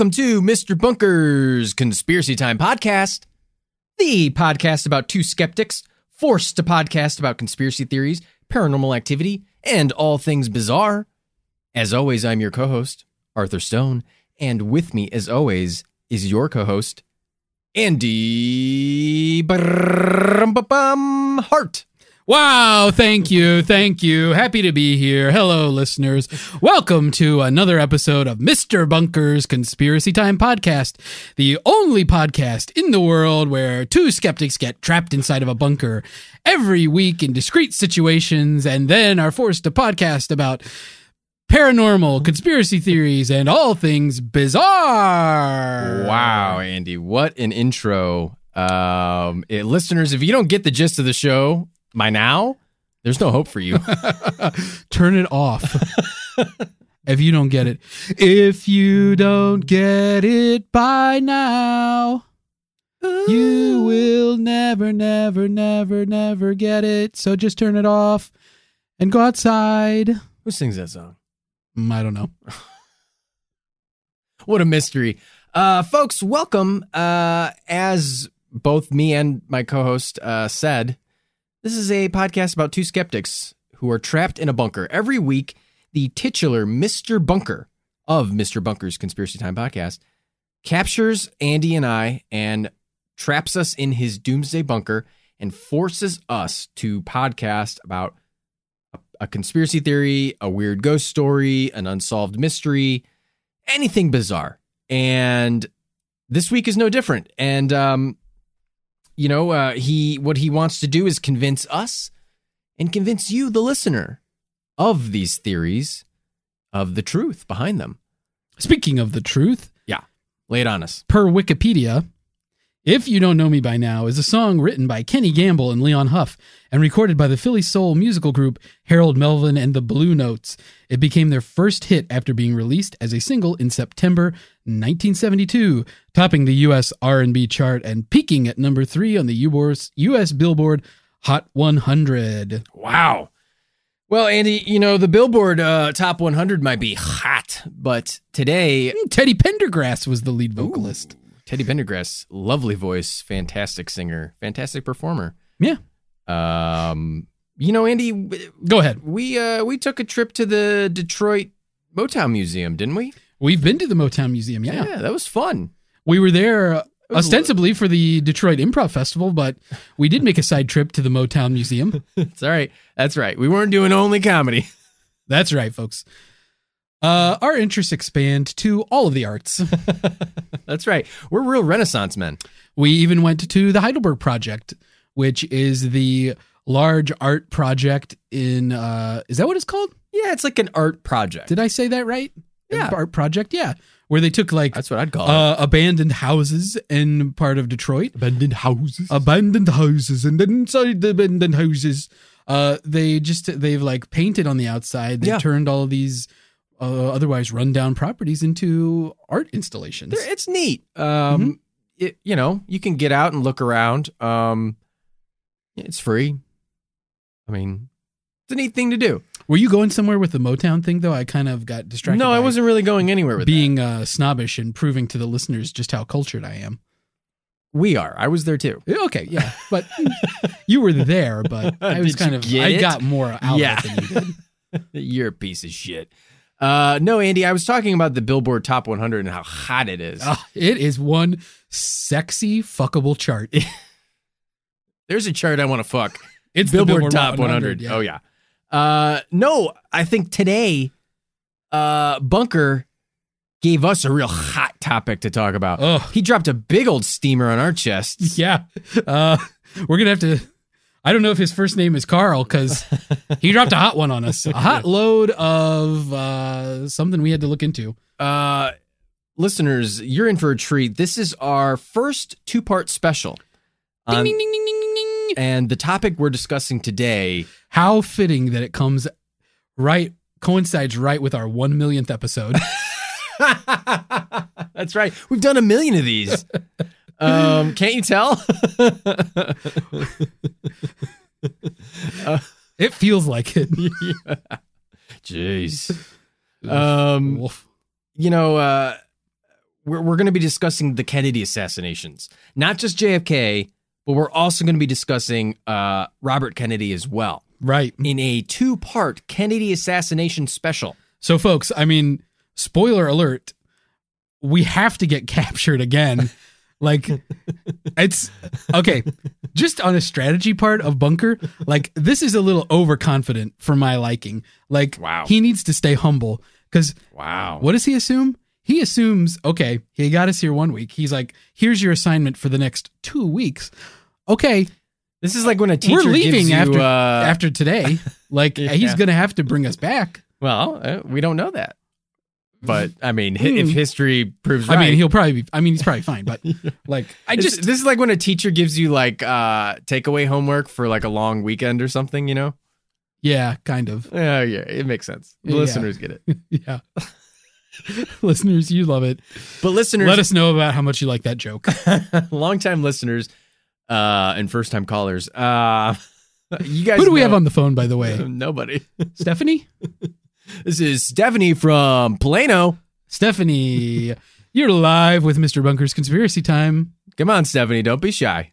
welcome to Mr. Bunker's Conspiracy Time podcast, the podcast about two skeptics forced to podcast about conspiracy theories, paranormal activity, and all things bizarre. As always, I'm your co host, Arthur Stone, and with me, as always, is your co host, Andy Hart. Wow, thank you, thank you. Happy to be here. Hello, listeners. Welcome to another episode of Mr. Bunker's Conspiracy Time podcast, the only podcast in the world where two skeptics get trapped inside of a bunker every week in discrete situations and then are forced to podcast about paranormal, conspiracy theories, and all things bizarre. Wow, Andy, what an intro. Um, eh, listeners, if you don't get the gist of the show by now, there's no hope for you. Turn it off. if you don't get it. If you don't get it by now, you will never, never, never, never get it. So just turn it off and go outside. Who sings that song? Mm, I don't know. What a mystery. Uh, folks, welcome. Uh, as both me and my co host uh, said, this is a podcast about two skeptics who are trapped in a bunker. Every week, the titular Mr. Bunker of Mr. Bunker's Conspiracy Time podcast captures Andy and I and traps us in his doomsday bunker and forces us to podcast about a, conspiracy theory, a weird ghost story, an unsolved mystery, anything bizarre. And this week is no different. And um, you know, uh, he what he wants to do is convince us and convince you, the listener, of these theories, of the truth behind them. Speaking of the truth, yeah, Lay it on us. per Wikipedia, If You Don't Know Me By Now is a song written by Kenny Gamble and Leon Huff and recorded by the Philly Soul musical group Harold Melvin and the Blue Notes. It became their first hit after being released as a single in September 1972, topping the US R&B chart and peaking at number 3 on the US Billboard Hot 100. Wow. Well, Andy, you know the Billboard uh, Top 100 might be hot, but today Teddy Pendergrass was the lead vocalist. Teddy Pendergrass, lovely voice, fantastic singer, fantastic performer. Yeah. Um, you know, Andy, Go ahead. we uh we took a trip to the Detroit Motown Museum, didn't we? We've been to the Motown Museum. Yeah. Yeah that was fun. We were there ostensibly for the Detroit Improv Festival, but we did make a side trip to the Motown Museum. It's all right. That's right. We weren't doing only comedy. That's right, folks. Uh, our interests expand to all of the arts. That's right. We're real Renaissance men. we even went to the Heidelberg Project, which is the large art project in. Uh, is that what it's called? Yeah, it's like an art project. Did I say that right? Yeah. art project. Yeah, where they took like That's what I'd call it. uh, abandoned houses in part of Detroit. Abandoned houses. abandoned houses and then inside the abandoned houses uh they just they've like painted on the outside they Yeah. turned all of these uh, otherwise rundown properties into art installations They're- it's neat. Um, it, you know, you can get out and look around. Um, it's free. I mean, it's a neat thing to do. were you going somewhere with the motown thing though i kind of got distracted no, I wasn't really going anywhere with being uh snobbish and proving to the listeners just how cultured i am. We are. I was there too. Okay yeah but you were there but i was kind of i got more out Yeah. of it than you did You're a piece of shit. Uh, no, Andy, I was talking about the Billboard Top 100 and how hot it is. Ah, it is one sexy fuckable chart There's a chart I want to fuck. It's the Billboard, Top 100. yeah. Oh yeah. Uh, no, I think today, uh, Bunker gave us a real hot topic to talk about. Oh, He dropped a big old steamer on our chests. yeah. Uh, we're gonna have to. I don't know if his first name is Carl because he dropped a hot one on us. A hot load of uh, something we had to look into. Uh, listeners, you're in for a treat. This is our first two part special. Ding, on- ding, ding, ding, ding, ding, ding. and the topic we're discussing today. How fitting that it comes right coincides right with our one millionth episode. That's right. We've done a million of these. Um, can't you tell? it feels like it. Jeez. Um, Wolf. you know, uh, we're, we're going to be discussing the Kennedy assassinations, not just JFK, but we're also going to be discussing uh, Robert Kennedy as well Right. in a two part Kennedy assassination special. So, folks, I mean, spoiler alert, we have to get captured again. Like, it's okay. Just on a strategy part of Bunker, like, this is a little overconfident for my liking. Like, Wow. he needs to stay humble because Wow. what does he assume? He assumes, okay, he got us here one week. He's like, here's your assignment for the next two weeks. Okay, This is like when a teacher we're leaving gives you, after uh, after today. Like, Yeah. he's gonna have to bring us back. Well, uh, we don't know that. But I mean, hi- if Hmm. history proves right, I mean, he'll probably be. I mean, he's probably fine, but like, I just this is like when a teacher gives you like uh takeaway homework for like a long weekend or something, you know? yeah, kind of. Yeah, yeah, it makes sense. The Yeah. listeners get it. Yeah. Listeners, you love it. But listeners, Let us know about how much you like that joke. longtime listeners uh and first time callers. Uh you guys Who do we have know- on the phone, by the way? Nobody. Stephanie? This is Stephanie from Plano. Stephanie, you're live with Mr. Bunker's Conspiracy Time. Come on, Stephanie, don't be shy.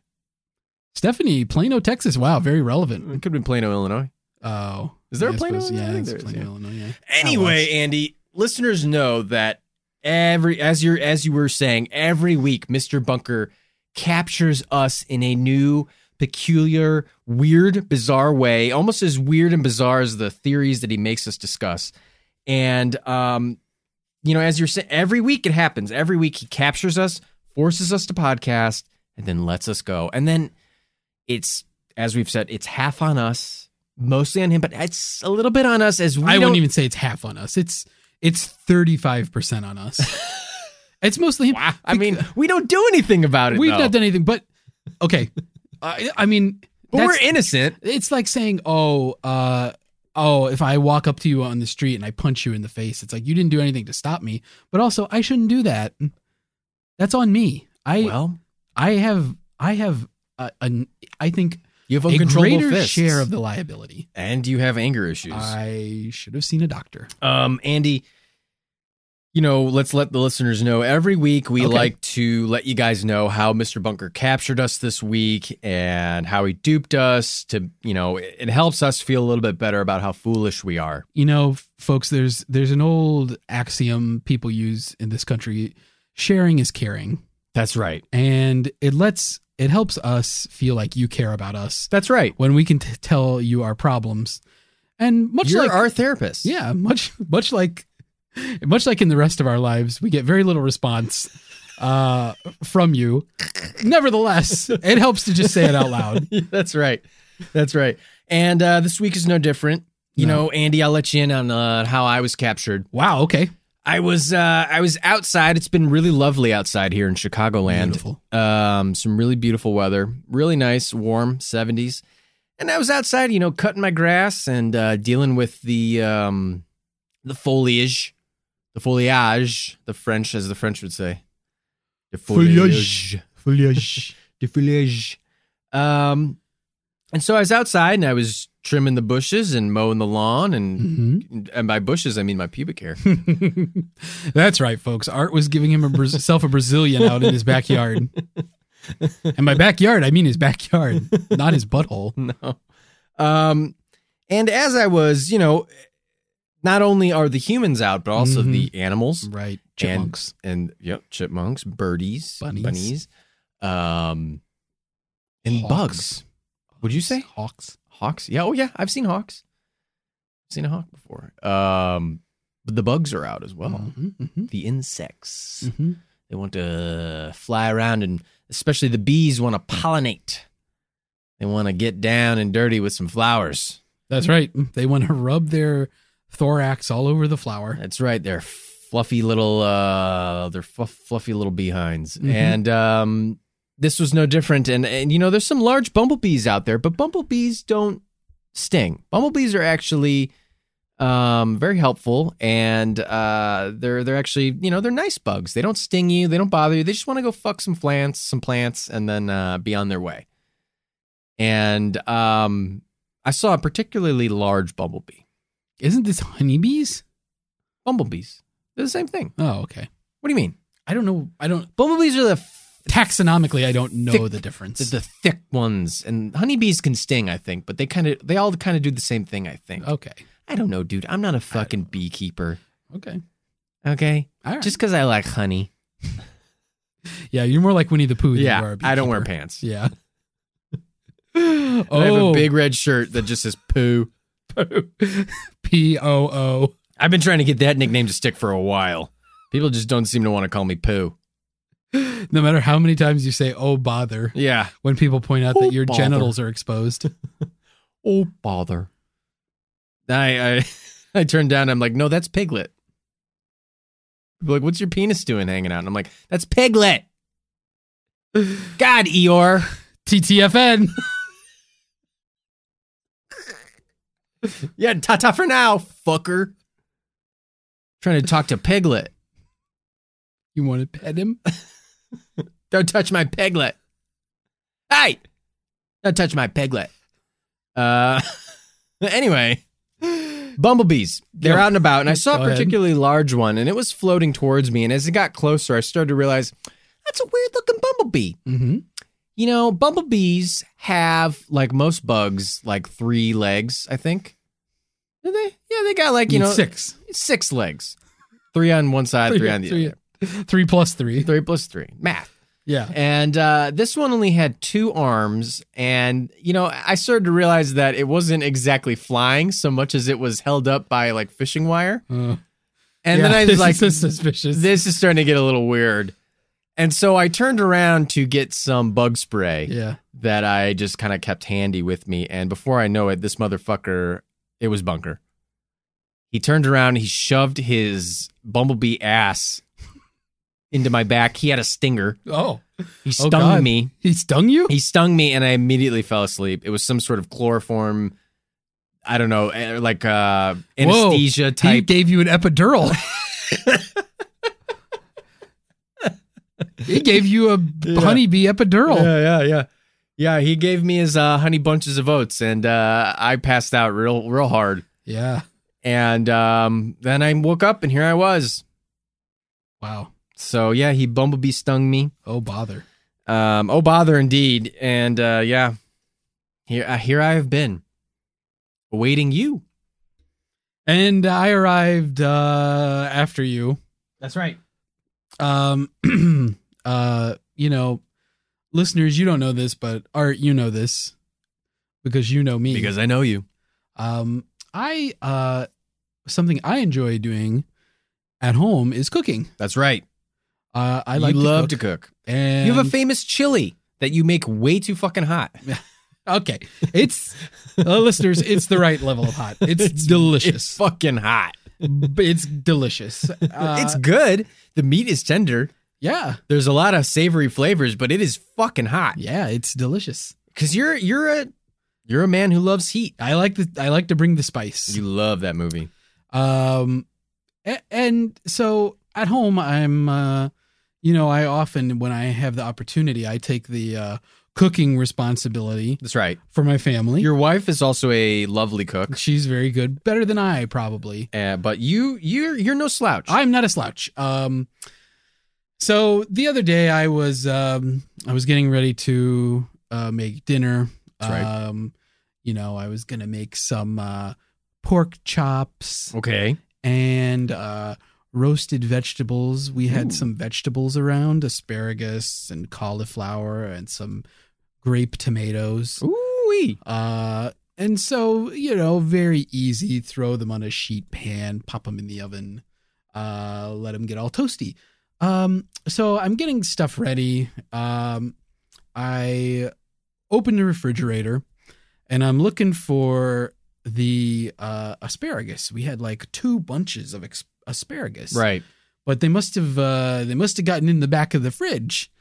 Stephanie, Plano, Texas. Wow, very relevant. It could have been Plano, Illinois. Oh. Is there a yeah, I Plano, suppose- Illinois? Yeah, think there is, Plano, yeah. Illinois, yeah. Anyway, Andy, listeners know that every as you're as you were saying, every week Mr. Bunker captures us in a new, peculiar, weird, bizarre way, almost as weird and bizarre as the theories that he makes us discuss. And um, you know, as you're saying, every week it happens. Every week he captures us, forces us to podcast, and then lets us go. And then it's as we've said, it's half on us, mostly on him, but it's a little bit on us as we I wouldn't even say it's half on us. It's it's 35% on us. it's mostly him. Wow. I mean, we don't do anything about it. We've though. not done anything, but okay. I, I mean, But we're innocent. it's like saying, "Oh, uh, oh, if I walk up to you on the street and I punch you in the face, it's like you didn't do anything to stop me." But also, I shouldn't do that. That's on me. I well, I have I have a, an I think you have a greater fists. share of the liability. and you have anger issues. I should have seen a doctor. um, Andy, you know, let's let the listeners know. Every week, we Okay. like to let you guys know how Mr. Bunker captured us this week and how he duped us. To you know, it, helps us feel a little bit better about how foolish we are. You know, folks, there's there's an old axiom people use in this country: sharing is caring. That's right. and it lets it helps us feel like you care about us That's right. when we can t- tell you our problems and much You're like our therapist. yeah much much like much like in the rest of our lives we get very little response uh from you nevertheless it helps to just say it out loud That's right. That's right. And uh, this week is no different. You No. know, Andy, I'll let you in on uh, how I was captured. wow okay I was uh, I was outside. It's been really lovely outside here in Chicagoland. Beautiful. Um, some really beautiful weather, really nice, warm, seventies. And I was outside, you know, cutting my grass and uh, dealing with the um, the foliage, the foliage, the French, as the French would say, the Foliage. foliage, the foliage. Um, and so I was outside and I was trimming the bushes and mowing the lawn and Mhm. and by bushes I mean my pubic hair. that's right folks art was giving him a Braz- self a brazilian out in his backyard and by backyard i mean his backyard not his butthole no. Um, and as I was, you know, not only are the humans out, but also Mhm. the animals right chipmunks and yep, chipmunks, birdies, Bunnies. bunnies, um, and Hawks. bugs. Would you say hawks hawks? Yeah. Oh, yeah. I've seen hawks. I've seen a hawk before. Um, but the bugs are out as well. Mhm, mhm, The insects. mhm. They want to fly around, and especially the bees want to pollinate. They want to get down and dirty with some flowers. That's right. They want to rub their thorax all over the flower. That's right. They're fluffy little, uh, they're fluff, fluffy little behinds. Mhm. And um, this was no different. And and you know, there's some large bumblebees out there, but bumblebees don't sting. Bumblebees are actually um, very helpful, and uh, they're they're actually you know they're nice bugs. They don't sting you. They don't bother you. They just want to go fuck some plants, some plants, and then uh, be on their way. And um, I saw a particularly large bumblebee. Isn't this honeybees? Bumblebees. They're the same thing. Oh, okay. What do you mean? I don't know. I don't Bumblebees are the f- taxonomically. I don't know Thick- the difference. the, the thick ones, and honeybees can sting. I think, but they kind of they all kind of do the same thing. I think. okay. I don't know, dude. I'm not a fucking beekeeper. Okay. Okay, All right. just because I like honey. yeah, you're more like Winnie the Pooh. Than you are Yeah, I don't wear pants. Yeah. And I have a oh. big red shirt that just says poo. P O O. I've been trying to get that nickname to stick for a while. People just don't seem to want to call me poo. No matter how many times you say "oh bother" Yeah. when people point out Oh, that your bother. genitals are exposed. Oh bother. I I I turned down. I'm like, no, that's piglet. People are like, what's your penis doing hanging out? And I'm like, that's piglet. God, Eeyore. TTFN. Yeah, ta ta for now, fucker. Trying to talk to Piglet. You want to pet him? Don't touch my piglet. Hey! Don't touch my piglet. Uh anyway. Bumblebees. They're Go- out and about, and I saw go a ahead. particularly large one, and it was floating towards me. And as it got closer, I started to realize that's a weird looking bumblebee. Mm-hmm. You know, bumblebees have, like most bugs, like three legs, I think. Do they? Yeah, they got like, you know, six, six legs. Three on one side, three, Three- on the three- other. three plus three. Three plus three. Math. Yeah. And uh, this one only had two arms. And, you know, I started to realize that it wasn't exactly flying so much as it was held up by like fishing wire. Uh, And yeah, then I was this like, is suspicious. this is starting to get a little weird. And so I turned around to get some bug spray yeah. that I just kind of kept handy with me. And before I know it, this motherfucker, it was Bunker. He turned around, he shoved his bumblebee ass into my back. He had a stinger. Oh, He Oh, stung God. me. he stung you? He stung me, and I immediately fell asleep. It was some sort of chloroform. I don't know, eh, like uh, anesthesia He type. gave you an epidural. he gave you a Yeah. honeybee epidural. Yeah, yeah, yeah. Yeah, he gave me his uh, honey bunches of oats, and uh, I passed out real, real hard. Yeah. And um, then I woke up, and here I was. Wow. So yeah, he bumblebee stung me. Oh bother. Um, oh bother indeed. And uh, yeah, here, uh, here I have been, awaiting you. And I arrived uh after you. That's right. Um uh you know, listeners, you don't know this, but Art, you know this because you know me. Because I know you. um I uh something I enjoy doing at home is cooking. That's right. Uh I like you to love cook, to cook. and You have a famous chili that you make way too fucking hot. Okay. It's uh, listeners, it's the right level of hot. It's, delicious. It's fucking hot. It's delicious. Uh, it's good. The meat is tender. Yeah. There's a lot of savory flavors, but it is fucking hot. Yeah, it's delicious. Cause you're you're a you're a man who loves heat. I like the I like to bring the spice. You love that movie. Um and so at home I'm uh you know, I often when I have the opportunity, I take the uh cooking responsibility That's right. for my family. Your wife is also a lovely cook, She's very good, better than I probably. uh, but you you're you're no slouch. I'm not a slouch. Um, so the other day I was um, I was getting ready to uh, make dinner. That's right. Um, you know, I was gonna make some uh, pork chops okay. and uh, roasted vegetables. We had Ooh. some vegetables around, asparagus and cauliflower, and some grape tomatoes. Ooh Uh, and so, you know, very easy. Throw them on a sheet pan, pop them in the oven, uh, let them get all toasty. Um, so I'm getting stuff ready. Um, I open the refrigerator and I'm looking for the uh, asparagus. We had like two bunches of ex- asparagus Right. but they must have uh, they must have gotten in the back of the fridge.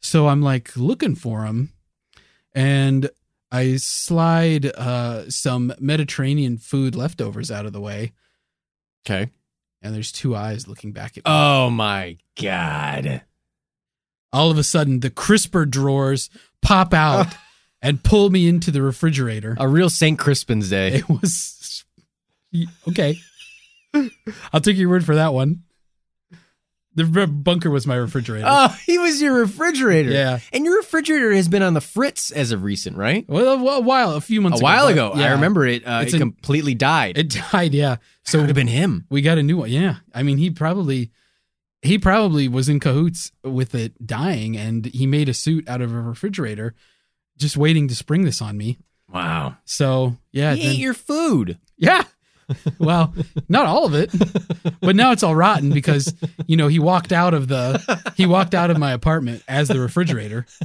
So I'm like looking for them, and I slide uh, some Mediterranean food leftovers out of the way, Okay. And there's two eyes looking back at me. Oh my god. All of a sudden, the crisper drawers pop out and pull me into the refrigerator. A real St. Crispin's Day. It was okay. I'll take your word for that one. The re- bunker was my refrigerator. Oh, he was your refrigerator. Yeah. And your refrigerator has been on the fritz as of recent, right? well, a, a while, a few months ago. A while ago. ago. I remember it. Uh, It's it completely died. it died. Yeah. so it would have been him. we got a new one. Yeah. I mean, he probably he probably was in cahoots with it dying, and he made a suit out of a refrigerator, just waiting to spring this on me. Wow. So yeah, he then- ate your food. yeah. Well, not all of it, but now it's all rotten because you know he walked out of the he walked out of my apartment as the refrigerator.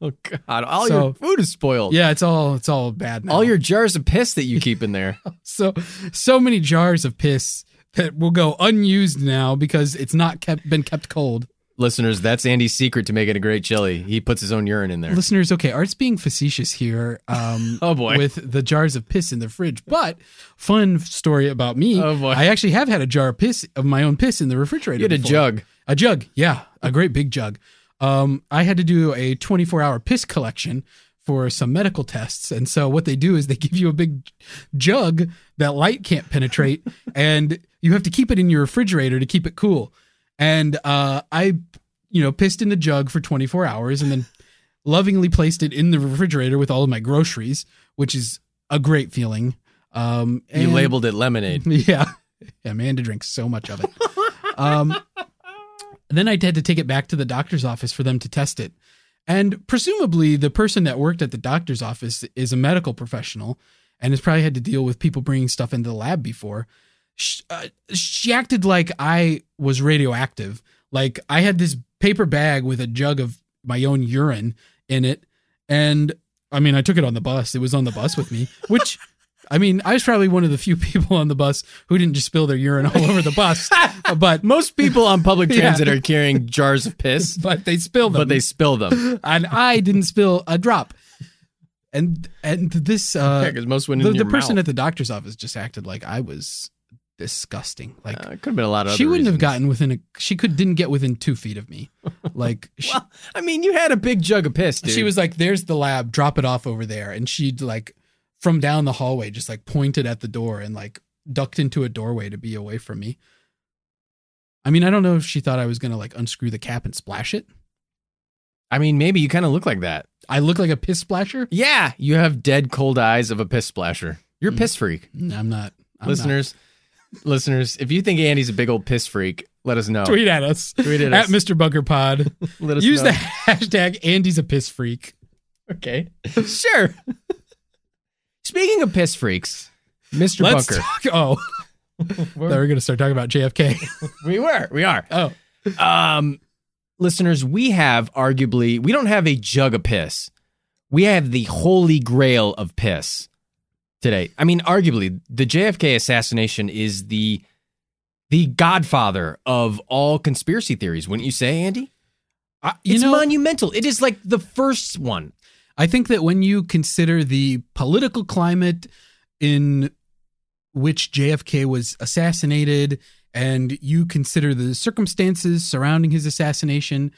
Oh God! All So- your food is spoiled. Yeah, it's all it's all bad now. All your jars of piss that you keep in there. so so many jars of piss that will go unused now because it's not kept been kept cold. Listeners, that's Andy's secret to making a great chili. He puts his own urine in there. Listeners, okay, Art's being facetious here. Um, Oh, boy. with the jars of piss in the fridge. But fun story about me. Oh, boy. I actually have had a jar of piss of my own piss in the refrigerator. You had a before. jug. A jug, yeah, a great big jug. Um, I had to do a 24 hour piss collection for some medical tests, and so what they do is they give you a big jug that light can't penetrate, and you have to keep it in your refrigerator to keep it cool. And uh, I, you know, pissed in the jug for 24 hours, and then lovingly placed it in the refrigerator with all of my groceries, which is a great feeling. Um, You labeled it lemonade. yeah. Yeah, Amanda drinks so much of it. um, then I had to take it back to the doctor's office for them to test it. And presumably, the person that worked at the doctor's office is a medical professional and has probably had to deal with people bringing stuff into the lab before. She, uh, she acted like I was radioactive. Like I had this paper bag with a jug of my own urine in it. And I mean, I took it on the bus. It was on the bus with me, which I mean, I was probably one of the few people on the bus who didn't just spill their urine all over the bus, but Most people on public Yeah. transit are carrying jars of piss, but they spill them. but they spill them. and I didn't spill a drop. And and this uh, Because most went the, the person mouth. at the doctor's office just acted like I was disgusting. Like Uh, it could have been a lot of. she wouldn't have gotten within a. She could didn't get within two feet of me. Like she, Well, I mean, you had a big jug of piss, dude. she was like, "There's the lab. Drop it off over there." And she'd like from down the hallway, just like pointed at the door and like ducked into a doorway to be away from me. I mean, I don't know if she thought I was gonna like unscrew the cap and splash it. I mean, maybe you kind of look like that. I look like a piss splasher. Yeah, you have dead cold eyes of a piss splasher. You're a Mm. piss freak. Mm, I'm not. I'm listeners, listeners, if you think Andy's a big old piss freak, let us know. tweet at us Tweet at at us. Mr. Bunker Pod. Let us Use know. the hashtag Andy's a piss freak. Okay. Sure. Speaking of piss freaks, Mr. Let's Bunker. talk. Oh, we were gonna start talking about JFK. we were. We are. oh, Um, listeners, we have arguably, we don't have a jug of piss. We have the holy grail of piss today. I mean, arguably, the JFK assassination is the the godfather of all conspiracy theories, wouldn't you say, Andy? I, you it's know, monumental. It is like the first one. I think that when you consider the political climate in which JFK was assassinated and you consider the circumstances surrounding his assassination,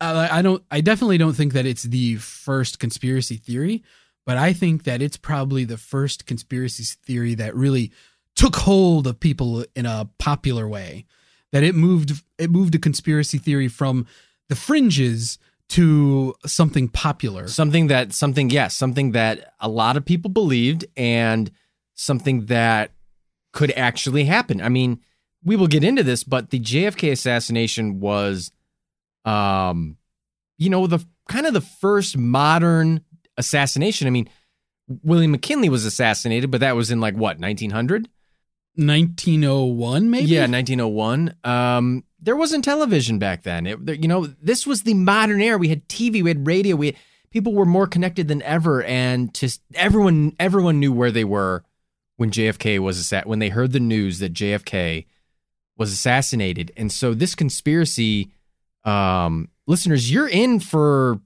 I, I don't I definitely don't think that it's the first conspiracy theory, but I think that it's probably the first conspiracy theory that really took hold of people in a popular way. That it moved it moved a conspiracy theory from the fringes to something popular. Something that something yes, something that a lot of people believed and something that could actually happen. I mean, we will get into this, but the JFK assassination was um you know, the kind of the first modern assassination. I mean, William McKinley was assassinated, but that was in like what, 1900? 1901 maybe Yeah, 1901. Um, there wasn't television back then. It, you know, this was the modern era. We had TV, we had radio. We people were more connected than ever, and just everyone everyone knew where they were when JFK was assa- when they heard the news that JFK was assassinated. And so this conspiracy, um, listeners, you're in for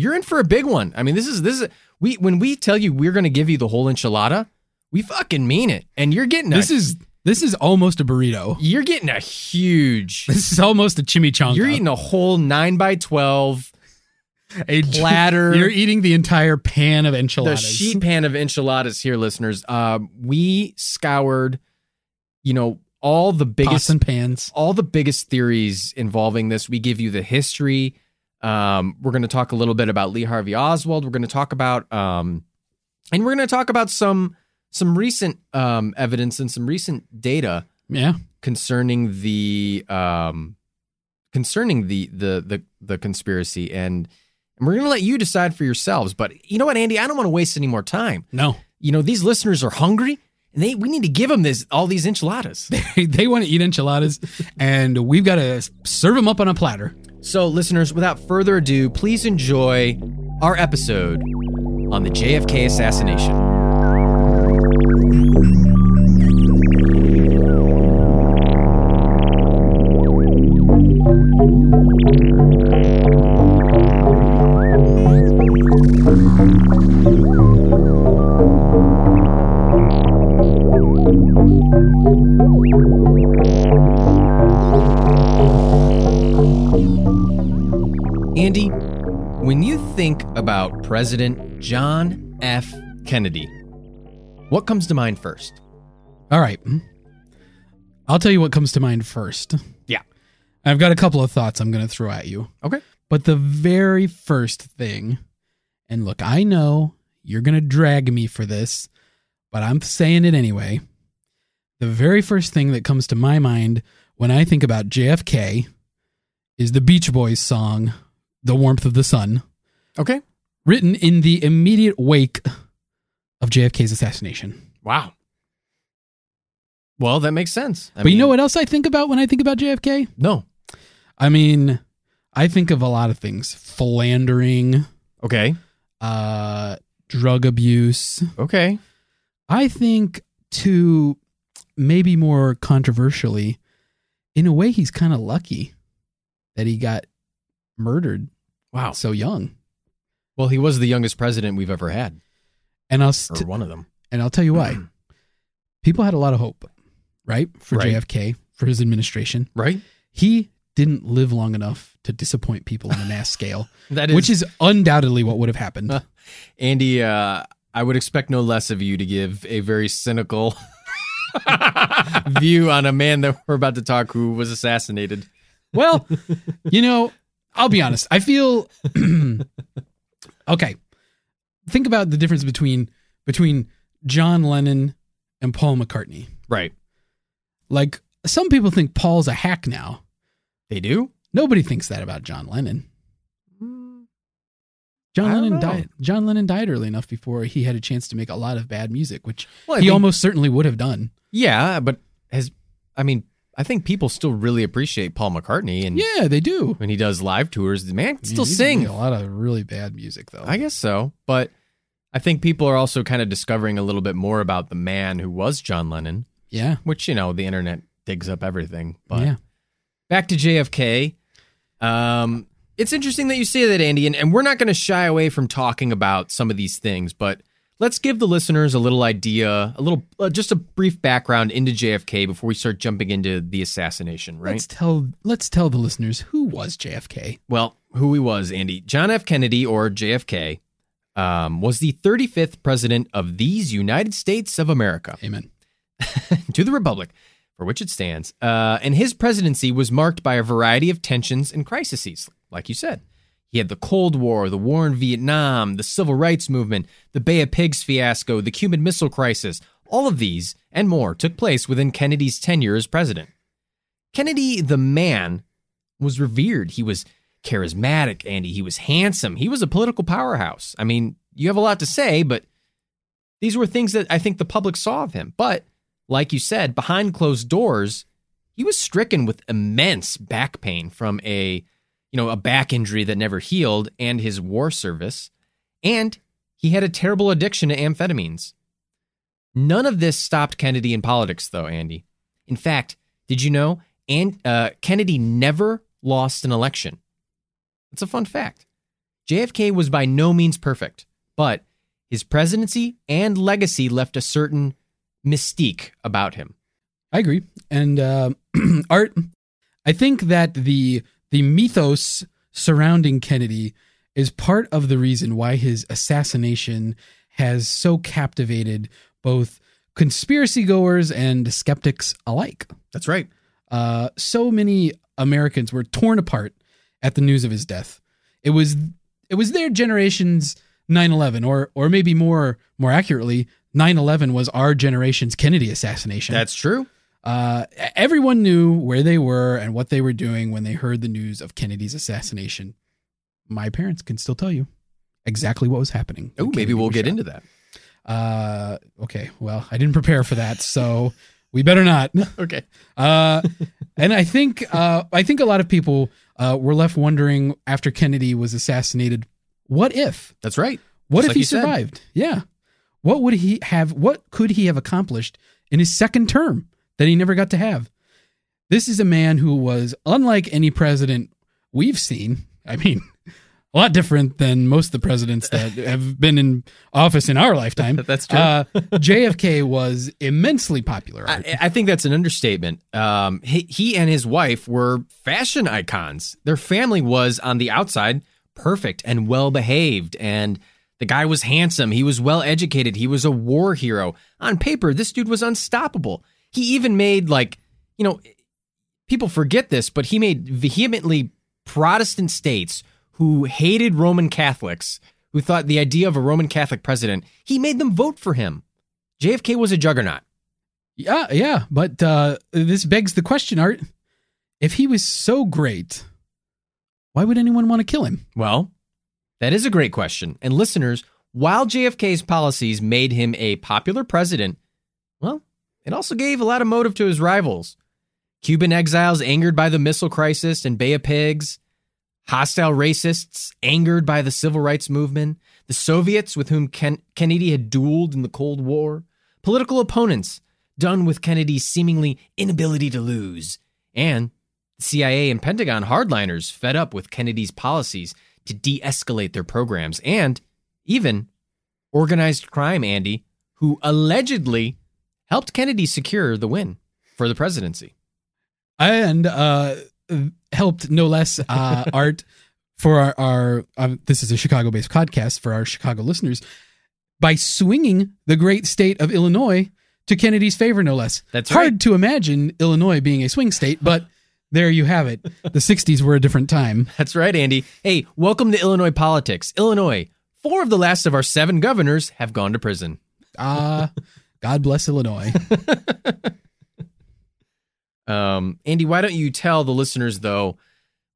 you're in for a big one. I mean, this is this is we when we tell you we're going to give you the whole enchilada, we fucking mean it, and you're getting a, this is this is almost a burrito you're getting a huge. this is almost a chimichanga You're eating a whole nine by twelve a platter. you're eating the entire pan of enchiladas. the sheet pan of enchiladas here, listeners. Uh, we scoured, you know, all the biggest Pots and pans. all the biggest theories involving this. We give you the history. Um, we're going to talk a little bit about Lee Harvey Oswald. We're going to talk about, um, and we're going to talk about some some recent um, evidence and some recent data Yeah. concerning the um, concerning the the the the conspiracy, and and we're going to let you decide for yourselves. But you know what, Andy, I don't want to waste any more time. No. You know, these listeners are hungry, and they we need to give them this all these enchiladas. they want to eat enchiladas, and we've got to serve them up on a platter. So, listeners, without further ado, please enjoy our episode on the JFK assassination. President John F. Kennedy, what comes to mind first? All right. I'll tell you what comes to mind first. Yeah. I've got a couple of thoughts I'm going to throw at you. Okay. But the very first thing, and look, I know you're going to drag me for this, but I'm saying it anyway. The very first thing that comes to my mind when I think about JFK is the Beach Boys song, The Warmth of the Sun, Okay. Written in the immediate wake of JFK's assassination. Wow. Well, that makes sense. I but you know what else I think about when I think about JFK? No. I mean, I think of a lot of things philandering, Okay. uh, drug abuse. Okay. I think, to maybe more controversially, in a way, he's kind of lucky that he got murdered Wow. so young. Well, he was the youngest president we've ever had, And I'll or one of them. and I'll tell you why. People had a lot of hope, right, for Right. JFK for his administration. Right? He didn't live long enough to disappoint people on a mass scale, That is, which is undoubtedly what would have happened. Andy. Uh, I would expect no less of you to give a very cynical view on a man that we're about to talk who was assassinated. Well, you know, I'll be honest. I feel okay. Think about the difference between between John Lennon and Paul McCartney. Right? Like some people think Paul's a hack now. They do. Nobody thinks that about John Lennon. Hmm. John Lennon know. died. John Lennon died early enough before he had a chance to make a lot of bad music, which Well, he mean- almost certainly would have done. Yeah, but has I mean, I think people still really appreciate Paul McCartney, and Yeah, they do. when he does live tours, the man can still he's sing. a lot of really bad music though. I guess so, but I think people are also kind of discovering a little bit more about the man who was John Lennon, yeah, which you know the internet digs up everything. But yeah. back to JFK. Um, it's interesting that you say that, Andy, and, and we're not going to shy away from talking about some of these things, but let's give the listeners a little idea, a little, uh, just a brief background into JFK before we start jumping into the assassination, right? Let's tell let's tell the listeners who was JFK. Well, who he was, Andy. John F. Kennedy, or JFK, um, was the 35th president of these United States of America Amen. to the Republic for which it stands. Uh, and his presidency was marked by a variety of tensions and crises, like you said. He had the Cold War, the war in Vietnam, the Civil Rights Movement, the Bay of Pigs fiasco, the Cuban Missile Crisis. All of these and more took place within Kennedy's tenure as president. Kennedy, the man, was revered. He was charismatic, Andy. He was handsome. He was a political powerhouse. I mean, you have a lot to say, but these were things that I think the public saw of him. But like you said, behind closed doors, he was stricken with immense back pain from a, you know, a back injury that never healed and his war service, and he had a terrible addiction to amphetamines. None of this stopped Kennedy in politics, though, Andy. In fact, did you know? And uh, Kennedy never lost an election. It's a fun fact. JFK was by no means perfect, but his presidency and legacy left a certain mystique about him. I agree. And uh, Art, I think that the the mythos surrounding Kennedy is part of the reason why his assassination has so captivated both conspiracy goers and skeptics alike. That's right. Uh, so many Americans were torn apart at the news of his death. It was it was their generation's 9/11 or or maybe more more accurately 9/11 was our generation's Kennedy assassination. That's true. Uh, everyone knew where they were and what they were doing when they heard the news of Kennedy's assassination. My parents can still tell you exactly what was happening. Oh, maybe we'll get shot. into that. Uh, okay. Well, I didn't prepare for that, so we better not. Okay. Uh, and I think uh, I think a lot of people uh, were left wondering after Kennedy was assassinated, what if? That's right. What Just if like he you said. survived? Yeah. What would he have? What could he have accomplished in his second term that he never got to have? This is a man who was unlike any president we've seen. I mean, a lot different than most of the presidents that have been in office in our lifetime. That's true. Uh, JFK was immensely popular. I, I think that's an understatement. Um, he, he and his wife were fashion icons. Their family was on the outside perfect and well behaved, and the guy was handsome. He was well educated. He was a war hero. On paper, this dude was unstoppable. He even made like you know, people forget this, but he made vehemently Protestant states who hated Roman Catholics, who thought the idea of a Roman Catholic president, he made them vote for him. JFK was a juggernaut. Yeah, yeah, but uh, this begs the question, Art. If he was so great, why would anyone want to kill him? Well, that is a great question. And listeners, while JFK's policies made him a popular president, it also gave a lot of motive to his rivals. Cuban exiles angered by the missile crisis and Bay of Pigs, hostile racists angered by the civil rights movement, the Soviets with whom Ken- Kennedy had dueled in the Cold War, political opponents done with Kennedy's seemingly inability to lose, and CIA and Pentagon hardliners fed up with Kennedy's policies to de escalate their programs, and even organized crime, Andy, who allegedly helped Kennedy secure the win for the presidency. And uh, helped no less uh, Art for our, our uh, this is a Chicago-based podcast for our Chicago listeners by swinging the great state of Illinois to Kennedy's favor, no less. That's hard right. to imagine Illinois being a swing state, but there you have it. The '60s were a different time. That's right, Andy. Hey, welcome to Illinois politics. Illinois, four of the last of our seven governors have gone to prison. Ah, God bless Illinois. Um, Andy, why don't you tell the listeners, though,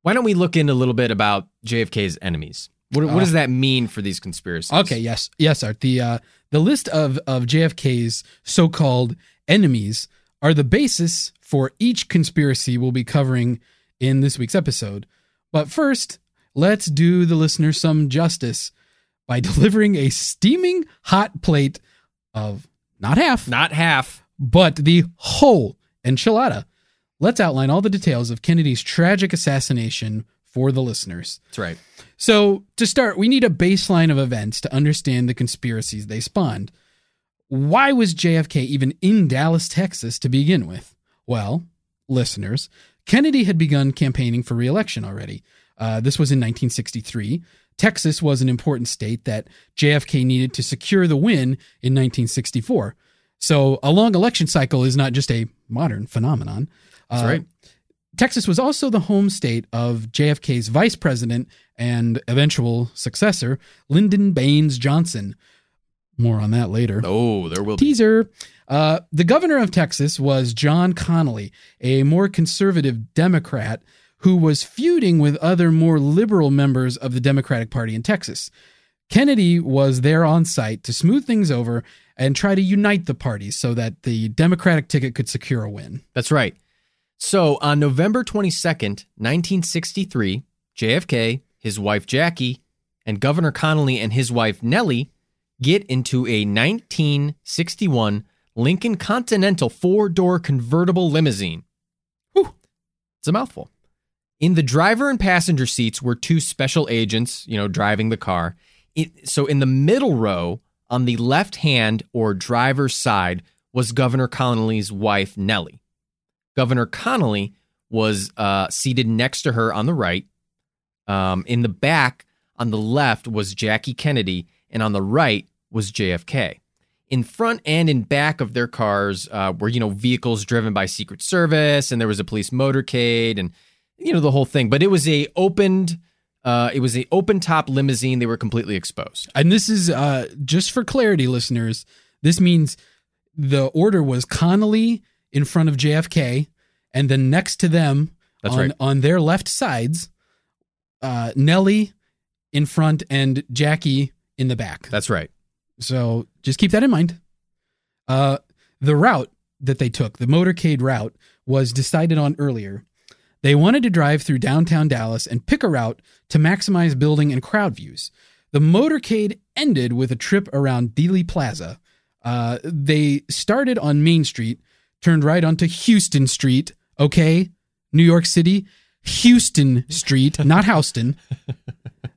why don't we look into a little bit about JFK's enemies? What, what does that mean for these conspiracies? Okay, yes, yes, Art. The uh, the list of of JFK's so-called enemies are the basis for each conspiracy we'll be covering in this week's episode. But first, let's do the listener some justice by delivering a steaming hot plate of not half, Not half. but the whole enchilada. Let's outline all the details of Kennedy's tragic assassination for the listeners. That's right. So, to start, we need a baseline of events to understand the conspiracies they spawned. Why was JFK even in Dallas, Texas to begin with? Well, listeners, Kennedy had begun campaigning for reelection already. Uh, this was in 1963. Texas was an important state that JFK needed to secure the win in 1964. So, a long election cycle is not just a modern phenomenon. That's Uh, right. Texas was also the home state of JFK's vice president and eventual successor, Lyndon Baines Johnson. More on that later. Oh, there will be. Teaser. Uh, the governor of Texas was John Connally, a more conservative Democrat who was feuding with other more liberal members of the Democratic Party in Texas. Kennedy was there on site to smooth things over and try to unite the parties so that the Democratic ticket could secure a win. That's right. So on November 22nd, 1963, JFK, his wife Jackie, and Governor Connally and his wife Nellie get into a 1961 Lincoln Continental four door convertible limousine. Whew. It's a mouthful. In the driver and passenger seats were two special agents, you know, driving the car. It, so in the middle row, on the left hand or driver's side, was Governor Connally's wife, Nellie. Governor Connally was uh, seated next to her on the right. Um, in the back, on the left, was Jackie Kennedy, and on the right was JFK. in front and in back of their cars uh, were you know vehicles driven by Secret Service, and there was a police motorcade, and you know the whole thing. But it was a opened. Uh, it was a open top limousine. They were completely exposed. And this is uh, just for clarity, listeners. This means the order was Connally in front of JFK, and then next to them That's on, right. on their left sides, uh, Nellie in front and Jackie in the back. That's right. So just keep that in mind. Uh, the route that they took, the motorcade route, was decided on earlier. They wanted to drive through downtown Dallas and pick a route to maximize building and crowd views. The motorcade ended with a trip around Dealey Plaza. Uh, they started on Main Street, turned right onto Houston Street. Okay, New York City, Houston Street, not Houston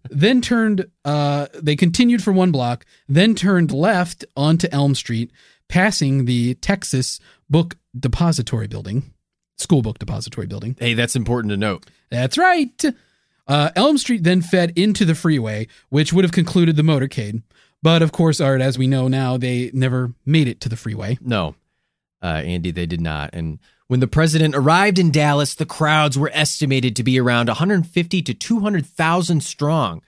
then turned uh they continued for one block then turned left onto elm street passing the texas book depository building school book depository building Hey, that's important to note. that's right uh, elm street then fed into the freeway which would have concluded the motorcade but of course art as we know now they never made it to the freeway No, uh, Andy, they did not. And when the president arrived in Dallas, the crowds were estimated to be around 150 to 200,000 strong.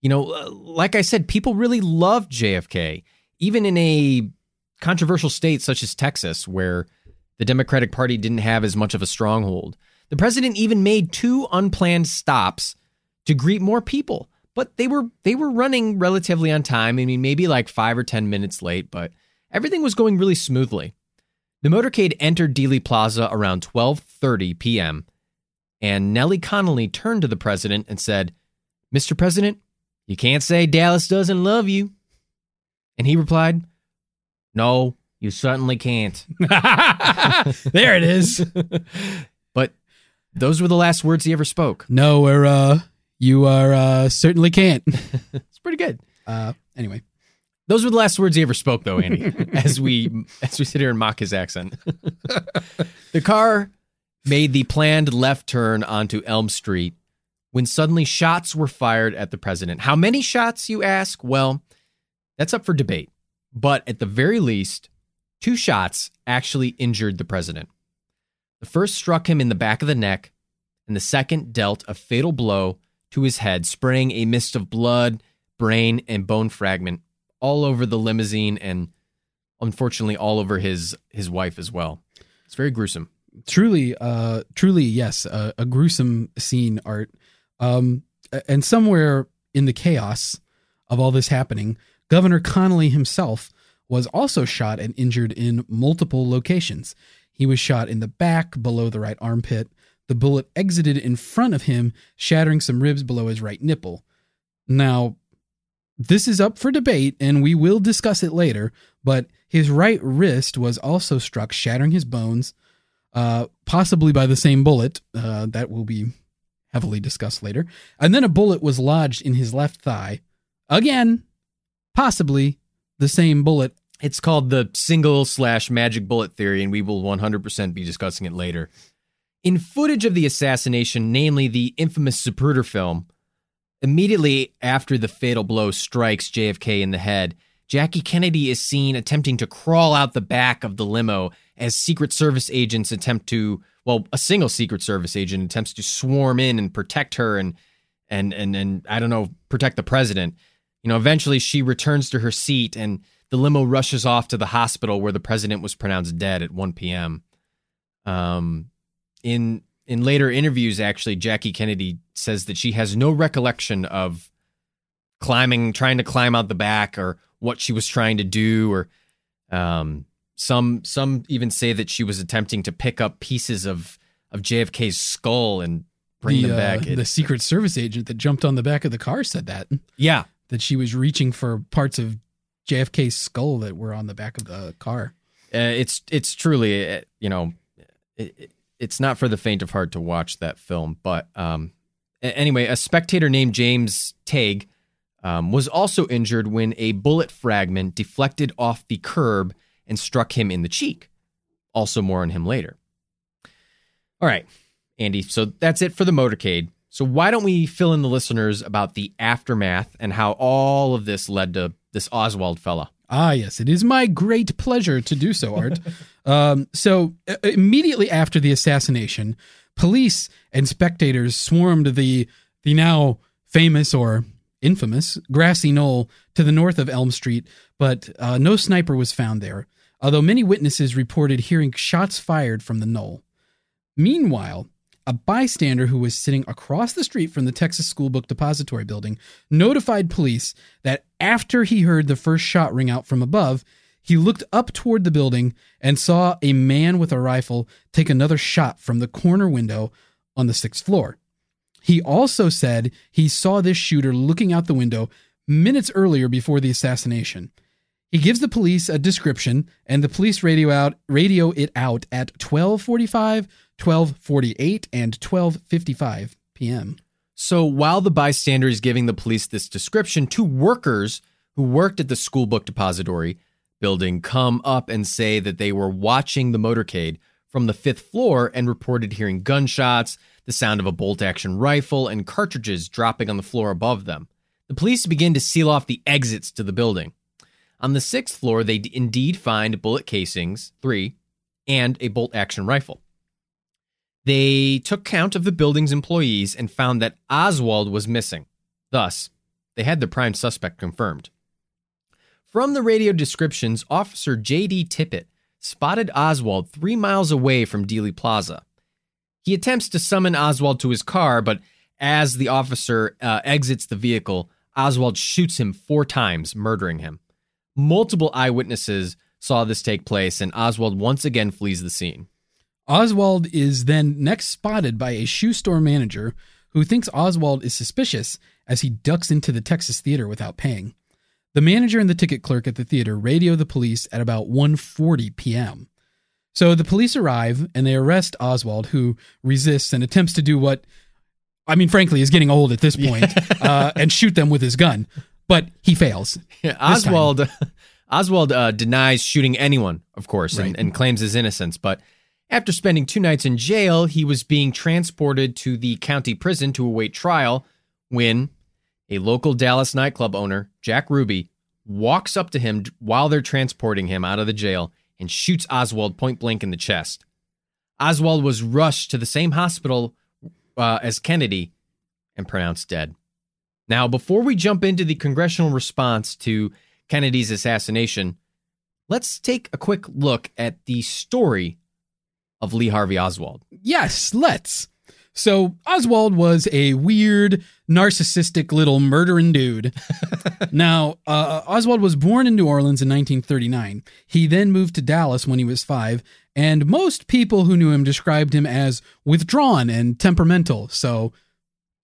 You know, uh, like I said, people really loved JFK, even in a controversial state such as Texas, where the Democratic Party didn't have as much of a stronghold. The president even made two unplanned stops to greet more people, but they were they were running relatively on time. I mean, maybe like five or ten minutes late, but everything was going really smoothly. The motorcade entered Dealey Plaza around 12:30 p.m. and Nellie Connally turned to the president and said, "Mr. President, you can't say Dallas doesn't love you." And he replied, "No, you certainly can't." there it is but those were the last words he ever spoke. no we're uh you are uh certainly can't It's pretty good. uh anyway Those were the last words he ever spoke, though, Andy. as we as we sit here and mock his accent, the car made the planned left turn onto Elm Street when suddenly shots were fired at the president. How many shots, you ask? Well, that's up for debate. But at the very least, two shots actually injured the president. The first struck him in the back of the neck, and the second dealt a fatal blow to his head, spraying a mist of blood, brain, and bone fragment all over the limousine and unfortunately all over his his wife as well. It's very gruesome. truly uh truly yes a, gruesome scene art um and somewhere in the chaos of all this happening governor connally himself was also shot and injured in multiple locations he was shot in the back below the right armpit the bullet exited in front of him shattering some ribs below his right nipple now this is up for debate and we will discuss it later but his right wrist was also struck shattering his bones uh, possibly by the same bullet. Uh, that will be heavily discussed later. And then a bullet was lodged in his left thigh. Again, possibly the same bullet. It's called the single slash magic bullet theory, and we will 100% be discussing it later. In footage of the assassination, namely the infamous Zapruder film, immediately after the fatal blow strikes JFK in the head, Jackie Kennedy is seen attempting to crawl out the back of the limo as Secret Service agents attempt to, well, a single Secret Service agent attempts to swarm in and protect her and and and and I don't know, protect the president. You know, eventually she returns to her seat and the limo rushes off to the hospital where the president was pronounced dead at 1 p.m. Um, in in later interviews, actually, Jackie Kennedy says that she has no recollection of climbing, trying to climb out the back, or what she was trying to do, or um, some some even say that she was attempting to pick up pieces of of JFK's skull and bring the, them back. uh, the Secret Service agent that jumped on the back of the car said that yeah, that she was reaching for parts of JFK's skull that were on the back of the car. uh, it's it's truly uh, you know it, it- it's not for the faint of heart to watch that film but um anyway a spectator named james tague um, was also injured when a bullet fragment deflected off the curb and struck him in the cheek. Also more on him later. All right andy so that's it for the motorcade so why don't we fill in the listeners about the aftermath and how all of this led to this oswald fella Ah, yes, it is my great pleasure to do so, Art. um, so, uh, immediately after the assassination, police and spectators swarmed the the now famous or infamous grassy knoll to the north of Elm Street, but uh, no sniper was found there. Although many witnesses reported hearing shots fired from the knoll. Meanwhile, a bystander who was sitting across the street from the Texas School Book Depository building notified police that after he heard the first shot ring out from above, he looked up toward the building and saw a man with a rifle take another shot from the corner window on the sixth floor. He also said he saw this shooter looking out the window minutes earlier before the assassination. He gives the police a description, and the police radio out radio it out at 1245, 1248, and 1255 p.m. So while the bystander is giving the police this description, two workers who worked at the school book depository building come up and say that they were watching the motorcade from the fifth floor and reported hearing gunshots, the sound of a bolt action rifle, and cartridges dropping on the floor above them. The police begin to seal off the exits to the building. On the sixth floor, they indeed find bullet casings, three, and a bolt action rifle. They took count of the building's employees and found that Oswald was missing. Thus, they had the prime suspect confirmed. From the radio descriptions, Officer J.D. Tippit spotted Oswald three miles away from Dealey Plaza. He attempts to summon Oswald to his car, but as the officer uh, exits the vehicle, Oswald shoots him four times, murdering him. Multiple eyewitnesses saw this take place, and Oswald once again flees the scene. Oswald is then next spotted by a shoe store manager who thinks Oswald is suspicious as he ducks into the Texas theater without paying. The manager and the ticket clerk at the theater radio the police at about 1:40 p.m. So the police arrive and they arrest Oswald who resists and attempts to do what I mean frankly is getting old at this point uh, and shoot them with his gun, but he fails. Yeah, Oswald Oswald uh, denies shooting anyone, of course, Right. and, and claims his innocence. But after spending two nights in jail, he was being transported to the county prison to await trial when a local Dallas nightclub owner, Jack Ruby, walks up to him while they're transporting him out of the jail and shoots Oswald point blank in the chest. Oswald was rushed to the same hospital uh, as Kennedy and pronounced dead. Now, before we jump into the congressional response to Kennedy's assassination, let's take a quick look at the story of Lee Harvey Oswald. Yes, let's. So Oswald was a weird, narcissistic little murdering dude. now, uh, Oswald was born in New Orleans in 1939. He then moved to Dallas when he was five, and most people who knew him described him as withdrawn and temperamental. So,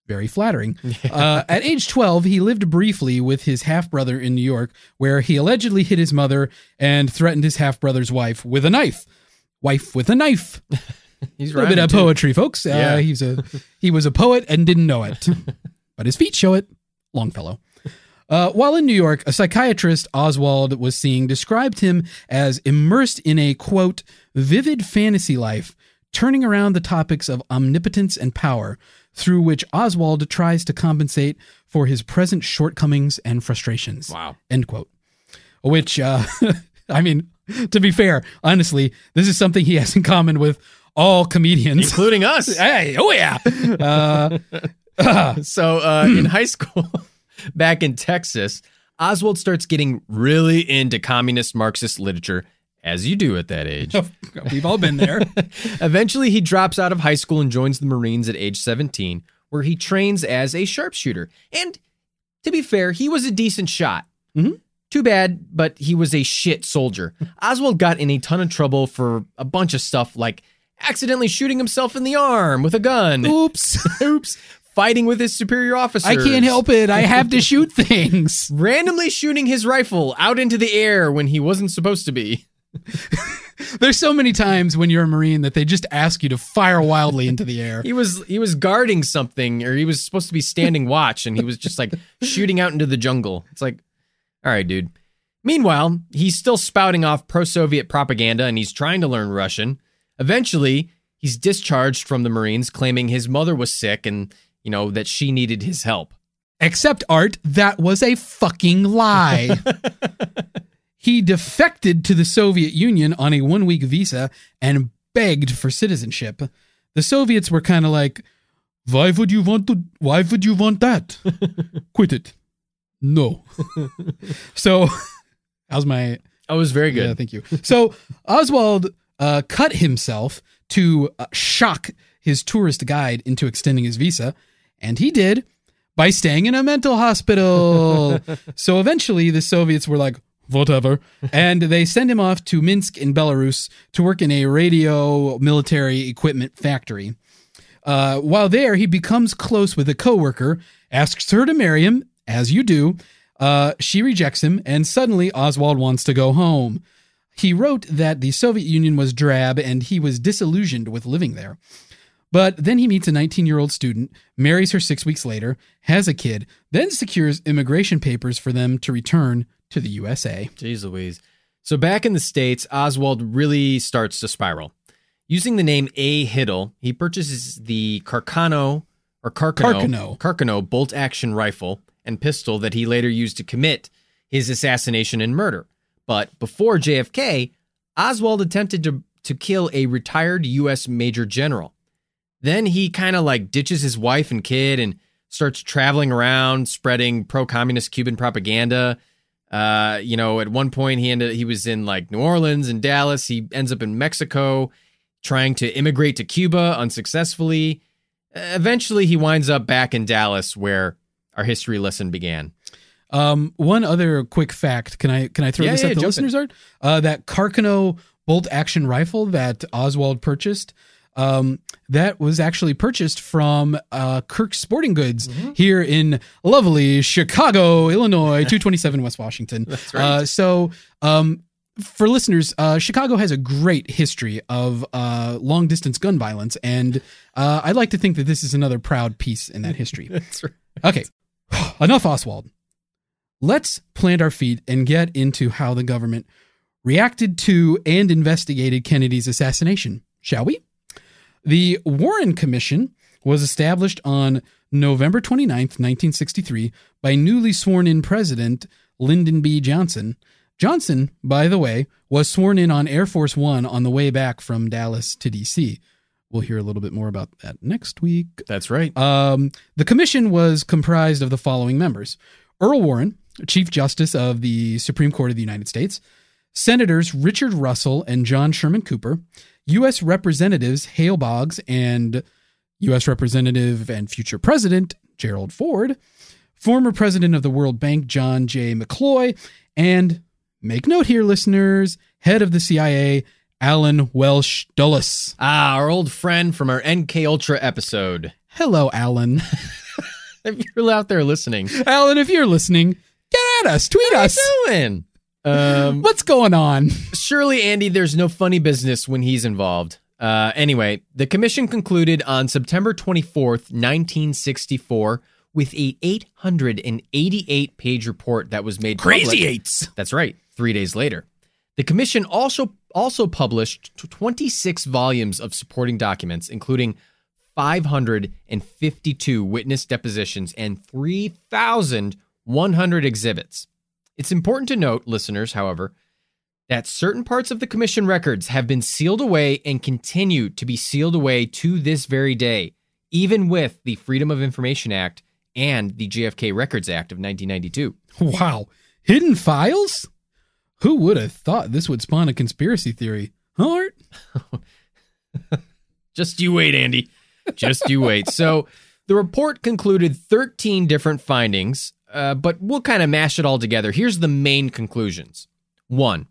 very flattering. Uh, at age 12, he lived briefly with his half brother in New York, where he allegedly hit his mother and threatened his half brother's wife with a knife. Wife with a knife. He's A little bit of too. poetry, folks. Uh, Yeah. he's a he was a poet and didn't know it, but his feet show it. Longfellow. Uh, while in New York, a psychiatrist Oswald was seeing described him as immersed in a quote vivid fantasy life, turning around the topics of omnipotence and power, through which Oswald tries to compensate for his present shortcomings and frustrations. Wow. End quote. Which, uh, I mean, to be fair, honestly, this is something he has in common with all comedians. Including us. hey, oh yeah. Uh, So, uh, in high school, back in Texas, Oswald starts getting really into communist Marxist literature, as you do at that age. we've all been there. Eventually, he drops out of high school and joins the Marines at age 17, where he trains as a sharpshooter. And to be fair, he was a decent shot. Mhm. Too bad, but he was a shit soldier. Oswald got in a ton of trouble for a bunch of stuff like accidentally shooting himself in the arm with a gun. Oops. Oops. Fighting with his superior officers. I can't help it. I have to shoot things. Randomly shooting his rifle out into the air when he wasn't supposed to be. There's so many times when you're a Marine that they just ask you to fire wildly into the air. He was he was guarding something, or he was supposed to be standing watch, and he was just like shooting out into the jungle. It's like, all right, dude. Meanwhile, he's still spouting off pro-Soviet propaganda, and he's trying to learn Russian. Eventually, he's discharged from the Marines, claiming his mother was sick and you know that she needed his help. Except Art, that was a fucking lie. he defected to the Soviet Union on a one week visa and begged for citizenship. The Soviets were kind of like, why would you want to, why would you want that? Quit it. No. so, how's my, it was very good. yeah, thank you. So Oswald uh, cut himself to uh, shock his tourist guide into extending his visa, and he did by staying in a mental hospital. so eventually, the Soviets were like, whatever, and they send him off to Minsk in Belarus to work in a radio military equipment factory. Uh, while there, he becomes close with a coworker, asks her to marry him, as you do. Uh, she rejects him, and suddenly Oswald wants to go home. He wrote that the Soviet Union was drab and he was disillusioned with living there. But then he meets a 19 year old student, marries her six weeks later, has a kid, then secures immigration papers for them to return to the USA. Jeez Louise. So back in the States, Oswald really starts to spiral. Using the name A. Hidell, he purchases the Carcano or Carcano, Carcano. Carcano bolt action rifle and pistol that he later used to commit his assassination and murder. But before JFK, Oswald attempted to, to kill a retired U.S. Major General. Then he kind of like ditches his wife and kid and starts traveling around spreading pro communist Cuban propaganda. Uh, you know, at one point he ended he was in like New Orleans and Dallas. He ends up in Mexico trying to immigrate to Cuba unsuccessfully. Eventually he winds up back in Dallas where our history lesson began. Um, one other quick fact: can I can I throw Yeah, this yeah, at the listeners? Art uh, that Carcano bolt action rifle that Oswald purchased. Um, that was actually purchased from uh, Kirk Sporting Goods Mm-hmm. here in lovely Chicago, Illinois, 227 West Washington. That's right. Uh, so, um, for listeners, uh, Chicago has a great history of uh, long distance gun violence, and uh, I'd like to think that this is another proud piece in that history. That's right. Okay, enough Oswald. Let's plant our feet and get into how the government reacted to and investigated Kennedy's assassination, shall we? The Warren Commission was established on November 29th, 1963, by newly sworn in President Lyndon B. Johnson. Johnson, by the way, was sworn in on Air Force One on the way back from Dallas to D.C. We'll hear a little bit more about that next week. That's right. Um, the commission was comprised of the following members Earl Warren, Chief Justice of the Supreme Court of the United States, Senators Richard Russell and John Sherman Cooper, U.S. Representatives Hale Boggs and U.S. Representative and future President Gerald Ford, former President of the World Bank John J. McCloy, and make note here, listeners, head of the CIA Allen Welsh Dulles. Ah, our old friend from our MK Ultra episode. Hello, Allen. If you're out there listening, Allen, if you're listening, get at us, tweet us. doing? Um, What's going on? surely, Andy, there's no funny business when he's involved. Uh, anyway, the commission concluded on September 24th, 1964, with a 888 page report that was made public. eights. That's right. Three days later, the commission also also published 26 volumes of supporting documents, including 552 witness depositions and 3,100 exhibits. It's important to note, listeners, however, that certain parts of the commission records have been sealed away and continue to be sealed away to this very day, even with the Freedom of Information Act and the JFK Records Act of 1992. Wow. Hidden files? Who would have thought this would spawn a conspiracy theory? Huh, Art? Just you wait, Andy. Just you wait. So the report concluded 13 different findings, uh, but we'll kind of mash it all together. Here's the main conclusions. One,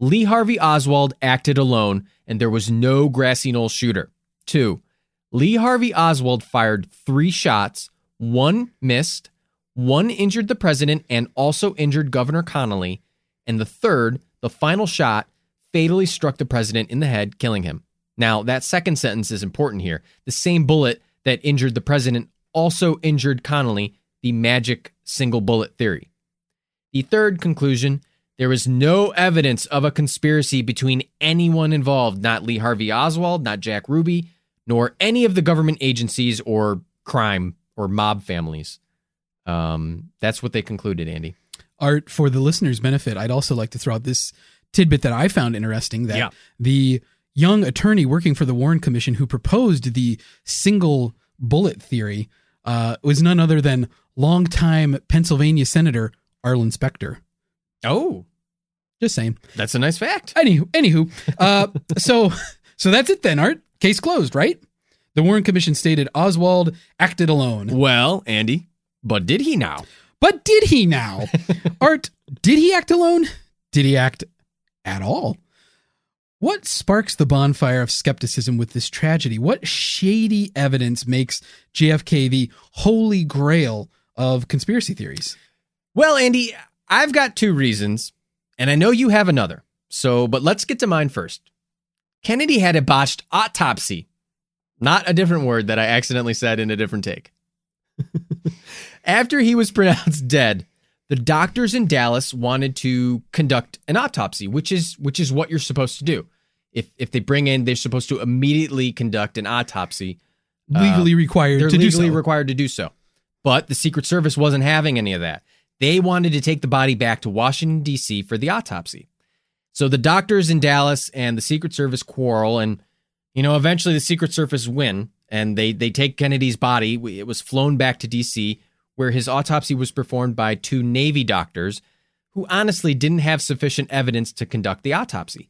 Lee Harvey Oswald acted alone and there was no grassy knoll shooter. Two, Lee Harvey Oswald fired three shots, one missed, one injured the president and also injured Governor Connally, and the third, the final shot, fatally struck the president in the head, killing him. Now, that second sentence is important here. The same bullet that injured the president also injured Connally, the magic single bullet theory. The third conclusion there was no evidence of a conspiracy between anyone involved, not Lee Harvey Oswald, not Jack Ruby, nor any of the government agencies or crime or mob families. Um, that's what they concluded, Andy. Art, for the listeners' benefit, I'd also like to throw out this tidbit that I found interesting that Yeah. the young attorney working for the Warren Commission who proposed the single bullet theory uh, was none other than longtime Pennsylvania Senator Arlen Specter. Oh, Just saying. that's a nice fact. Anywho, anywho, uh, so so that's it then. Art case closed, right? The Warren Commission stated Oswald acted alone, Well, Andy, but did he now? But did he now? Art, did he act alone? Did he act at all? What sparks the bonfire of skepticism with this tragedy? What shady evidence makes JFK the holy grail of conspiracy theories? Well, Andy, I've got two reasons, and I know you have another. So, but let's get to mine first. Kennedy had a botched autopsy, not a different word that I accidentally said in a different take. After he was pronounced dead, the doctors in Dallas wanted to conduct an autopsy, which is which is what you're supposed to do. If if they bring in, they're supposed to immediately conduct an autopsy. Uh, legally required They're to do legally so. required to do so. But the Secret Service wasn't having any of that. They wanted to take the body back to Washington, D.C. for the autopsy. So the doctors in Dallas and the Secret Service quarrel, and, you know, eventually the Secret Service win, and they, they take Kennedy's body. It was flown back to D.C., where his autopsy was performed by two Navy doctors who honestly didn't have sufficient evidence to conduct the autopsy.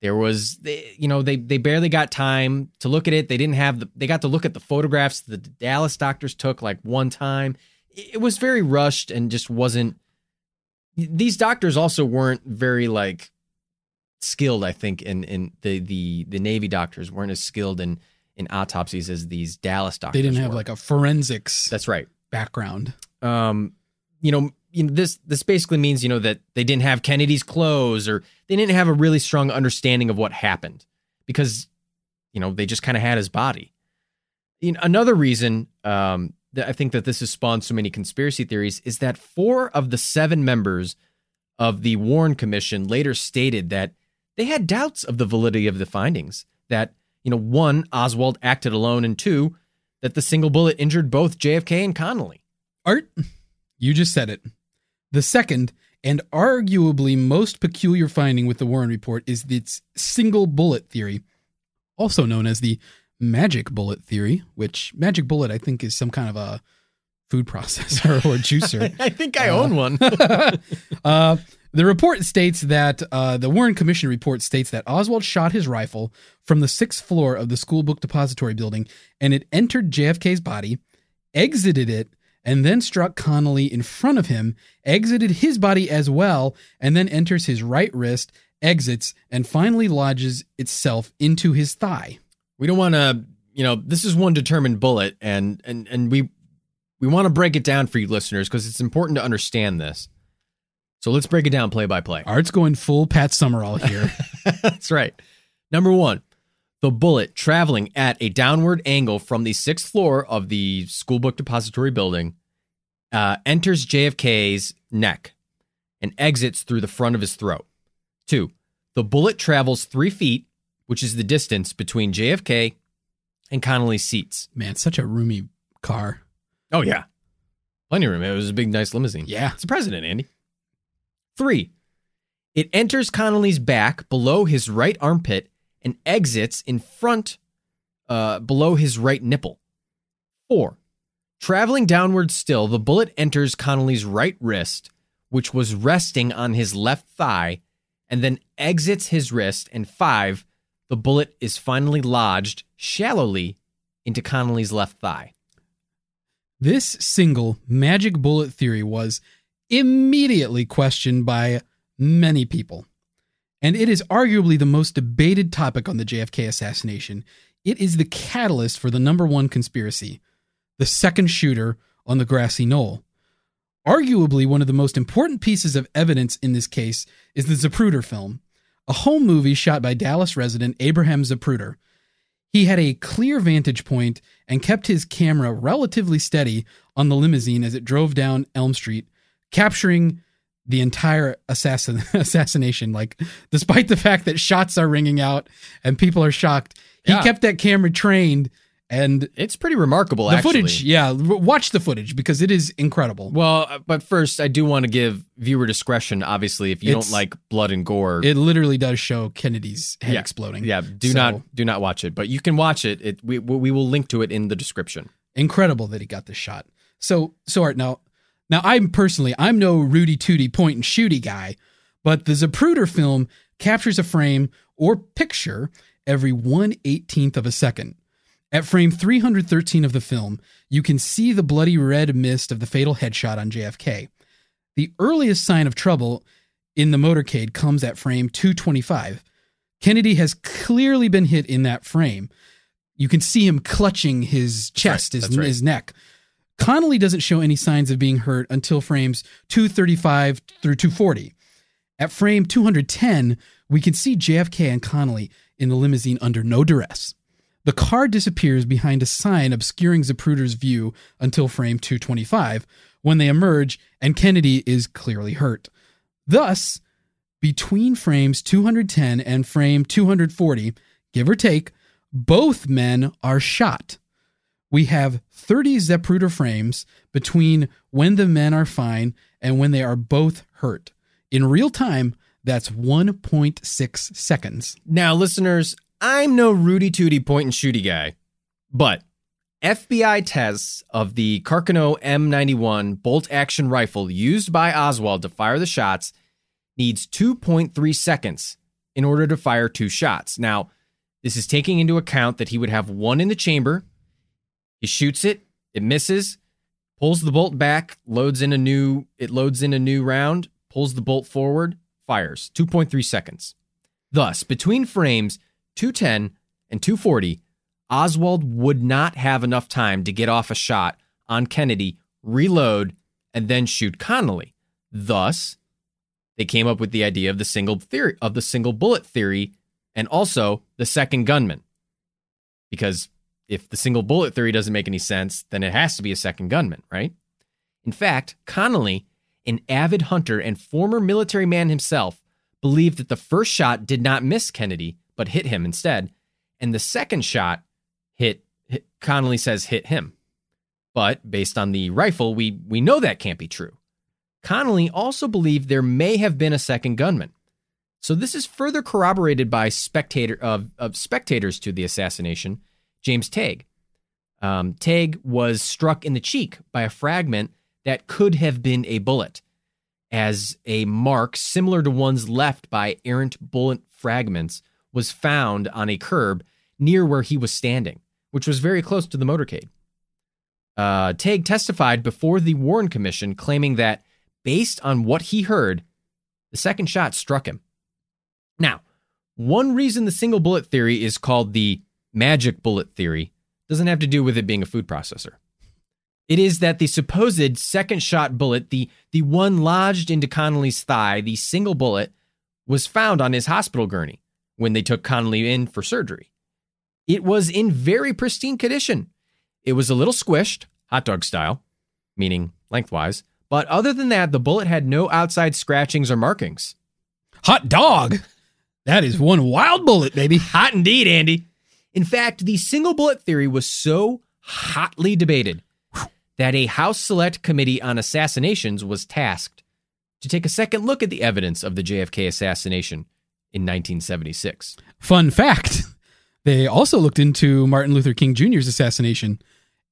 There was, they- you know, they they barely got time to look at it. They didn't have the. They got to look at the photographs the Dallas doctors took like one time. It it was very rushed and just wasn't. These doctors also weren't very like skilled. I think in in the the the Navy doctors weren't as skilled in in autopsies as these Dallas doctors. They didn't have were. like a forensics That's right background. um, you know, you know, this this basically means you know that they didn't have Kennedy's clothes or they didn't have a really strong understanding of what happened because you know they just kind of had his body. You know, another reason um, that I think that this has spawned so many conspiracy theories is that four of the seven members of the Warren Commission later stated that they had doubts of the validity of the findings. That you know, one Oswald acted alone, and two that the single bullet injured both JFK and Connally. Art, you just said it. The second and arguably most peculiar finding with the Warren report is its single bullet theory, also known as the magic bullet theory, which magic bullet I think is some kind of a food processor or juicer. I think I Uh, own one. uh, the report states that uh, the Warren Commission report states that Oswald shot his rifle from the sixth floor of the school book depository building and it entered JFK's body, exited it, and then struck Connally in front of him, exited his body as well, and then enters his right wrist, exits, and finally lodges itself into his thigh. we don't want to, you know, this is one determined bullet, and and and we we want to break it down for you listeners because it's important to understand this. So let's break it down play by play. Art's going full Pat Summerall here. That's right. Number one, the bullet traveling at a downward angle from the sixth floor of the school book depository building uh, enters JFK's neck and exits through the front of his throat. Two, the bullet travels three feet, which is the distance between JFK and Connally's seats. Man, such a roomy car. Oh, yeah. Plenty of room. It was a big, nice limousine. Yeah. It's the president, Andy. Three, it enters Connally's back below his right armpit and exits in front uh, below his right nipple. Four, traveling downward still, the bullet enters Connally's right wrist, which was resting on his left thigh, and then exits his wrist. And five, the bullet is finally lodged shallowly into Connally's left thigh. This single magic bullet theory was immediately questioned by many people. And it is arguably the most debated topic on the JFK assassination. It is the catalyst for the number one conspiracy the second shooter on the grassy knoll. Arguably, one of the most important pieces of evidence in this case is the Zapruder film, a home movie shot by Dallas resident Abraham Zapruder. He had a clear vantage point and kept his camera relatively steady on the limousine as it drove down Elm Street, capturing the entire assassin assassination. Like, despite the fact that shots are ringing out and people are shocked, he Yeah. kept that camera trained And It's pretty remarkable, the actually. footage, yeah, watch the footage because it is incredible. Well, uh, but first, I do want to give viewer discretion. Obviously, if you It's- don't like blood and gore, It literally does show Kennedy's head Yeah. exploding. yeah, do So- not do not watch it. But you can watch it. It we we will link to it in the description. incredible that he got this shot. So, so Art, now, now I'm personally, I'm no Rudy Tooty point and shooty guy, but the Zapruder film captures a frame or picture every 1 18th of a second. At frame 313 of the film, you can see the bloody red mist of the fatal headshot on JFK. The earliest sign of trouble in the motorcade comes at frame 225. Kennedy has clearly been hit in that frame. You can see him clutching his chest, right, his, right. his neck. Connally doesn't show any signs of being hurt until frames 235 through 240. At frame 210, we can see JFK and Connally in the limousine under no duress. The car disappears behind a sign obscuring Zapruder's view until frame 225, when they emerge and Kennedy is clearly hurt. Thus, between frames 210 and frame 240, give or take, both men are shot. We have 30 Zapruder frames between when the men are fine and when they are both hurt. In real time, that's 1.6 seconds. Now, listeners, I'm no Rudy Tooty point and shooty guy, but FBI tests of the Carcano M91 bolt action rifle used by Oswald to fire the shots needs 2.3 seconds in order to fire two shots. Now, this is taking into account that he would have one in the chamber. He shoots it, it misses, pulls the bolt back, loads in a new it loads in a new round, pulls the bolt forward, fires. 2.3 seconds. Thus, between frames 210 and 240, Oswald would not have enough time to get off a shot on Kennedy, reload, and then shoot Connally. Thus, they came up with the idea of the single theory of the single bullet theory and also the second gunman. Because if the single bullet theory doesn't make any sense, then it has to be a second gunman, right? In fact, Connally, an avid hunter and former military man himself, believed that the first shot did not miss Kennedy, but hit him instead, and the second shot hit, hit Connally says hit him. But based on the rifle, we we know that can't be true. Connally also believed there may have been a second gunman. So this is further corroborated by spectator of, of spectators to the assassination, James Tague. Um, was struck in the cheek by a fragment that could have been a bullet, as a mark similar to ones left by errant bullet fragments was found on a curb near where he was standing, which was very close to the motorcade. Uh, testified before the Warren Commission, claiming that based on what he heard, the second shot struck him. Now, one reason the single bullet theory is called the magic bullet theory doesn't have to do with it being a food processor. It is that the supposed second shot bullet, the, the one lodged into Connally's thigh, the single bullet, was found on his hospital gurney when they took Connally in for surgery. It was in very pristine condition. It was a little squished, hot dog style, meaning lengthwise, but other than that, the bullet had no outside scratchings or markings. Hot dog! That is one wild bullet, baby. Hot indeed, Andy. In fact, the single bullet theory was so hotly debated that a House Select Committee on Assassinations was tasked to take a second look at the evidence of the JFK assassination in 1976. Fun fact they also looked into Martin Luther King Jr.'s assassination,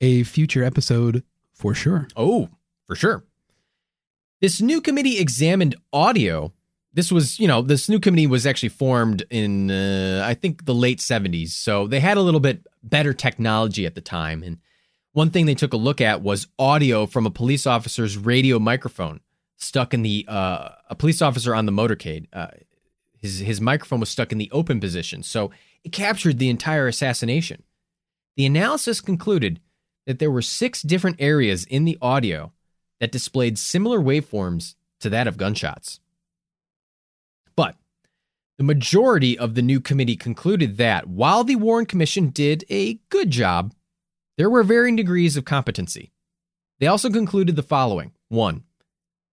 a future episode for sure. Oh, for sure. This new committee examined audio. This was, you know, this new committee was actually formed in, uh, I think, the late 70s. So they had a little bit better technology at the time. And one thing they took a look at was audio from a police officer's radio microphone stuck in the, uh, a police officer on the motorcade. Uh, his, his microphone was stuck in the open position. So it captured the entire assassination. The analysis concluded that there were six different areas in the audio that displayed similar waveforms to that of gunshots. But the majority of the new committee concluded that while the Warren Commission did a good job, there were varying degrees of competency. They also concluded the following one,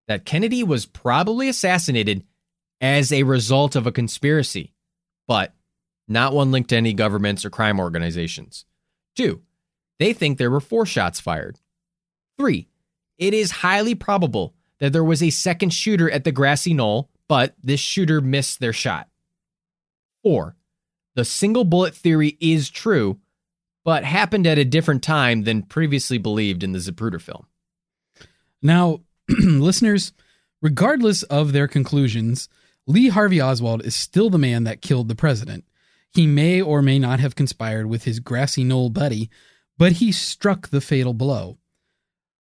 that Kennedy was probably assassinated as a result of a conspiracy, but not one linked to any governments or crime organizations. Two, They think there were four shots fired. Three, it is highly probable that there was a second shooter at the grassy knoll, but this shooter missed their shot. Four, the single bullet theory is true, but happened at a different time than previously believed in the Zapruder film. Now, listeners, regardless of their conclusions, Lee Harvey Oswald is still the man that killed the president. He may or may not have conspired with his grassy knoll buddy, but he struck the fatal blow.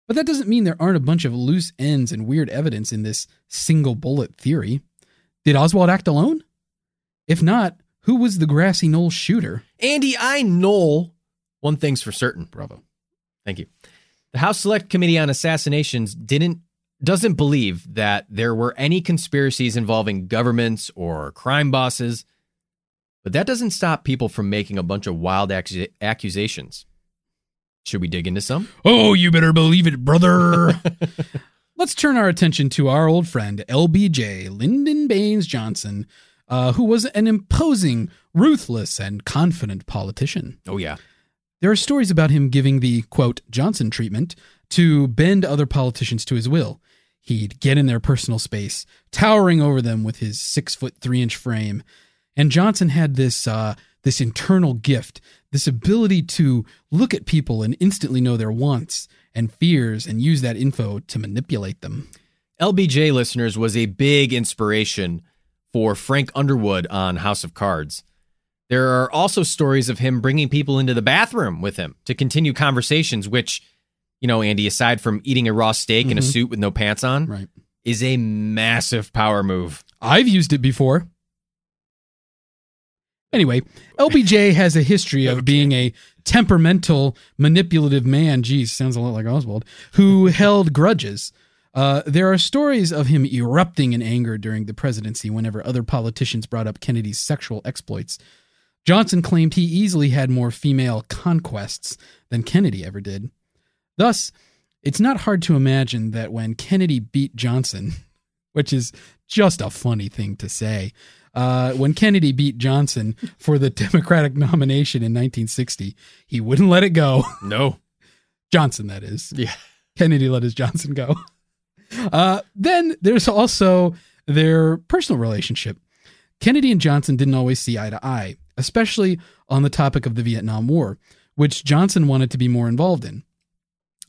But that doesn't mean there aren't a bunch of loose ends and weird evidence in this single bullet theory. Did Oswald act alone? If not, who was the grassy knoll shooter? Andy, I know one thing's for certain. Bravo. Thank you. The House Select Committee on Assassinations didn't doesn't believe that there were any conspiracies involving governments or crime bosses, but that doesn't stop people from making a bunch of wild accu- accusations. Should we dig into some? Oh, you better believe it, brother. Let's turn our attention to our old friend, LBJ, Lyndon Baines Johnson, uh, who was an imposing, ruthless, and confident politician. Oh yeah. There are stories about him giving the, quote, Johnson treatment to bend other politicians to his will. He'd get in their personal space, towering over them with his six foot three inch frame. And Johnson had this, uh, this internal gift, this ability to look at people and instantly know their wants and fears and use that info to manipulate them. LBJ listeners was a big inspiration for Frank Underwood on House of Cards. There are also stories of him bringing people into the bathroom with him to continue conversations, which, you know, Andy, aside from eating a raw steak in a suit with no pants on, Right. is a massive power move. I've used it before. Anyway, LBJ has a history of being a temperamental, manipulative man. Geez, sounds a lot like Oswald, who held grudges. Uh, there are stories of him erupting in anger during the presidency whenever other politicians brought up Kennedy's sexual exploits. Johnson claimed he easily had more female conquests than Kennedy ever did. Thus, it's not hard to imagine that when Kennedy beat Johnson, which is just a funny thing to say. Uh, when Kennedy beat Johnson for the Democratic nomination in 1960, he wouldn't let it go. No. Johnson, that is. Yeah. Kennedy let his Johnson go. Uh, then there's also their personal relationship. Kennedy and Johnson didn't always see eye to eye, especially on the topic of the Vietnam War, which Johnson wanted to be more involved in.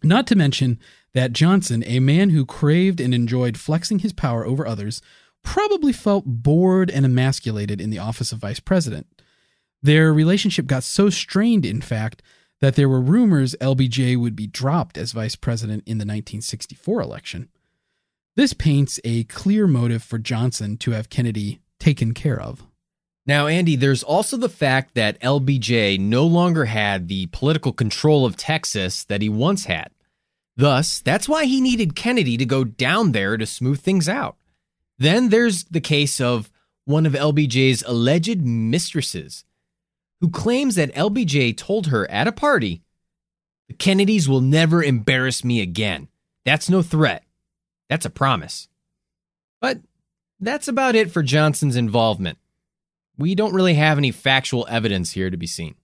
Not to mention that Johnson, a man who craved and enjoyed flexing his power over others, probably felt bored and emasculated in the office of vice president. Their relationship got so strained, in fact, that there were rumors LBJ would be dropped as vice president in the 1964 election. This paints a clear motive for Johnson to have Kennedy taken care of. Now, Andy, there's also the fact that LBJ no longer had the political control of Texas that he once had. Thus, that's why he needed Kennedy to go down there to smooth things out. Then there's the case of one of LBJ's alleged mistresses, who claims that LBJ told her at a party, The Kennedys will never embarrass me again. That's no threat. That's a promise. But that's about it for Johnson's involvement. We don't really have any factual evidence here to be seen.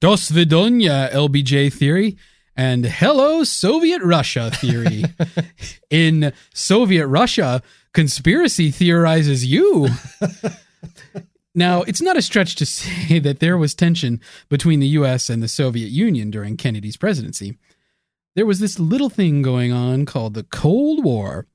Dos Vidonia LBJ theory and hello Soviet Russia theory. In Soviet Russia, conspiracy theorizes you. now, it's not a stretch to say that there was tension between the US and the Soviet Union during Kennedy's presidency. There was this little thing going on called the Cold War.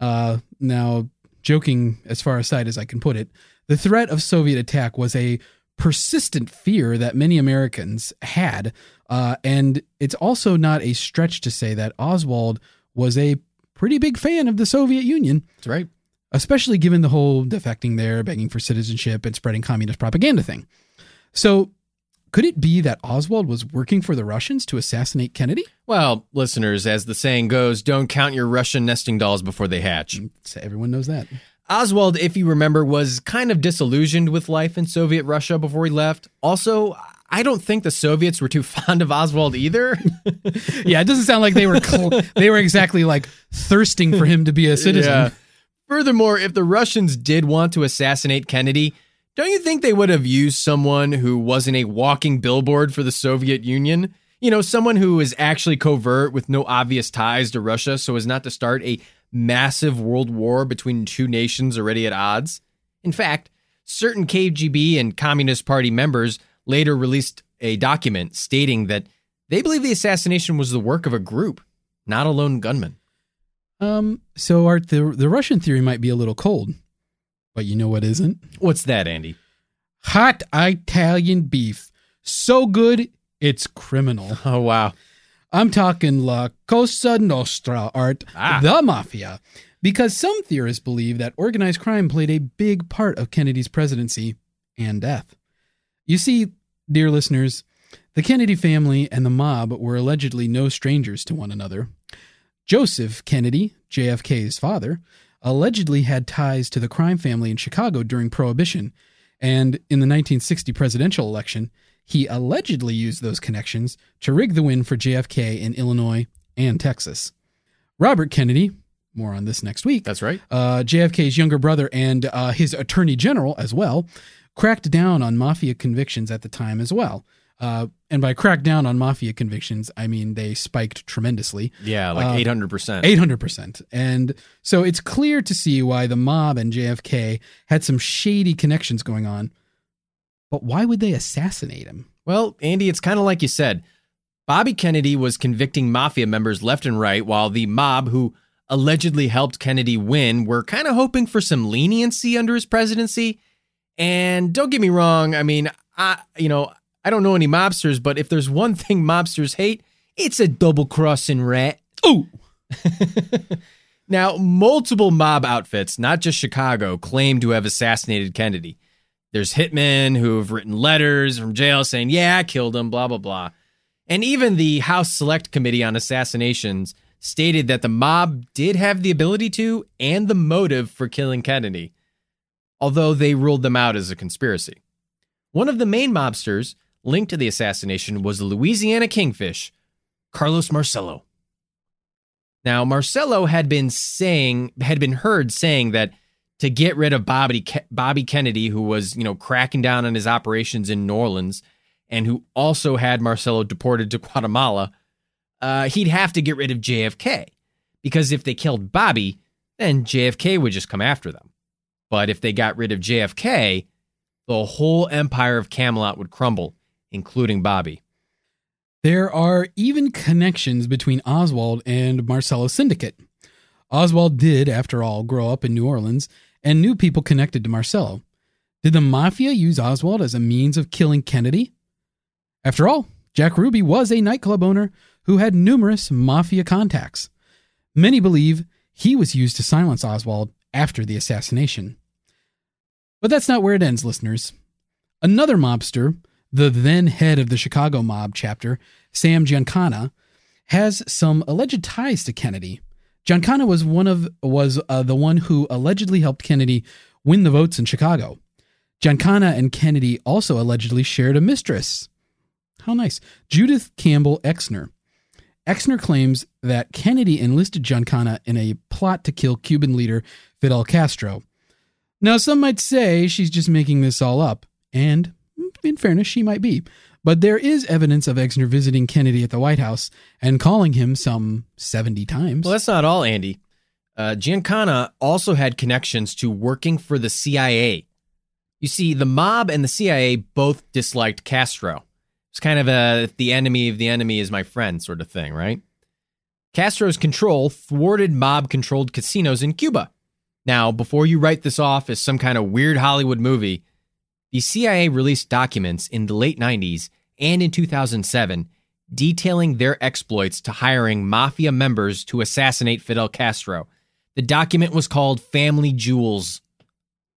Uh, now, joking as far aside as I can put it, the threat of Soviet attack was a persistent fear that many Americans had. Uh, and it's also not a stretch to say that Oswald was a pretty big fan of the Soviet Union, That's right. especially given the whole defecting there, begging for citizenship, and spreading communist propaganda thing. So, could it be that Oswald was working for the Russians to assassinate Kennedy? Well, listeners, as the saying goes, don't count your Russian nesting dolls before they hatch. Everyone knows that. Oswald, if you remember, was kind of disillusioned with life in Soviet Russia before he left. Also, I don't think the Soviets were too fond of Oswald either. Yeah, it doesn't sound like they were cl- they were exactly like thirsting for him to be a citizen. Yeah. Furthermore, if the Russians did want to assassinate Kennedy, don't you think they would have used someone who wasn't a walking billboard for the Soviet Union? You know, someone who is actually covert with no obvious ties to Russia so as not to start a massive world war between two nations already at odds. In fact, certain KGB and Communist Party members later released a document stating that they believe the assassination was the work of a group, not a lone gunman. Um, so Art, the the Russian theory might be a little cold, but you know what isn't? What's that, Andy? Hot Italian beef, so good it's criminal. Oh wow. I'm talking La Cosa Nostra, Art, Ah. the mafia, because some theorists believe that organized crime played a big part of Kennedy's presidency and death. You see, dear listeners, the Kennedy family and the mob were allegedly no strangers to one another. Joseph Kennedy, JFK's father, allegedly had ties to the crime family in Chicago during Prohibition, and in the 1960 presidential election, he allegedly used those connections to rig the win for JFK in Illinois and Texas. Robert Kennedy, more on this next week, That's right. uh, JFK's younger brother and uh, his attorney general as well, cracked down on mafia convictions at the time as well. Uh, and by crack down on mafia convictions, I mean they spiked tremendously. Yeah, like Uh, eight hundred percent. 800%. And so it's clear to see why the mob and JFK had some shady connections going on. But why would they assassinate him? Well, Andy, it's kind of like you said. Bobby Kennedy was convicting mafia members left and right, while the mob who allegedly helped Kennedy win were kind of hoping for some leniency under his presidency. And don't get me wrong, I mean, I you know, I don't know any mobsters, but if there's one thing mobsters hate, it's a double crossing rat. Ooh. Now, multiple mob outfits, not just Chicago, claim to have assassinated Kennedy. There's hitmen who have written letters from jail saying, yeah, I killed him, blah, blah, blah. And even the House Select Committee on Assassinations stated that the mob did have the ability to and the motive for killing Kennedy, although they ruled them out as a conspiracy. One of the main mobsters linked to the assassination was the Louisiana Kingfish, Carlos Marcello. Now, Marcello had been saying, had been heard saying that to get rid of Bobby, Bobby Kennedy, who was, you know, cracking down on his operations in New Orleans, and who also had Marcello deported to Guatemala, uh, he'd have to get rid of JFK. Because if they killed Bobby, then JFK would just come after them. But if they got rid of JFK, the whole empire of Camelot would crumble, including Bobby. There are even connections between Oswald and Marcello's syndicate. Oswald did, after all, grow up in New Orleans and knew people connected to Marcello. Did the mafia use Oswald as a means of killing Kennedy? After all, Jack Ruby was a nightclub owner who had numerous mafia contacts. Many believe he was used to silence Oswald after the assassination. But that's not where it ends, listeners. Another mobster, the then head of the Chicago mob chapter, Sam Giancana, has some alleged ties to Kennedy. Giancana was one of was uh, the one who allegedly helped Kennedy win the votes in Chicago. Giancana and Kennedy also allegedly shared a mistress. How nice. Judith Campbell Exner. Exner claims that Kennedy enlisted Giancana in a plot to kill Cuban leader Fidel Castro. Now, some might say she's just making this all up, and in fairness, she might be. But there is evidence of Exner visiting Kennedy at the White House and calling him some 70 times. Well, that's not all, Andy. Uh, Giancana also had connections to working for the CIA. You see, the mob and the CIA both disliked Castro. It's kind of a the enemy of the enemy is my friend sort of thing, right? Castro's control thwarted mob controlled casinos in Cuba. Now, before you write this off as some kind of weird Hollywood movie, the CIA released documents in the late 90s and in 2007 detailing their exploits to hiring mafia members to assassinate Fidel Castro. The document was called Family Jewels.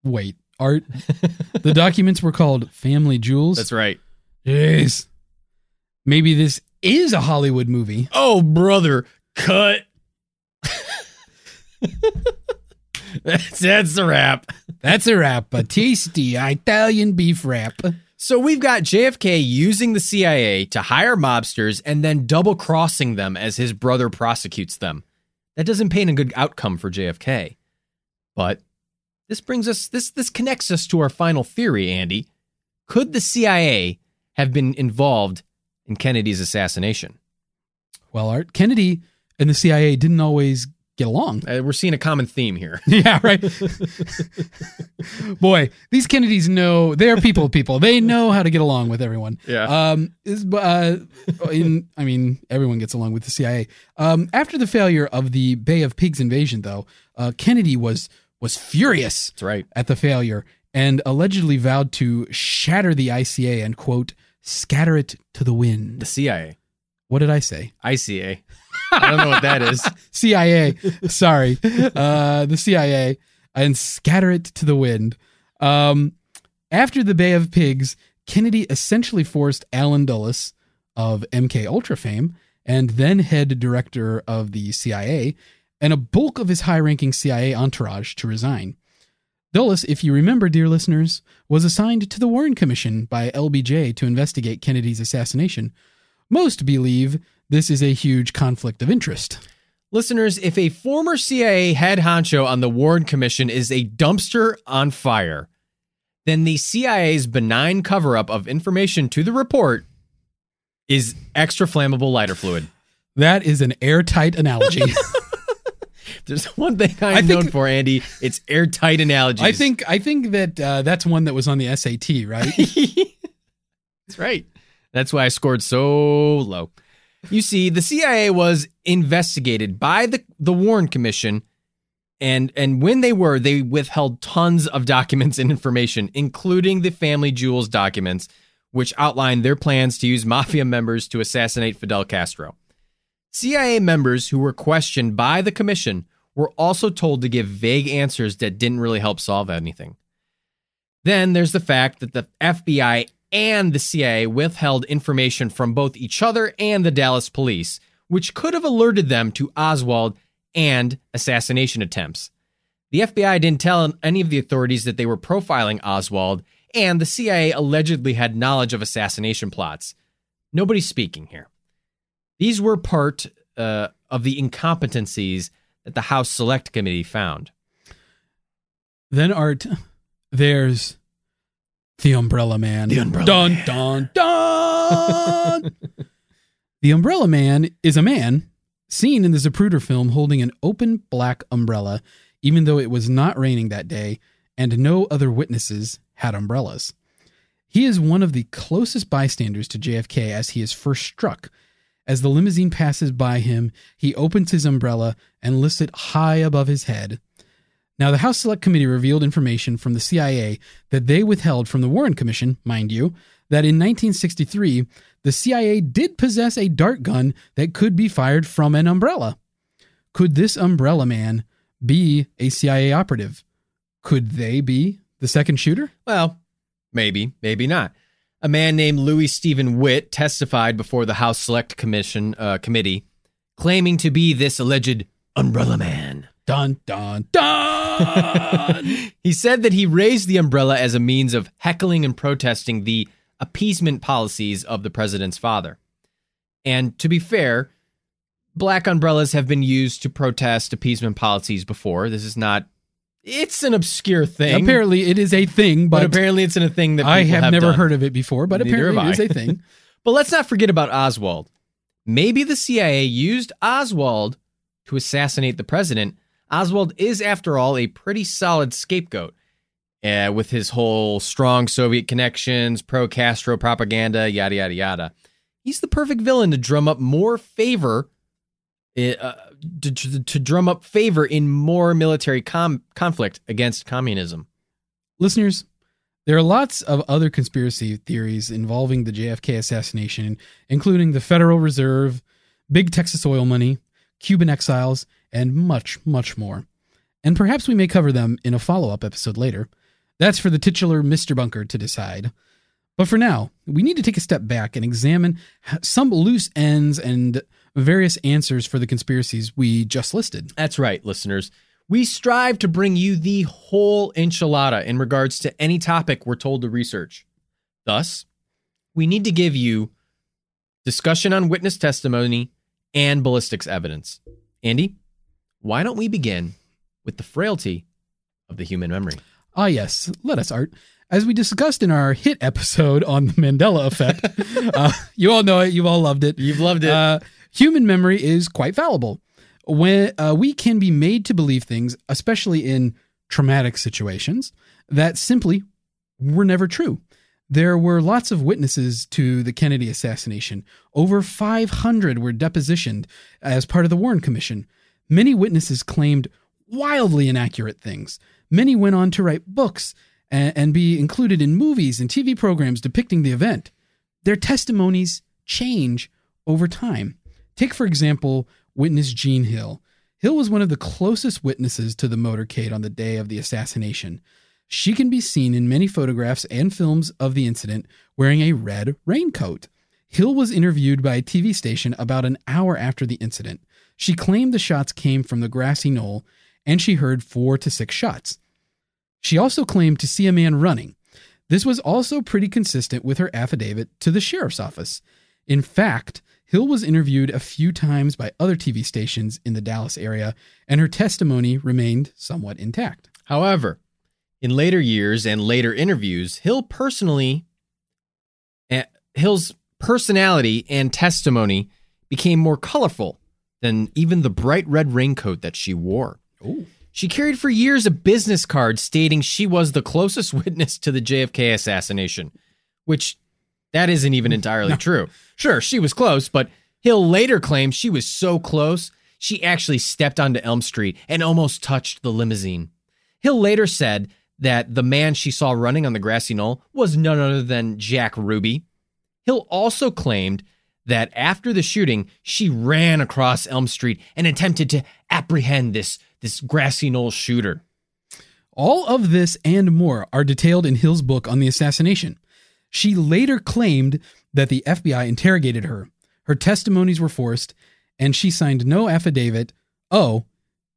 Wait, Art? the documents were called Family Jewels? That's right. Jeez. Maybe this is a Hollywood movie. Oh, brother, cut. that's, that's the wrap. That's a wrap. A tasty Italian beef wrap. So we've got JFK using the CIA to hire mobsters and then double crossing them as his brother prosecutes them. That doesn't paint a good outcome for JFK. But this brings us this this connects us to our final theory, Andy. Could the CIA have been involved in Kennedy's assassination. Well, Art Kennedy and the CIA didn't always get along. Uh, we're seeing a common theme here. yeah, right. Boy, these Kennedys know they're people people. They know how to get along with everyone. Yeah. Um, is, uh, in, I mean, everyone gets along with the CIA. Um, after the failure of the Bay of Pigs invasion, though, uh, Kennedy was was furious That's right. at the failure and allegedly vowed to shatter the ICA and quote scatter it to the wind. The CIA. What did I say? ICA. I don't know what that is. CIA. Sorry, uh, the CIA, and scatter it to the wind. Um, after the Bay of Pigs, Kennedy essentially forced Allen Dulles of MK Ultra fame and then head director of the CIA and a bulk of his high-ranking CIA entourage to resign. Dulles, if you remember, dear listeners, was assigned to the Warren Commission by LBJ to investigate Kennedy's assassination. Most believe this is a huge conflict of interest. Listeners, if a former CIA head honcho on the Warren Commission is a dumpster on fire, then the CIA's benign cover up of information to the report is extra flammable lighter fluid. That is an airtight analogy. There's one thing I'm I think- known for, Andy. It's airtight analogies. I think I think that uh, that's one that was on the SAT, right? That's right. That's why I scored so low. You see, the CIA was investigated by the, the Warren Commission, and and when they were, they withheld tons of documents and information, including the family jewels documents, which outlined their plans to use mafia members to assassinate Fidel Castro. CIA members who were questioned by the commission were also told to give vague answers that didn't really help solve anything. Then there's the fact that the FBI and the CIA withheld information from both each other and the Dallas police, which could have alerted them to Oswald and assassination attempts. The FBI didn't tell any of the authorities that they were profiling Oswald, and the CIA allegedly had knowledge of assassination plots. Nobody's speaking here. These were part uh, of the incompetencies that the House Select Committee found. then Art, there's the Umbrella Man. The Umbrella dun, Man. Dun dun the Umbrella Man is a man seen in the Zapruder film holding an open black umbrella, even though it was not raining that day and no other witnesses had umbrellas. He is one of the closest bystanders to JFK as he is first struck. As the limousine passes by him, he opens his umbrella and lifts it high above his head. Now, the House Select Committee revealed information from the CIA that they withheld from the Warren Commission, mind you, that in 1963, the CIA did possess a dart gun that could be fired from an umbrella. Could this umbrella man be a CIA operative? Could they be the second shooter? Well, maybe, maybe not. A man named Louis Stephen Witt testified before the House Select Commission uh, committee, claiming to be this alleged umbrella man. Dun, dun, dun! He said that he raised the umbrella as a means of heckling and protesting the appeasement policies of the president's father. And to be fair, black umbrellas have been used to protest appeasement policies before. This is not. It's an obscure thing. apparently, it is a thing, but but, apparently it's in a thing that I people have, never done. heard of it before, but Neither apparently it is a thing. But let's not forget about Oswald. Maybe the CIA used Oswald to assassinate the president. Oswald is, after all, a pretty solid scapegoat. Uh, with his whole strong Soviet connections, pro Castro propaganda, yada, yada, yada. He's the perfect villain to drum up more favor, uh, to, to, to drum up favor in more military com- conflict against communism. Listeners, there are lots of other conspiracy theories involving the JFK assassination, including the Federal Reserve, big Texas oil money, Cuban exiles, and much, much more. And perhaps we may cover them in a follow up episode later. That's for the titular Mr. Bunker to decide. But for now, we need to take a step back and examine some loose ends and various answers for the conspiracies we just listed. That's right, listeners. We strive to bring you the whole enchilada in regards to any topic we're told to research. Thus, we need to give you discussion on witness testimony and ballistics evidence. Andy, why don't we begin with the frailty of the human memory? Ah, yes, let us, Art. As we discussed in our hit episode on the Mandela effect, uh, you all know it, you've all loved it. You've loved it. Uh, human memory is quite fallible. When uh, we can be made to believe things, especially in traumatic situations, that simply were never true. There were lots of witnesses to the Kennedy assassination. Over 500 were depositioned as part of the Warren Commission. Many witnesses claimed wildly inaccurate things. Many went on to write books and, and be included in movies and TV programs depicting the event. Their testimonies change over time. Take, for example, witness Jean Hill. Hill was one of the closest witnesses to the motorcade on the day of the assassination. She can be seen in many photographs and films of the incident wearing a red raincoat. Hill was interviewed by a TV station about an hour after the incident. She claimed the shots came from the grassy knoll and she heard four to six shots. She also claimed to see a man running. This was also pretty consistent with her affidavit to the sheriff's office. In fact, Hill was interviewed a few times by other TV stations in the Dallas area, and her testimony remained somewhat intact. However, in later years and later interviews, Hill personally eh, Hill's personality and testimony became more colorful than even the bright red raincoat that she wore. Ooh. She carried for years a business card stating she was the closest witness to the JFK assassination, which that isn't even entirely No. true. Sure, she was close, but Hill later claimed she was so close, she actually stepped onto Elm Street and almost touched the limousine. Hill later said that the man she saw running on the grassy knoll was none other than Jack Ruby. Hill also claimed that after the shooting, she ran across Elm Street and attempted to apprehend this, this grassy knoll shooter. All of this and more are detailed in Hill's book on the assassination. She later claimed that the FBI interrogated her. Her testimonies were forced, and she signed no affidavit. Oh,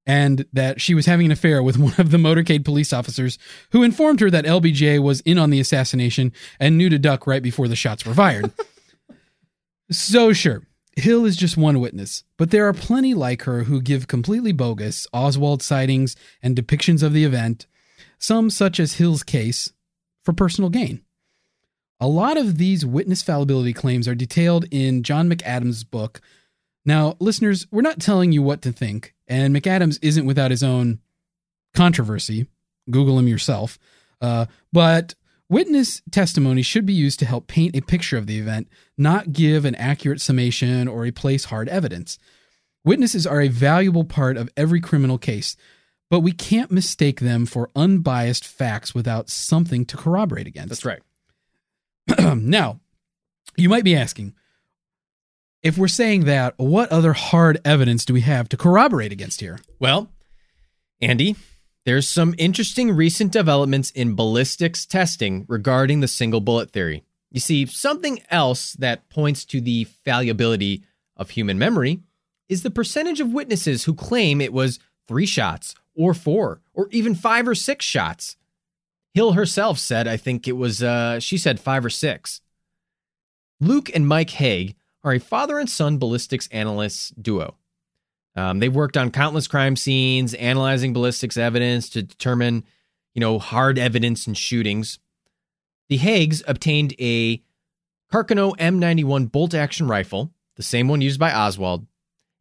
and that she was having an affair with one of the motorcade police officers who informed her that LBJ was in on the assassination and knew to duck right before the shots were fired. so, sure, Hill is just one witness, but there are plenty like her who give completely bogus Oswald sightings and depictions of the event, some such as Hill's case, for personal gain. A lot of these witness fallibility claims are detailed in John McAdams' book. Now, listeners, we're not telling you what to think, and McAdams isn't without his own controversy. Google him yourself. Uh, but witness testimony should be used to help paint a picture of the event, not give an accurate summation or replace hard evidence. Witnesses are a valuable part of every criminal case, but we can't mistake them for unbiased facts without something to corroborate against. That's right. now, you might be asking, if we're saying that, what other hard evidence do we have to corroborate against here? Well, Andy, there's some interesting recent developments in ballistics testing regarding the single bullet theory. You see, something else that points to the fallibility of human memory is the percentage of witnesses who claim it was three shots, or four, or even five or six shots. Hill herself said, I think it was, uh, she said five or six. Luke and Mike Haag are a father and son ballistics analysts duo. Um, they've worked on countless crime scenes, analyzing ballistics evidence to determine, you know, hard evidence in shootings. The Haags obtained a Carcano M91 bolt action rifle, the same one used by Oswald,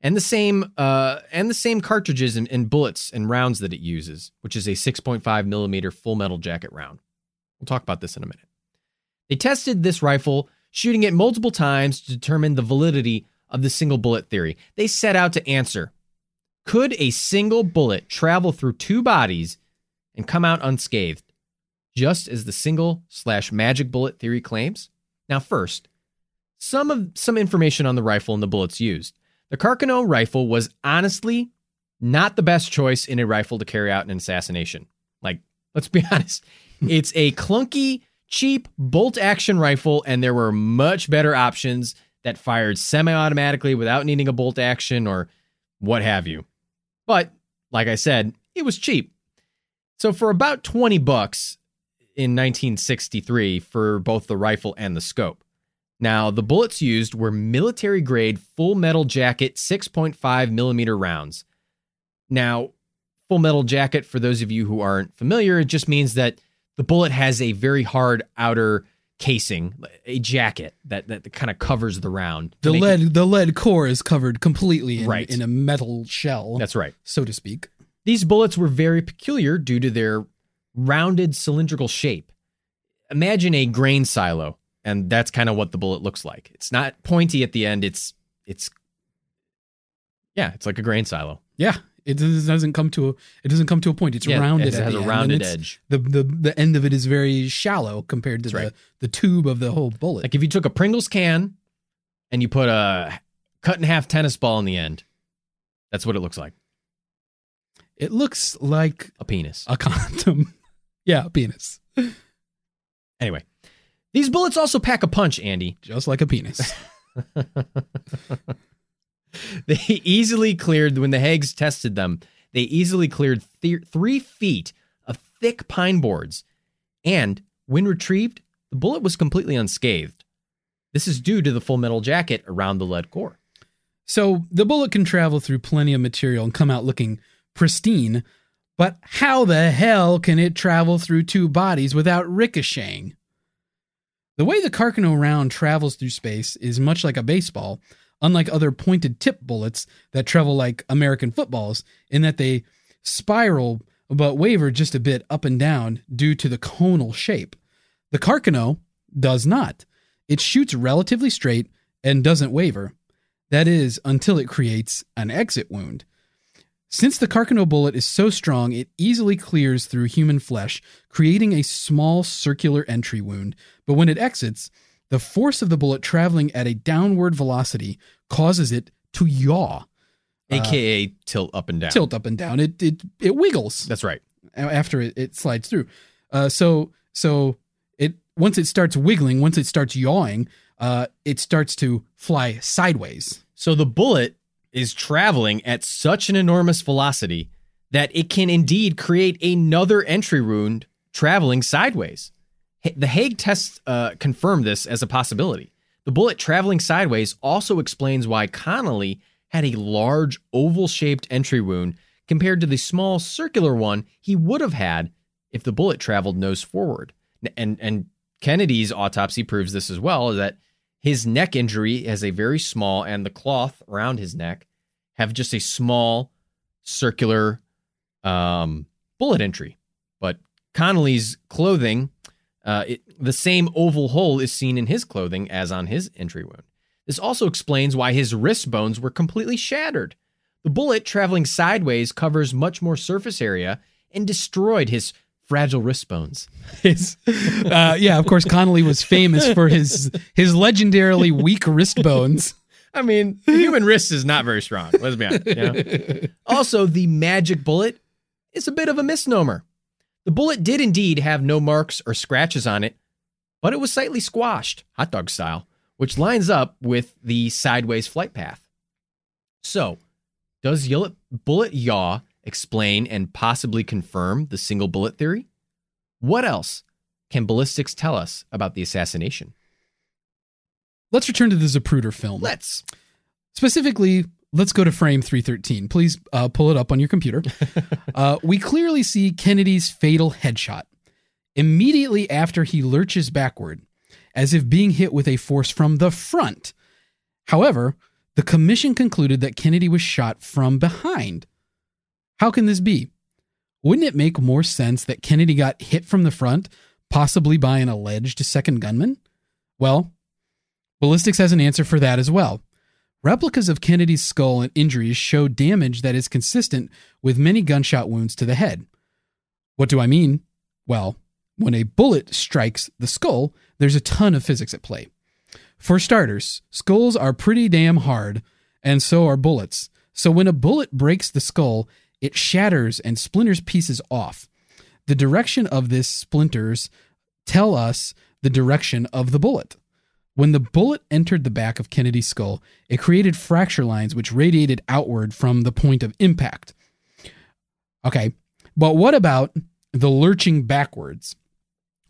and the same uh, and the same cartridges and, and bullets and rounds that it uses, which is a 6.5 millimeter full metal jacket round. We'll talk about this in a minute. They tested this rifle, shooting it multiple times to determine the validity of the single bullet theory. They set out to answer Could a single bullet travel through two bodies and come out unscathed, just as the single slash magic bullet theory claims? Now, first, some of some information on the rifle and the bullets used. The Carcano rifle was honestly not the best choice in a rifle to carry out an assassination. Like, let's be honest, it's a clunky, cheap bolt action rifle, and there were much better options that fired semi automatically without needing a bolt action or what have you. But like I said, it was cheap. So for about 20 bucks in 1963 for both the rifle and the scope. Now, the bullets used were military grade full metal jacket 6.5 millimeter rounds. Now, full metal jacket, for those of you who aren't familiar, it just means that the bullet has a very hard outer casing, a jacket that that kind of covers the round. The lead it- the lead core is covered completely in, Right. in a metal shell, that's right. so to speak. These bullets were very peculiar due to their rounded cylindrical shape. Imagine a grain silo, and that's kind of what the bullet looks like. It's not pointy at the end. It's it's yeah, it's like a grain silo. Yeah, it does- doesn't come to a it doesn't come to a point. It's Yeah, rounded. It has a end, rounded edge. The, the the end of it is very shallow compared to That's the right. the tube of the whole bullet. Like if you took a Pringles can and you put a cut in half tennis ball in the end, that's what it looks like. it looks like A penis. a condom. yeah, a penis, Anyway, these bullets also pack a punch, Andy. just like a penis. They easily cleared, when the Haags tested them, they easily cleared th- three feet of thick pine boards. And when retrieved, the bullet was completely unscathed. This is due to the full metal jacket around the lead core. So the bullet can travel through plenty of material and come out looking pristine, but how the hell can it travel through two bodies without ricocheting? The way the Carcano round travels through space is much like a baseball, unlike other pointed tip bullets that travel like American footballs, in that they spiral but waver just a bit up and down due to the conal shape. The Carcano does not. It shoots relatively straight and doesn't waver. That is, until it creates an exit wound. Since the Carcano bullet is so strong, it easily clears through human flesh, creating a small circular entry wound. But when it exits, the force of the bullet traveling at a downward velocity causes it to yaw, AKA tilt up and down. tilt up and down. It it it wiggles That's right. after it, it slides through. Uh, so so it once it starts wiggling, once it starts yawing, uh, it starts to fly sideways. So the bullet is traveling at such an enormous velocity that it can indeed create another entry wound traveling sideways. The Haag tests uh, confirmed this as a possibility. The bullet traveling sideways also explains why Connally had a large oval shaped entry wound compared to the small circular one he would have had if the bullet traveled nose forward. And, and Kennedy's autopsy proves this as well that his neck injury has a very small, and the cloth around his neck have just a small circular um, bullet entry. But Connally's clothing, uh, it, the same oval hole is seen in his clothing as on his entry wound. This also explains why his wrist bones were completely shattered. The bullet traveling sideways covers much more surface area and destroyed his fragile wrist bones. His, uh, yeah, of course, Connally was famous for his his legendarily weak wrist bones. I mean, the human wrist is not very strong. Let's be honest. you know? Also, the magic bullet is a bit of a misnomer. The bullet did indeed have no marks or scratches on it, but it was slightly squashed, hot dog style, which lines up with the sideways flight path. So, does bullet yaw explain and possibly confirm the single bullet theory? What else can ballistics tell us about the assassination? Let's return to the Zapruder film. Let's. Specifically, let's go to frame 313. Please uh, pull it up on your computer. uh, we clearly see Kennedy's fatal headshot immediately after he lurches backward, as if being hit with a force from the front. However, the commission concluded that Kennedy was shot from behind. How can this be? Wouldn't it make more sense that Kennedy got hit from the front, possibly by an alleged second gunman? Well, ballistics has an answer for that as well. Replicas of Kennedy's skull and injuries show damage that is consistent with many gunshot wounds to the head. What do I mean? Well, when a bullet strikes the skull, there's a ton of physics at play. For starters, skulls are pretty damn hard, and so are bullets. So when a bullet breaks the skull, it shatters and splinters pieces off. The direction of this splinters tell us the direction of the bullet. When the bullet entered the back of Kennedy's skull, it created fracture lines which radiated outward from the point of impact. Okay, but what about the lurching backwards?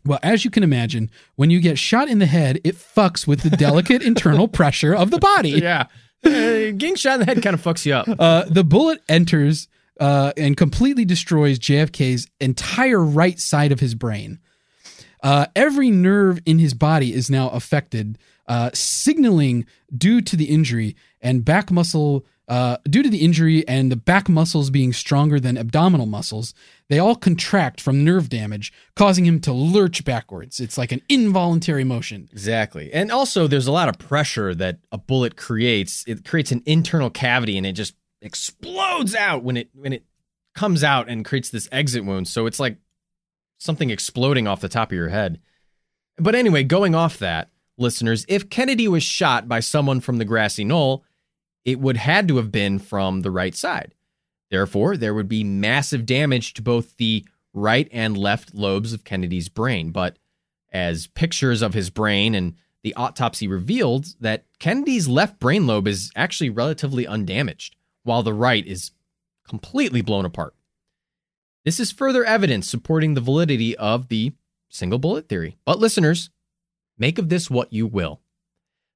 Well, as you can imagine, when you get shot in the head, it fucks with the delicate internal pressure of the body. Yeah. Uh, getting shot in the head kind of fucks you up. Uh, the bullet enters uh, and completely destroys JFK's entire right side of his brain. Uh, every nerve in his body is now affected, uh, signaling due to the injury and back muscle. Uh, due to the injury and the back muscles being stronger than abdominal muscles, they all contract from nerve damage, causing him to lurch backwards. It's like an involuntary motion. Exactly. And also there's a lot of pressure that a bullet creates. It creates an internal cavity and it just explodes out when it when it comes out and creates this exit wound. So it's like something exploding off the top of your head. But anyway, going off that, listeners, if Kennedy was shot by someone from the grassy knoll, it would had to have been from the right side. Therefore, there would be massive damage to both the right and left lobes of Kennedy's brain. But as pictures of his brain and the autopsy revealed that Kennedy's left brain lobe is actually relatively undamaged, while the right is completely blown apart. This is further evidence supporting the validity of the single bullet theory. But listeners, make of this what you will.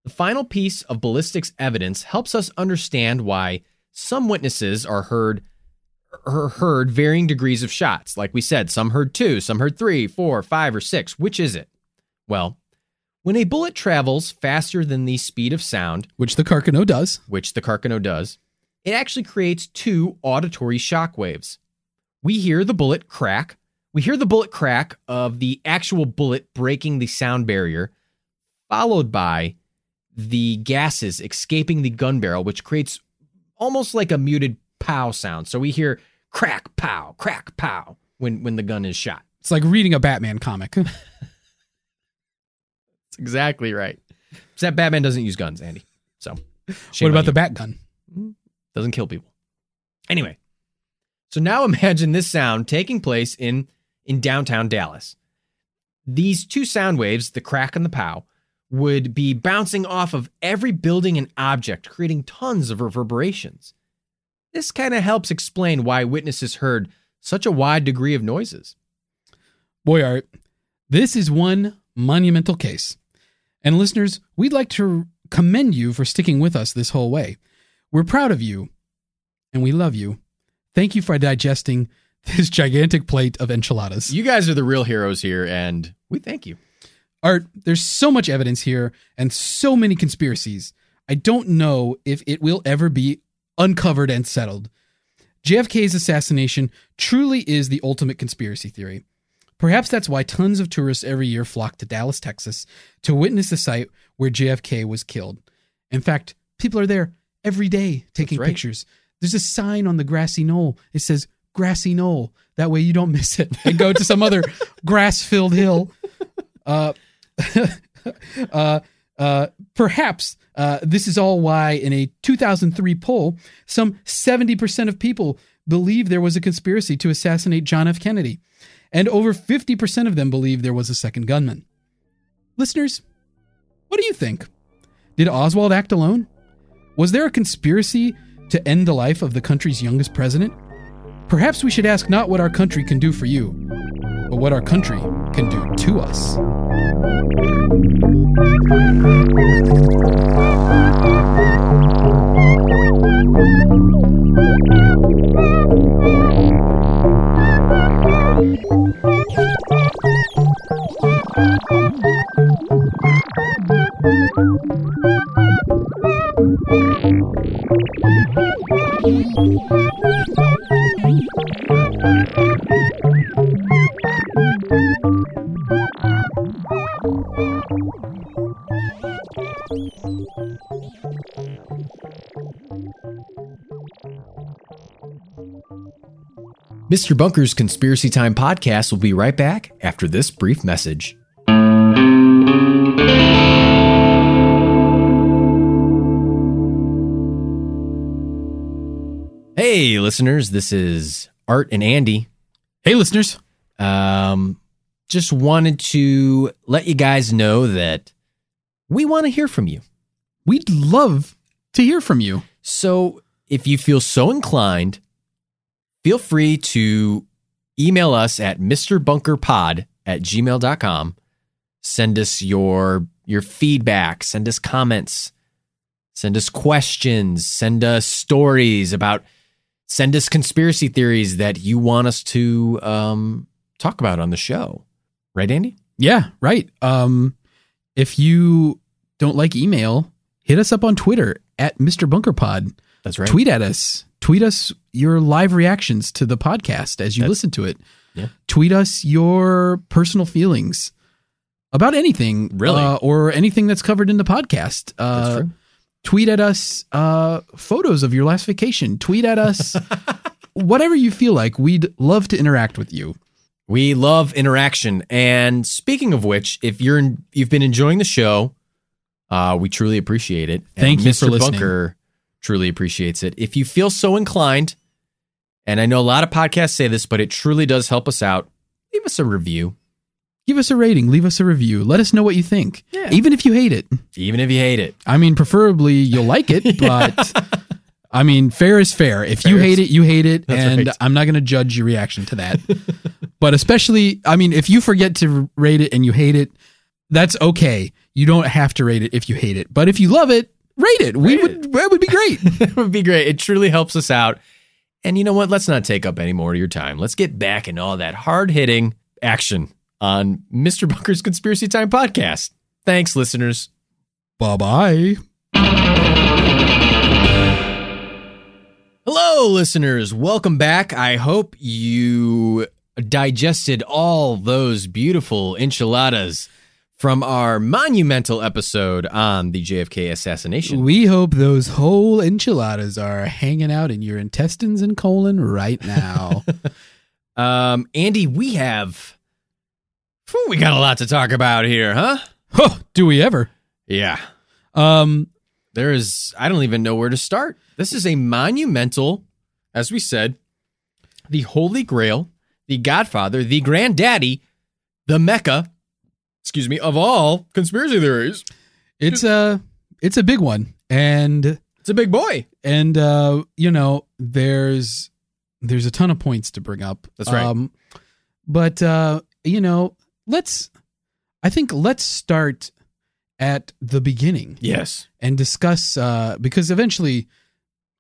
The final piece of ballistics evidence helps us understand why some witnesses are heard heard varying degrees of shots. Like we said, some heard two, some heard three, four, five, or six. Which is it? Well, when a bullet travels faster than the speed of sound, Which the Carcano does. which the Carcano does, it actually creates two auditory shock waves. We hear the bullet crack. We hear the bullet crack of the actual bullet breaking the sound barrier, followed by the gases escaping the gun barrel, which creates almost like a muted pow sound. So we hear crack, pow, crack, pow when, when the gun is shot. It's like reading a Batman comic. That's exactly right. Except Batman doesn't use guns, Andy. So, what about the bat gun? Mm, doesn't kill people. Anyway, so now imagine this sound taking place in in downtown Dallas. These two sound waves, the crack and the pow, would be bouncing off of every building and object, creating tons of reverberations. This kind of helps explain why witnesses heard such a wide degree of noises. Boy art, this is one monumental case. And listeners, we'd like to commend you for sticking with us this whole way. We're proud of you and we love you. Thank you for digesting this gigantic plate of enchiladas. You guys are the real heroes here, and we thank you. Art, there's so much evidence here and so many conspiracies. I don't know if it will ever be uncovered and settled. JFK's assassination truly is the ultimate conspiracy theory. Perhaps that's why tons of tourists every year flock to Dallas, Texas to witness the site where JFK was killed. In fact, people are there every day taking right. pictures. There's a sign on the grassy knoll. It says grassy knoll. That way you don't miss it and go to some other grass filled hill. Uh, uh, uh, perhaps uh, this is all why, in a 2003 poll, some 70% of people believe there was a conspiracy to assassinate John F. Kennedy, and over 50% of them believe there was a second gunman. Listeners, what do you think? Did Oswald act alone? Was there a conspiracy to end the life of the country's youngest president? Perhaps we should ask not what our country can do for you, but what our country can do to us. Mr. Bunker's Conspiracy Time podcast will be right back after this brief message. Hey, listeners, this is Art and Andy. Hey, listeners. Um, just wanted to let you guys know that we want to hear from you. We'd love to hear from you. So if you feel so inclined, feel free to email us at mrbunkerpod at gmail.com. Send us your your feedback, send us comments, send us questions, send us stories about send us conspiracy theories that you want us to um, talk about on the show. Right, Andy? Yeah, right. Um, if you don't like email, hit us up on Twitter at Mr. Bunker Pod. That's right. Tweet at us. Tweet us your live reactions to the podcast as you That's- listen to it. Yeah. Tweet us your personal feelings about anything, Really? uh, or anything that's covered in the podcast. Uh, That's true. Tweet at us uh, photos of your last vacation. Tweet at us whatever you feel like. We'd love to interact with you. We love interaction. And speaking of which, if you're in, you've been enjoying the show, uh, we truly appreciate it. And Thank you Mr. for listening. Bunker truly appreciates it. If you feel so inclined, and I know a lot of podcasts say this, but it truly does help us out. Leave us a review, Give us a rating. Leave us a review. Let us know what you think. Yeah. Even if you hate it. even if you hate it. I mean, preferably you'll like it, but I mean, fair is fair. If you hate is- it, you hate it, and right. I'm not going to judge your reaction to that. but especially, I mean, if you forget to rate it and you hate it, that's okay. You don't have to rate it if you hate it. But if you love it, rate it. we Rate would that would be great. It would be great. It truly helps us out. And you know what? Let's not take up any more of your time. Let's get back in all that hard hitting action on Mr. Bunker's Conspiracy Time podcast. Thanks, listeners. bye bye. Hello, listeners. Welcome back. I hope you digested all those beautiful enchiladas from our monumental episode on the JFK assassination. We hope those whole enchiladas are hanging out in your intestines and colon right now. Um, Andy, we have. Whew, we got a lot to talk about here, huh? huh, do we ever? Yeah. Um, There is, I don't even know where to start. This is a monumental, as we said, the Holy Grail, the Godfather, the Granddaddy, the Mecca, excuse me, of all conspiracy theories. it's a it's a big one, and It's a big boy. and uh, you know, there's there's a ton of points to bring up. That's right. Um, but uh, you know, let's. I think let's start at the beginning Yes. and discuss uh, because eventually,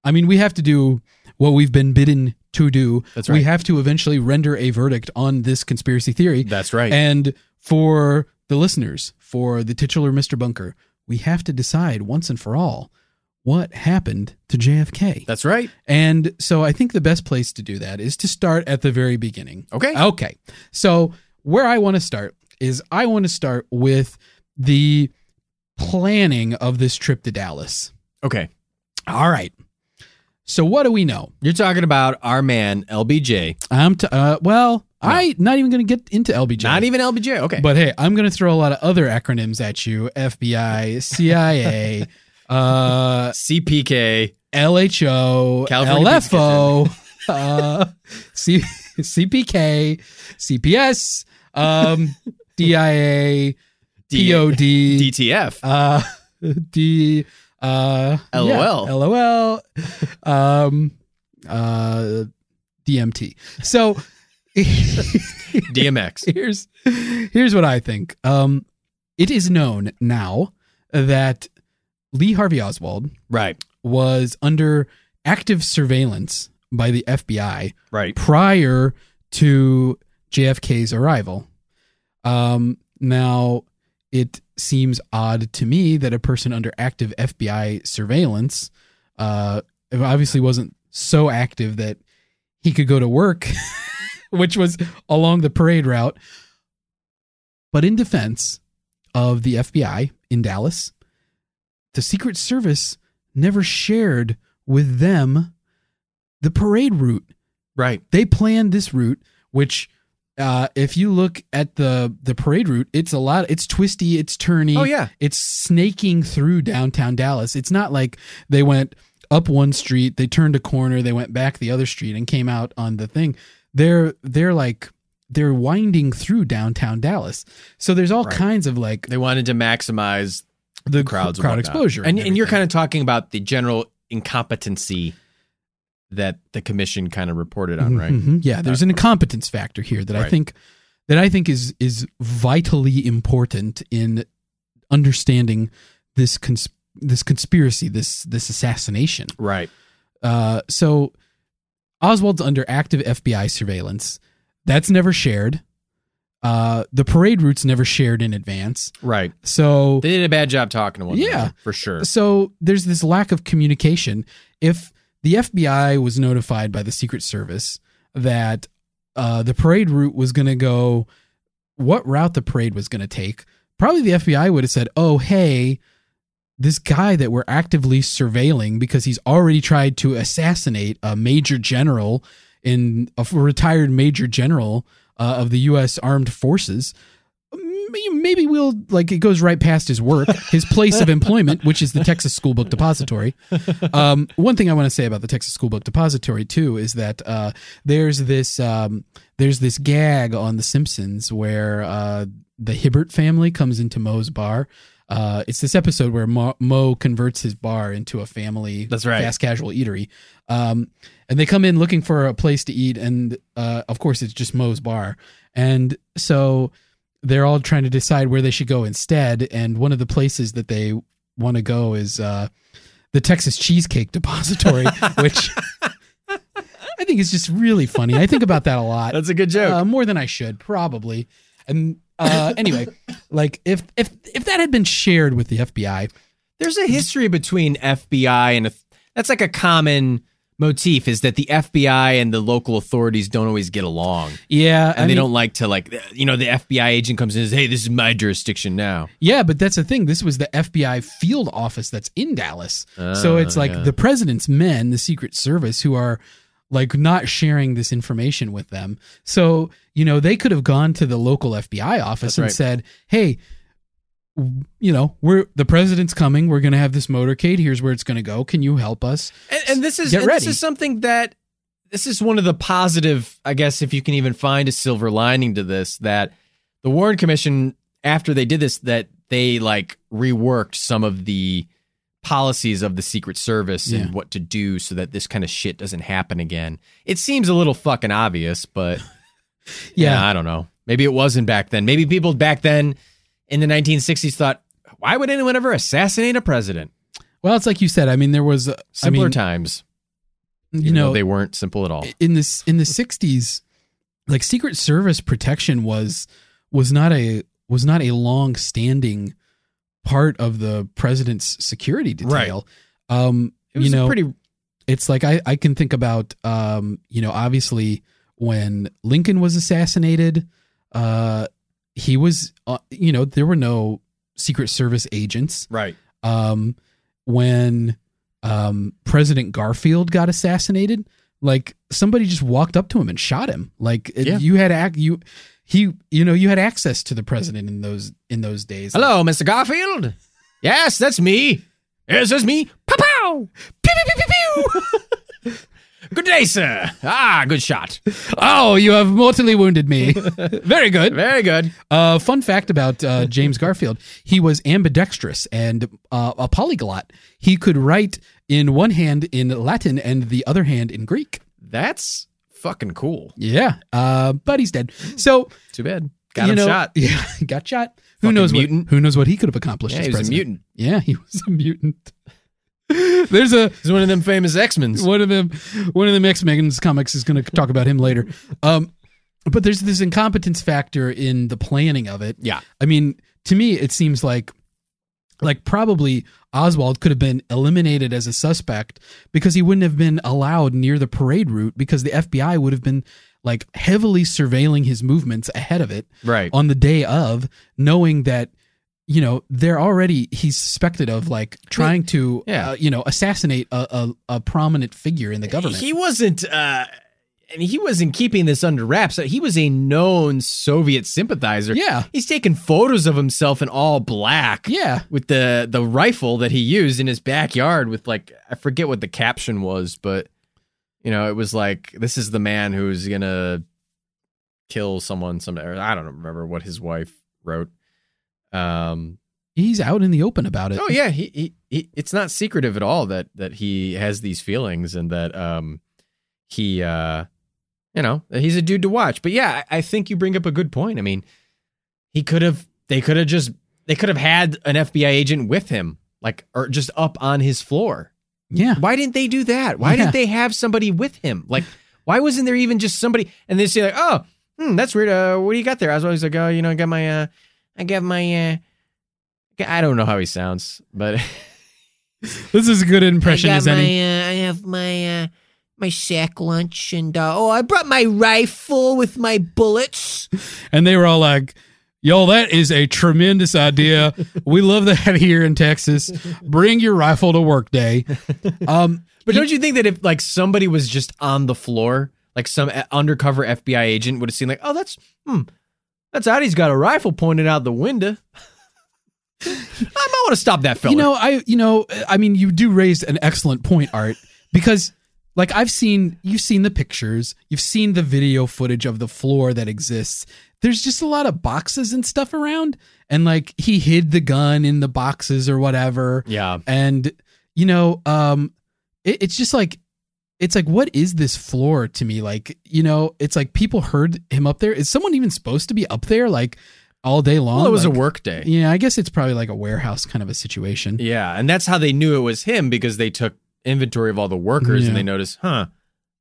I mean, we have to do what we've been bidden to do. That's right. We have to eventually render a verdict on this conspiracy theory. That's right. And for the listeners, for the titular Mr. Bunker, we have to decide once and for all what happened to JFK. That's right. And so I think the best place to do that is to start at the very beginning. Okay. Okay. So where I want to start is I want to start with the planning of this trip to Dallas. Okay. All right. So what do we know? You're talking about our man, LBJ. I'm t- uh, well, I not even going to get into LBJ. Not even LBJ. Okay. But hey, I'm going to throw a lot of other acronyms at you: FBI, CIA, uh, CPK. LHO, California LFO, uh, C- CPK, CPS, um, DIA, D- POD, DTF. uh, D, uh, yeah, LOL. LOL, um, uh, DMT. So DMX. here's here's what I think. Um, it is known now that Lee Harvey Oswald Right. was under active surveillance by the FBI Right. prior to JFK's arrival. Um, now, it seems odd to me that a person under active FBI surveillance uh, obviously wasn't so active that he could go to work, which was along the parade route. But in defense of the FBI in Dallas, the Secret Service never shared with them the parade route Right. they planned this route which uh, if you look at the the parade route it's a lot it's twisty it's turny. Oh, yeah. it's snaking through downtown dallas. It's not like they went up one street they turned a corner they went back the other street and came out on the thing. They're they're like they're winding through downtown dallas. So there's all Right. kinds of like They wanted to maximize the crowds, crowd exposure and, and, you're kind of talking about the general incompetency that the commission kind of reported on, right? Mhm. Yeah, there's an incompetence factor here that I think that I think is is vitally important in understanding this cons- this conspiracy, this this assassination. Right. Uh, so Oswald's under active FBI surveillance. That's never shared. uh, the parade routes never shared in advance. Right. So They did a bad job talking to one Yeah. another, for sure. so there's this lack of communication. If the FBI was notified by the Secret Service that uh, the parade route was going to go, what route the parade was going to take, probably the FBI would have said, "Oh, hey." This guy that we're actively surveilling because he's already tried to assassinate a major general in a retired major general uh, of the U.S. Armed Forces. Maybe- we'll like it goes right past his work, his place of employment, which is the Texas School Book Depository. Um, one thing I want to say about the Texas School Book Depository too is that uh, there's this um, there's this gag on The Simpsons where uh, the Hibbert family comes into Moe's bar. Uh, it's this episode where Mo, Mo converts his bar into a family That's right. fast casual eatery. Um, and they come in looking for a place to eat, and uh, of course it's just Moe's bar. And so they're all trying to decide where they should go instead. And one of the places that they want to go is uh, the Texas Cheesecake Depository, which I think is just really funny. I think about that a lot, That's a good joke. uh, more than I should probably. And uh, anyway, like if if if that had been shared with the FBI, There's a history between FBI and a, that's like a common motif is that the FBI and the local authorities don't always get along. yeah, And I they mean- don't like to like you know the FBI agent comes in and says, "Hey, this is my jurisdiction now." Yeah, but that's the thing. This was the FBI field office that's in Dallas. so Ah, it's like yeah. the president's men, the Secret Service, who are like not sharing this information with them. So, you know, they could have gone to the local FBI office That's and right. said, hey, you know, we're the president's coming. We're going to have this motorcade. Here's where it's going to go. Can you help us? And, and this is and this is something that this is one of the positive, I guess, if you can even find a silver lining to this, that the Warren Commission, after they did this, that they like reworked some of the policies of the Secret Service Yeah. and what to do so that this kind of shit doesn't happen again. It seems a little fucking obvious, but yeah, Yeah. I don't know. Maybe it wasn't back then. Maybe people back then in the 1960s thought, why would anyone ever assassinate a president? Well, it's like you said. I mean, there was, uh, I Simpler mean, times. you know, they weren't simple at all. in this in the 60s like secret service protection was was not a was not a long standing part of the president's security detail um It was you know pretty it's like I, I can think about um you know obviously when lincoln was assassinated uh he was uh, you know there were no secret service agents right. um, when um, President Garfield got assassinated, like somebody just walked up to him and shot him. Like Yeah. you had ac- you he you know you had access to the president in those in those days. Hello, Mr. Garfield. Yes, that's me. Yes, that's me. Pow pow. Pew pew pew pew pew. good day, sir. Ah, good shot. Oh, you have mortally wounded me. Very good. Very good. Uh, fun fact about uh, James Garfield: he was ambidextrous and uh, a polyglot. He could write in one hand in Latin and the other hand in Greek. That's fucking cool. Yeah, uh, but he's dead. So Too bad. Got you him know, shot. Yeah, got shot. Who Fucking knows mutant. what? Who knows what he could have accomplished? Yeah, as he was a president. mutant. Yeah, he was a mutant. There's a He's one of them famous X-Men's. one of them. One of them X Men's comics is going to talk about him later. Um, but there's this incompetence factor in the planning of it. Yeah. I mean, to me, it seems like like probably Oswald could have been eliminated as a suspect because he wouldn't have been allowed near the parade route because the FBI would have been like heavily surveilling his movements ahead of it Right. on the day of, knowing that you know they're already he's suspected of like trying to Yeah. uh, you know assassinate a, a, a prominent figure in the government. He wasn't uh and he wasn't keeping this under wraps. He was a known Soviet sympathizer. yeah, He's taking photos of himself in all black. yeah, with the the rifle that he used in his backyard with like I forget what the caption was, but you know, it was like this is the man who's gonna kill someone someday. I don't remember what his wife wrote. Um he's out in the open about it. oh yeah, he, he he it's not secretive at all that that he has these feelings and that um he uh you know, he's a dude to watch. But yeah, I, I think you bring up a good point. I mean, he could have they could have just they could have had an FBI agent with him, like or just up on his floor. yeah. Why didn't they do that? Why Yeah. didn't they have somebody with him? Like, why wasn't there even just somebody? And they say like, oh, hmm, that's weird. Uh, what do you got there? I was always like, oh, you know, I got my, uh, I got my, uh, I don't know how he sounds, but This is a good impression I got as my, any. uh, I have my uh, my sack lunch, and uh, oh, I brought my rifle with my bullets. And they were all like, Yo, that is a tremendous idea. we love that here in Texas. Bring your rifle to work day. Um, but don't you think that if like somebody was just on the floor, like some uh, undercover FBI agent would have seen like, oh, that's hmm, that's odd. He's got a rifle pointed out the window. I might want to stop that fella. You know, I you know, I mean, you do raise an excellent point, Art, because like I've seen you've seen the pictures, you've seen the video footage of the floor that exists. There's just a lot of boxes and stuff around, and like he hid the gun in the boxes or whatever. yeah, And you know, um, it, it's just like it's like what is this floor to me? Like you know, it's like people heard him up there. Is someone even supposed to be up there like all day long? well, it was Like, a work day. Yeah, I guess it's probably like a warehouse kind of a situation. Yeah, and that's how they knew it was him because they took inventory of all the workers Yeah. and they noticed, huh,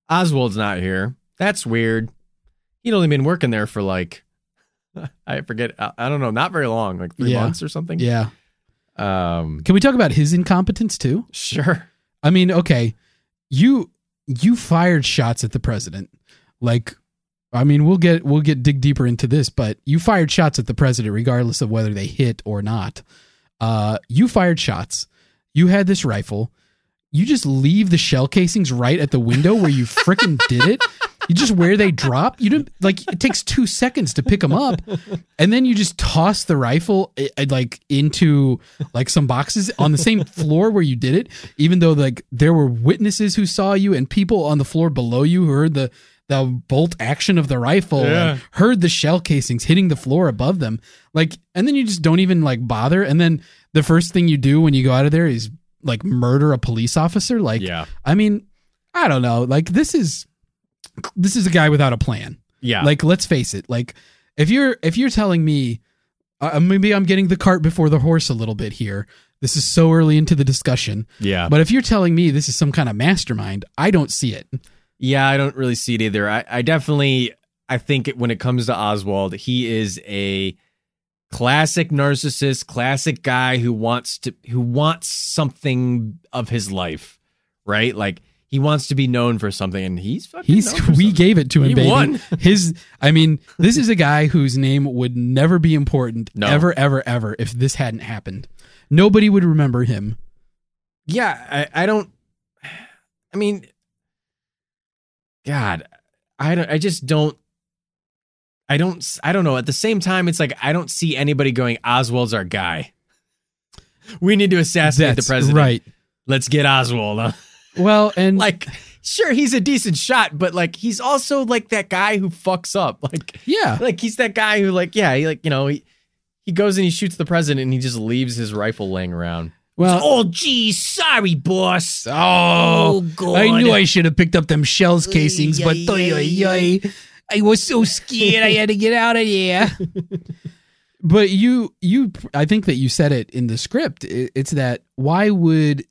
Oswald's not here. That's weird. He'd only been working there for like, I forget, I, don't know, not very long, like three Yeah. months or something. Yeah. Um, Can we talk about his incompetence too? sure. I mean, okay, you you fired shots at the president. Like, I mean, we'll get we'll get dig deeper into this, but you fired shots at the president regardless of whether they hit or not. Uh, you fired shots. You had this rifle. You just leave the shell casings right at the window where you frickin' did it. You just where they drop. You don't like it takes two seconds to pick them up, and then you just toss the rifle eh, eh, like into like some boxes on the same floor where you did it. Even though like there were witnesses who saw you and people on the floor below you who heard the the bolt action of the rifle Yeah. and heard the shell casings hitting the floor above them. Like, and then you just don't even like bother. And then the first thing you do when you go out of there is like murder a police officer. Like, Yeah. I mean, I don't know. Like this is this is a guy without a plan. Yeah. Like let's face it. Like if you're if you're telling me uh, maybe I'm getting the cart before the horse a little bit here. This is so early into the discussion. yeah. But if you're telling me this is some kind of mastermind, I don't see it. Yeah, I don't really see it either. I, I definitely, I think when it comes to Oswald, he is a classic narcissist, classic guy who wants to, who wants something of his life, right? Like he wants to be known for something, and he's fucking. He's we gave it to him, He baby. won. His I mean, this is a guy whose name would never be important No. ever, ever, ever if this hadn't happened. Nobody would remember him. Yeah, I, I don't. I mean, God, I don't. I just don't. I don't. I don't know. At the same time, it's like I don't see anybody going. Oswald's our guy. We need to assassinate That's the president. right. Let's get Oswald. huh? Well, and Like, sure, he's a decent shot, but like, he's also like that guy who fucks up. Like, yeah, like he's that guy who, like, yeah, he like you know he. He goes and he shoots the president and he just leaves his rifle laying around. well, Oh, geez, sorry, boss. oh, oh God. I knew I should have picked up them shells casings, but Ay, ay, oy, oy, ay, oy, I was so scared I had to get out of here. but you, you, I think that you said it in the script. It's that why would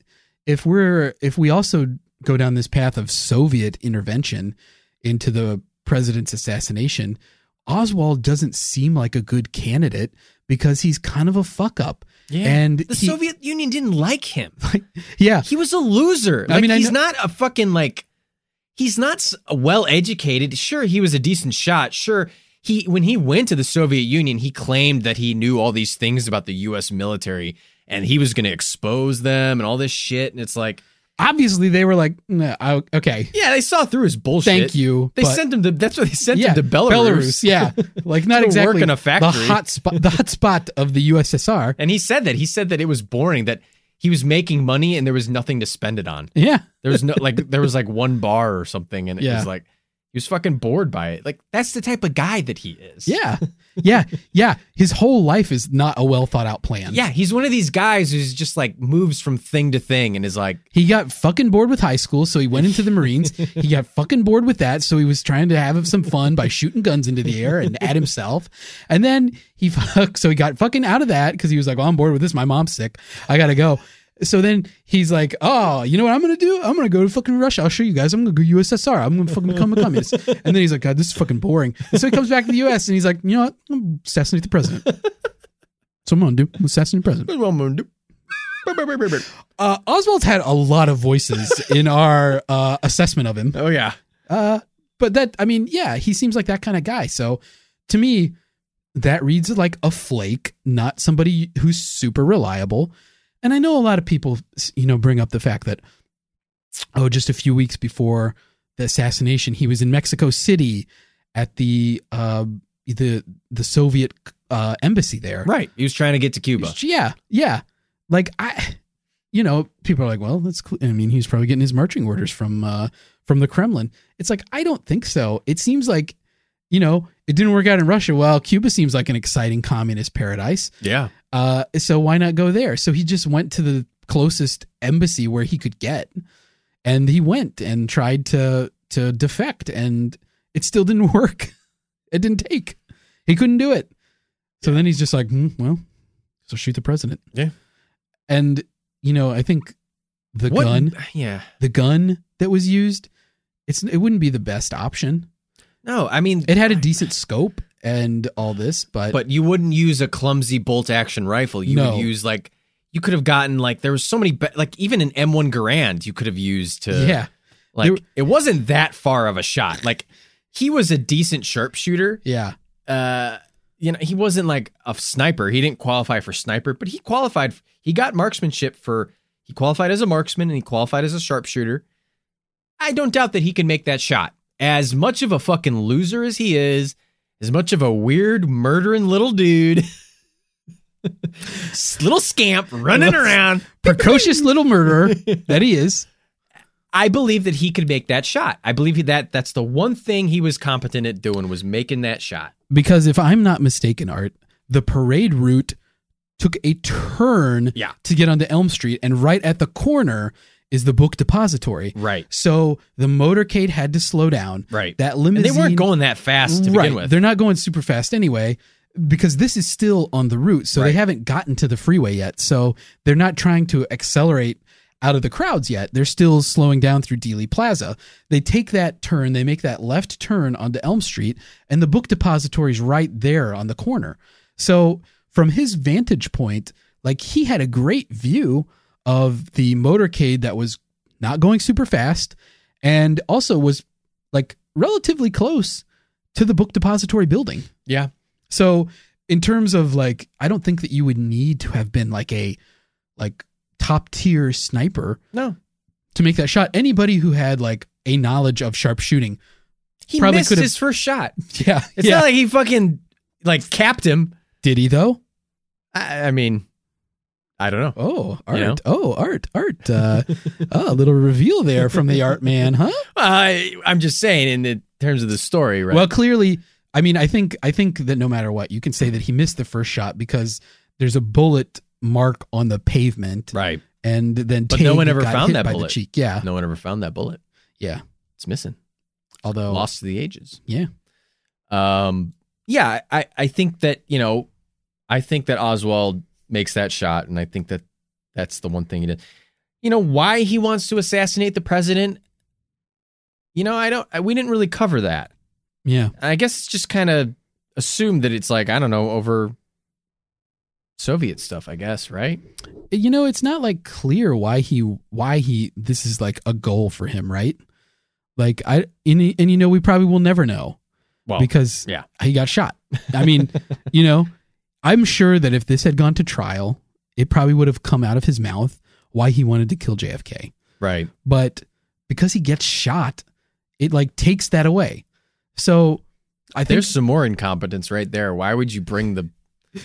if we're if we also go down this path of Soviet intervention into the president's assassination, Oswald doesn't seem like a good candidate because he's kind of a fuck up. Yeah. And the he- Soviet Union didn't like him. yeah, He was a loser. I mean, I he's know- not a fucking like. He's not well educated. Sure, he was a decent shot. Sure, he when he went to the Soviet Union, he claimed that he knew all these things about the U.S. military and he was going to expose them and all this shit. And it's like, obviously they were like, "Nah, I- okay, yeah, they saw through his bullshit. thank you. They sent him to. That's what they sent yeah, him to Belarus. yeah, like not exactly work in a the factory. hot spot, the hot spot of the USSR. And he said that. He said that it was boring. That he was making money and there was nothing to spend it on. Yeah, There was no like there was like one bar or something, and it Yeah. was like he was fucking bored by it. Like that's the type of guy that he is. yeah, yeah, yeah. His whole life is not a well thought out plan. Yeah, he's one of these guys who's just like moves from thing to thing and is like, He got fucking bored with high school, so he went into the Marines. he got fucking bored with that, so he was trying to have some fun by shooting guns into the air and at himself. And then he fuck, so he got fucking out of that because he was like, "Well, I'm bored with this. My mom's sick. I gotta go." So then he's like, "Oh, you know what I'm gonna do? I'm gonna go to fucking Russia. I'll show you guys. I'm gonna go USSR. I'm gonna fucking become a communist." And then he's like, "God, this is fucking boring." And so he comes back to the US and he's like, "You know what? I'm gonna assassinate the president." so I'm gonna do I'm assassinate the president. Uh, Oswald's had a lot of voices in our uh, assessment of him. Oh yeah. Uh, but that, I mean, yeah, he seems like that kind of guy. So to me, that reads like a flake, not somebody who's super reliable. And I know a lot of people, you know, bring up the fact that, oh, just a few weeks before the assassination, he was in Mexico City at the uh, the the Soviet uh, embassy there. Right. He was trying to get to Cuba. Yeah, yeah. Like I, you know, people are like, well, that's. Cl-. I mean, he's probably getting his marching orders from uh, from the Kremlin. It's like I don't think so. It seems like, you know, it didn't work out in Russia. Well, Cuba seems like an exciting communist paradise. Yeah. Uh, so why not go there? So he just went to the closest embassy where he could get, and he went and tried to to defect, and it still didn't work. It didn't take. He couldn't do it. So then he's just like, hmm, well, so shoot the president. Yeah. And you know, I think the What- gun, Yeah. the gun that was used, it's it wouldn't be the best option. No, I mean It had a decent scope and all this, but, but you wouldn't use a clumsy bolt action rifle. You No. would use like you could have gotten like there was so many be- like even an M1 Garand you could have used to yeah, like There- it wasn't that far of a shot. Like he was a decent sharpshooter. yeah, Uh you know, he wasn't like a sniper. He didn't qualify for sniper, but he qualified he got marksmanship for he qualified as a marksman and he qualified as a sharpshooter. I don't doubt that he can make that shot. As much of a fucking loser as he is, as much of a weird murdering little dude, little scamp running around, precocious little murderer that he is. I believe that he could make that shot. I believe that that's the one thing he was competent at doing was making that shot. Because if I'm not mistaken, Art, the parade route took a turn Yeah. to get onto Elm Street, and right at the corner is the book depository. Right. So the motorcade had to slow down. Right. That And limousine they weren't going that fast to right. begin with. They're not going super fast anyway because this is still on the route. So they haven't gotten to the freeway yet. So they're not trying to accelerate out of the crowds yet. They're still slowing down through Dealey Plaza. They take that turn, they make that left turn onto Elm Street, and the book depository is right there on the corner. So from his vantage point, like he had a great view of the motorcade that was not going super fast and also was like relatively close to the book depository building. yeah. So in terms of like I don't think that you would need to have been like a like top tier sniper No. to make that shot. Anybody who had like a knowledge of sharpshooting. He Probably missed his first shot. Yeah. It's yeah. not like he fucking like capped him. Did he though? I, I mean, I don't know. Oh, art. You know? Oh, art, art. Uh, oh, a little reveal there from the art man, huh? I, I'm just saying in the terms of the story, right? Well, clearly, I mean, I think I think that no matter what, you can say that he missed the first shot because there's a bullet mark on the pavement, right. and then But no one ever found that bullet. Cheek. Yeah, No one ever found that bullet. yeah. It's missing. Although, Lost to the ages. yeah, Um, yeah, I, I think that, you know, I think that Oswald makes that shot, and I think that that's the one thing he did. You know, why he wants to assassinate the president, you know, I don't, I, we didn't really cover that. yeah. I guess it's just kind of assumed that it's like, I don't know, over Soviet stuff, I guess, right? You know, it's not like clear why he why he this is like a goal for him, right? Like I and, and you know we probably will never know Well, because yeah. he got shot. I mean, you know, I'm sure that if this had gone to trial, it probably would have come out of his mouth why he wanted to kill JFK. right. But because he gets shot, it like takes that away. So I think There's some more incompetence right there. Why would you bring the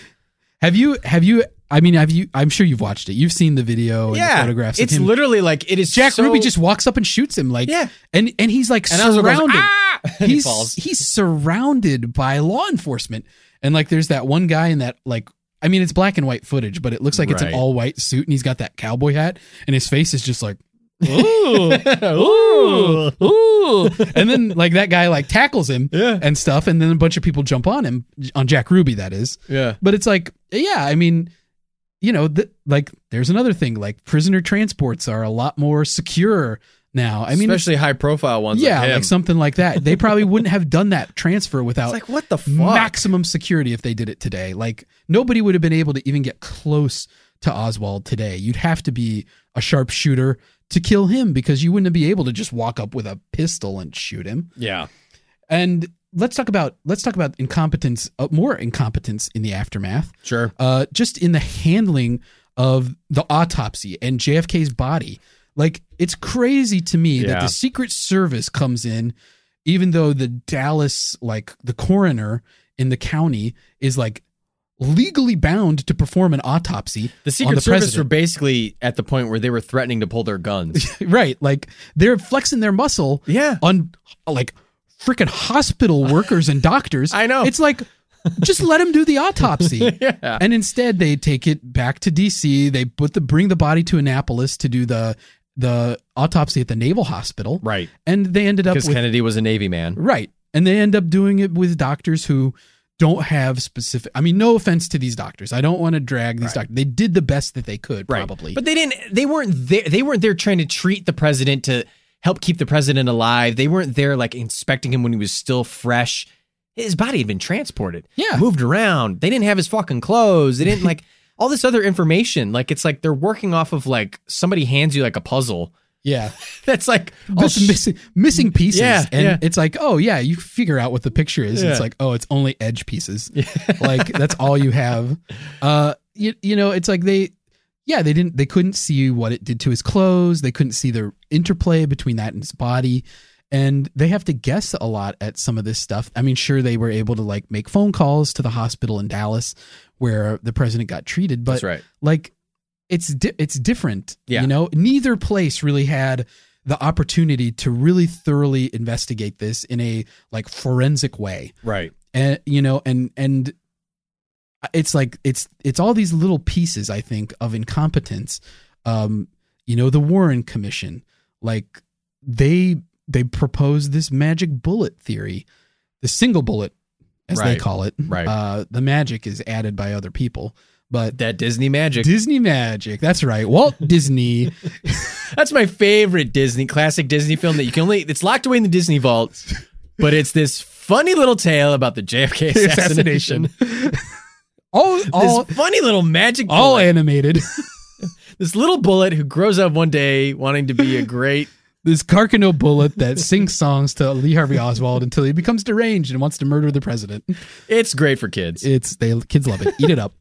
have you have you I mean have you I'm sure you've watched it. You've seen the video and the photographs It's literally like it is Jack so- Ruby just walks up and shoots him like Yeah. and and he's like and Oswald goes, surrounded. ah! He he's falls. he's surrounded by law enforcement. And like there's that one guy in that like I mean it's black and white footage, but it looks like it's an Right. all white suit and he's got that cowboy hat and his face is just like ooh, ooh, ooh. And then like that guy like tackles him Yeah. and stuff and then a bunch of people jump on him on Jack Ruby that is. Yeah. But it's like, yeah, I mean, you know, th- like there's another thing. Like prisoner transports are a lot more secure now. I mean, especially high profile ones. yeah, like, him. like something like that. They probably wouldn't have done that transfer without It's like what the fuck? maximum security if they did it today. Like nobody would have been able to even get close to Oswald today. You'd have to be a sharpshooter to kill him because you wouldn't be able to just walk up with a pistol and shoot him. yeah, And let's talk about let's talk about incompetence, uh, more incompetence in the aftermath. sure. Uh, just in the handling of the autopsy and JFK's body. Like it's crazy to me that Yeah. the Secret Service comes in, even though the Dallas, like the coroner in the county, is like legally bound to perform an autopsy. The on Secret the Service president. were basically at the point where they were threatening to pull their guns. right, like they're flexing their muscle yeah, on like freaking hospital workers and doctors. I know. It's like just let them do the autopsy. yeah. And instead, they take it back to DC. They put the bring the body to Annapolis to do the the autopsy at the Naval Hospital, Right, and they ended up because with Kennedy was a Navy man. right, and they end up doing it with doctors who don't have specific. I mean, no offense to these doctors. I don't want to drag these Right. doctors. They did the best that they could, Right. probably. But they didn't. They weren't there. They weren't there trying to treat the president to help keep the president alive. They weren't there like inspecting him when he was still fresh. His body had been transported. Yeah. moved around. They didn't have his fucking clothes. They didn't like all this other information. Like it's like they're working off of like somebody hands you like a puzzle. yeah, That's like oh, just sh- missing missing pieces. Yeah, and yeah. it's like, oh yeah, you figure out what the picture is. Yeah. It's like, oh, it's only edge pieces. Yeah. like that's all you have. Uh, you, you know, it's like they, yeah, they didn't, they couldn't see what it did to his clothes. They couldn't see the interplay between that and his body. And they have to guess a lot at some of this stuff. I mean, sure, they were able to like make phone calls to the hospital in Dallas where the president got treated, but right. like it's di- it's different. Yeah. You know, neither place really had the opportunity to really thoroughly investigate this in a like forensic way Right. and you know and and it's like it's it's all these little pieces i think of incompetence um you know the warren commission like they they proposed this magic bullet theory the single bullet as they call it Right. uh the magic is added by other people but That Disney magic. disney magic that's right walt disney That's my favorite Disney classic Disney film that you can only. It's locked away in the Disney vault, but it's this funny little tale about the JFK assassination. all all this funny little magic all bullet. animated this little bullet who grows up one day wanting to be a great this Carcano bullet that sings songs to Lee Harvey Oswald until he becomes deranged and wants to murder the president. it's great for kids It's they kids love it. Eat it up.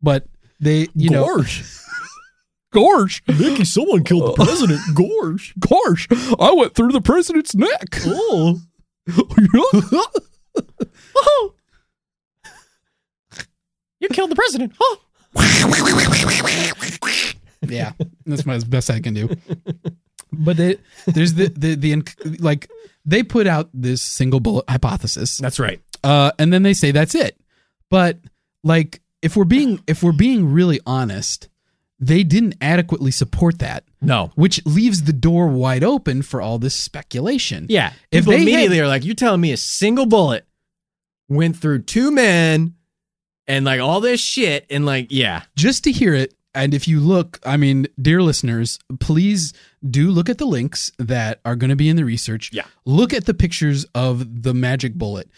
But they you know Gorge. Gorge. Mickey, someone killed the president. Gorge. Gorge. I went through the president's neck. Oh. You killed the president. Oh. yeah. That's my best I can do. But they, there's the, the the like they put out this single bullet hypothesis. That's right. uh, and then they say that's it. But like, if we're being if we're being really honest, they didn't adequately support that, No. which leaves the door wide open for all this speculation. Yeah. If People they had- immediately are like, you're telling me a single bullet went through two men and like all this shit and like, yeah. Just to hear it, and if you look, I mean, dear listeners, please do look at the links that are going to be in the research. Yeah. Look at the pictures of the magic bullet.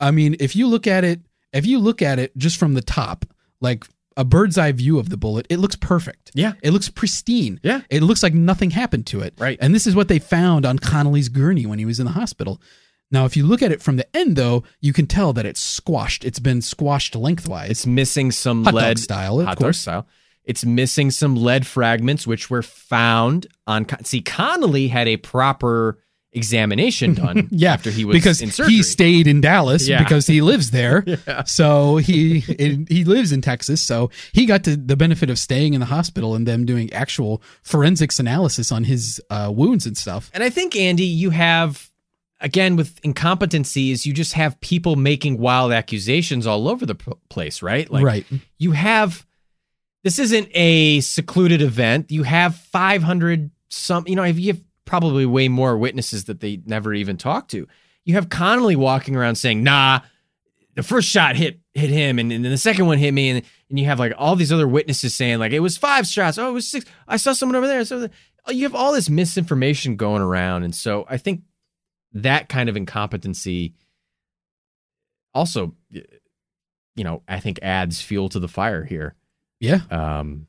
I mean, if you look at it, if you look at it just from the top, like a bird's eye view of the bullet, it looks perfect. Yeah. It looks pristine. Yeah. It looks like nothing happened to it. Right. And this is what they found on Connally's gurney when he was in the hospital. Now, if you look at it from the end, though, you can tell that it's squashed. It's been squashed lengthwise. It's missing some Hot lead style, of hot dog course. style. It's missing some lead fragments, which were found on. Con- See, Connally had a proper examination done Yeah, after he was because he stayed in Dallas Yeah. because he lives there. Yeah. So he he lives in Texas. So he got to the benefit of staying in the hospital and them doing actual forensics analysis on his uh, wounds and stuff. And I think Andy, you have again with incompetencies, you just have people making wild accusations all over the p- place, right? Like right. you have this isn't a secluded event. You have 500 some, you know, you have probably way more witnesses that they never even talked to. You have Connally walking around saying, "Nah, the first shot hit hit him, and, and then the second one hit me, and and you have like all these other witnesses saying like it was five shots. Oh, it was six. I saw someone over there. So you have all this misinformation going around, and so I think that kind of incompetency also, you know, I think adds fuel to the fire here. Yeah. Um,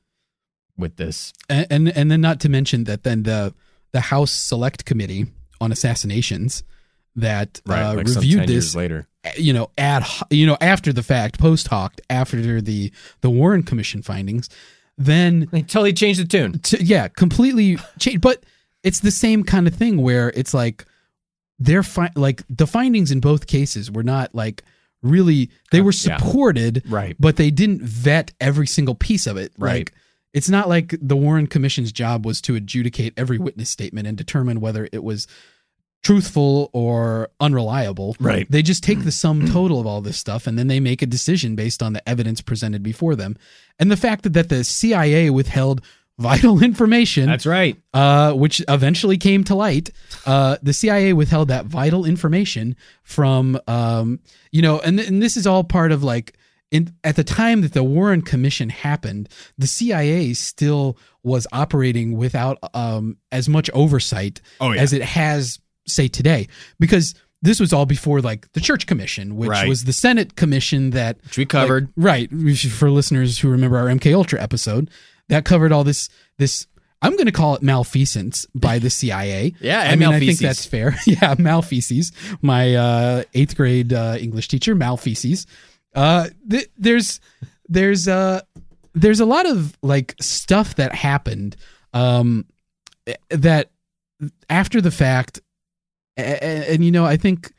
with this, and, and and then not to mention that then the the House Select Committee on Assassinations that uh, like reviewed this later. you know ad you know after the fact post hoc after the the Warren Commission findings then They totally changed the tune. to, yeah completely changed but it's the same kind of thing where it's like they're fi- like the findings in both cases were not like really they uh, were Yeah. supported Right. but they didn't vet every single piece of it Right. like it's not like the Warren Commission's job was to adjudicate every witness statement and determine whether it was truthful or unreliable. Right. They just take the sum total of all this stuff and then they make a decision based on the evidence presented before them. And the fact that, that the CIA withheld vital information That's right. uh, which eventually came to light. Uh, the CIA withheld that vital information from, um, you know, and, and this is all part of like, in, at the time that the Warren Commission happened, the CIA still was operating without um, as much oversight Oh, yeah. as it has, say, today, because this was all before like the Church Commission, which Right. was the Senate Commission that Which we covered. like, right for listeners who remember our MK Ultra episode that covered all this this I'm going to call it malfeasance by the CIA. Yeah, I mean I think that's fair. yeah, malfeasance. My uh, eighth grade uh, English teacher, malfeasance. Uh, th- there's there's uh there's a lot of like stuff that happened um that after the fact and, and you know I think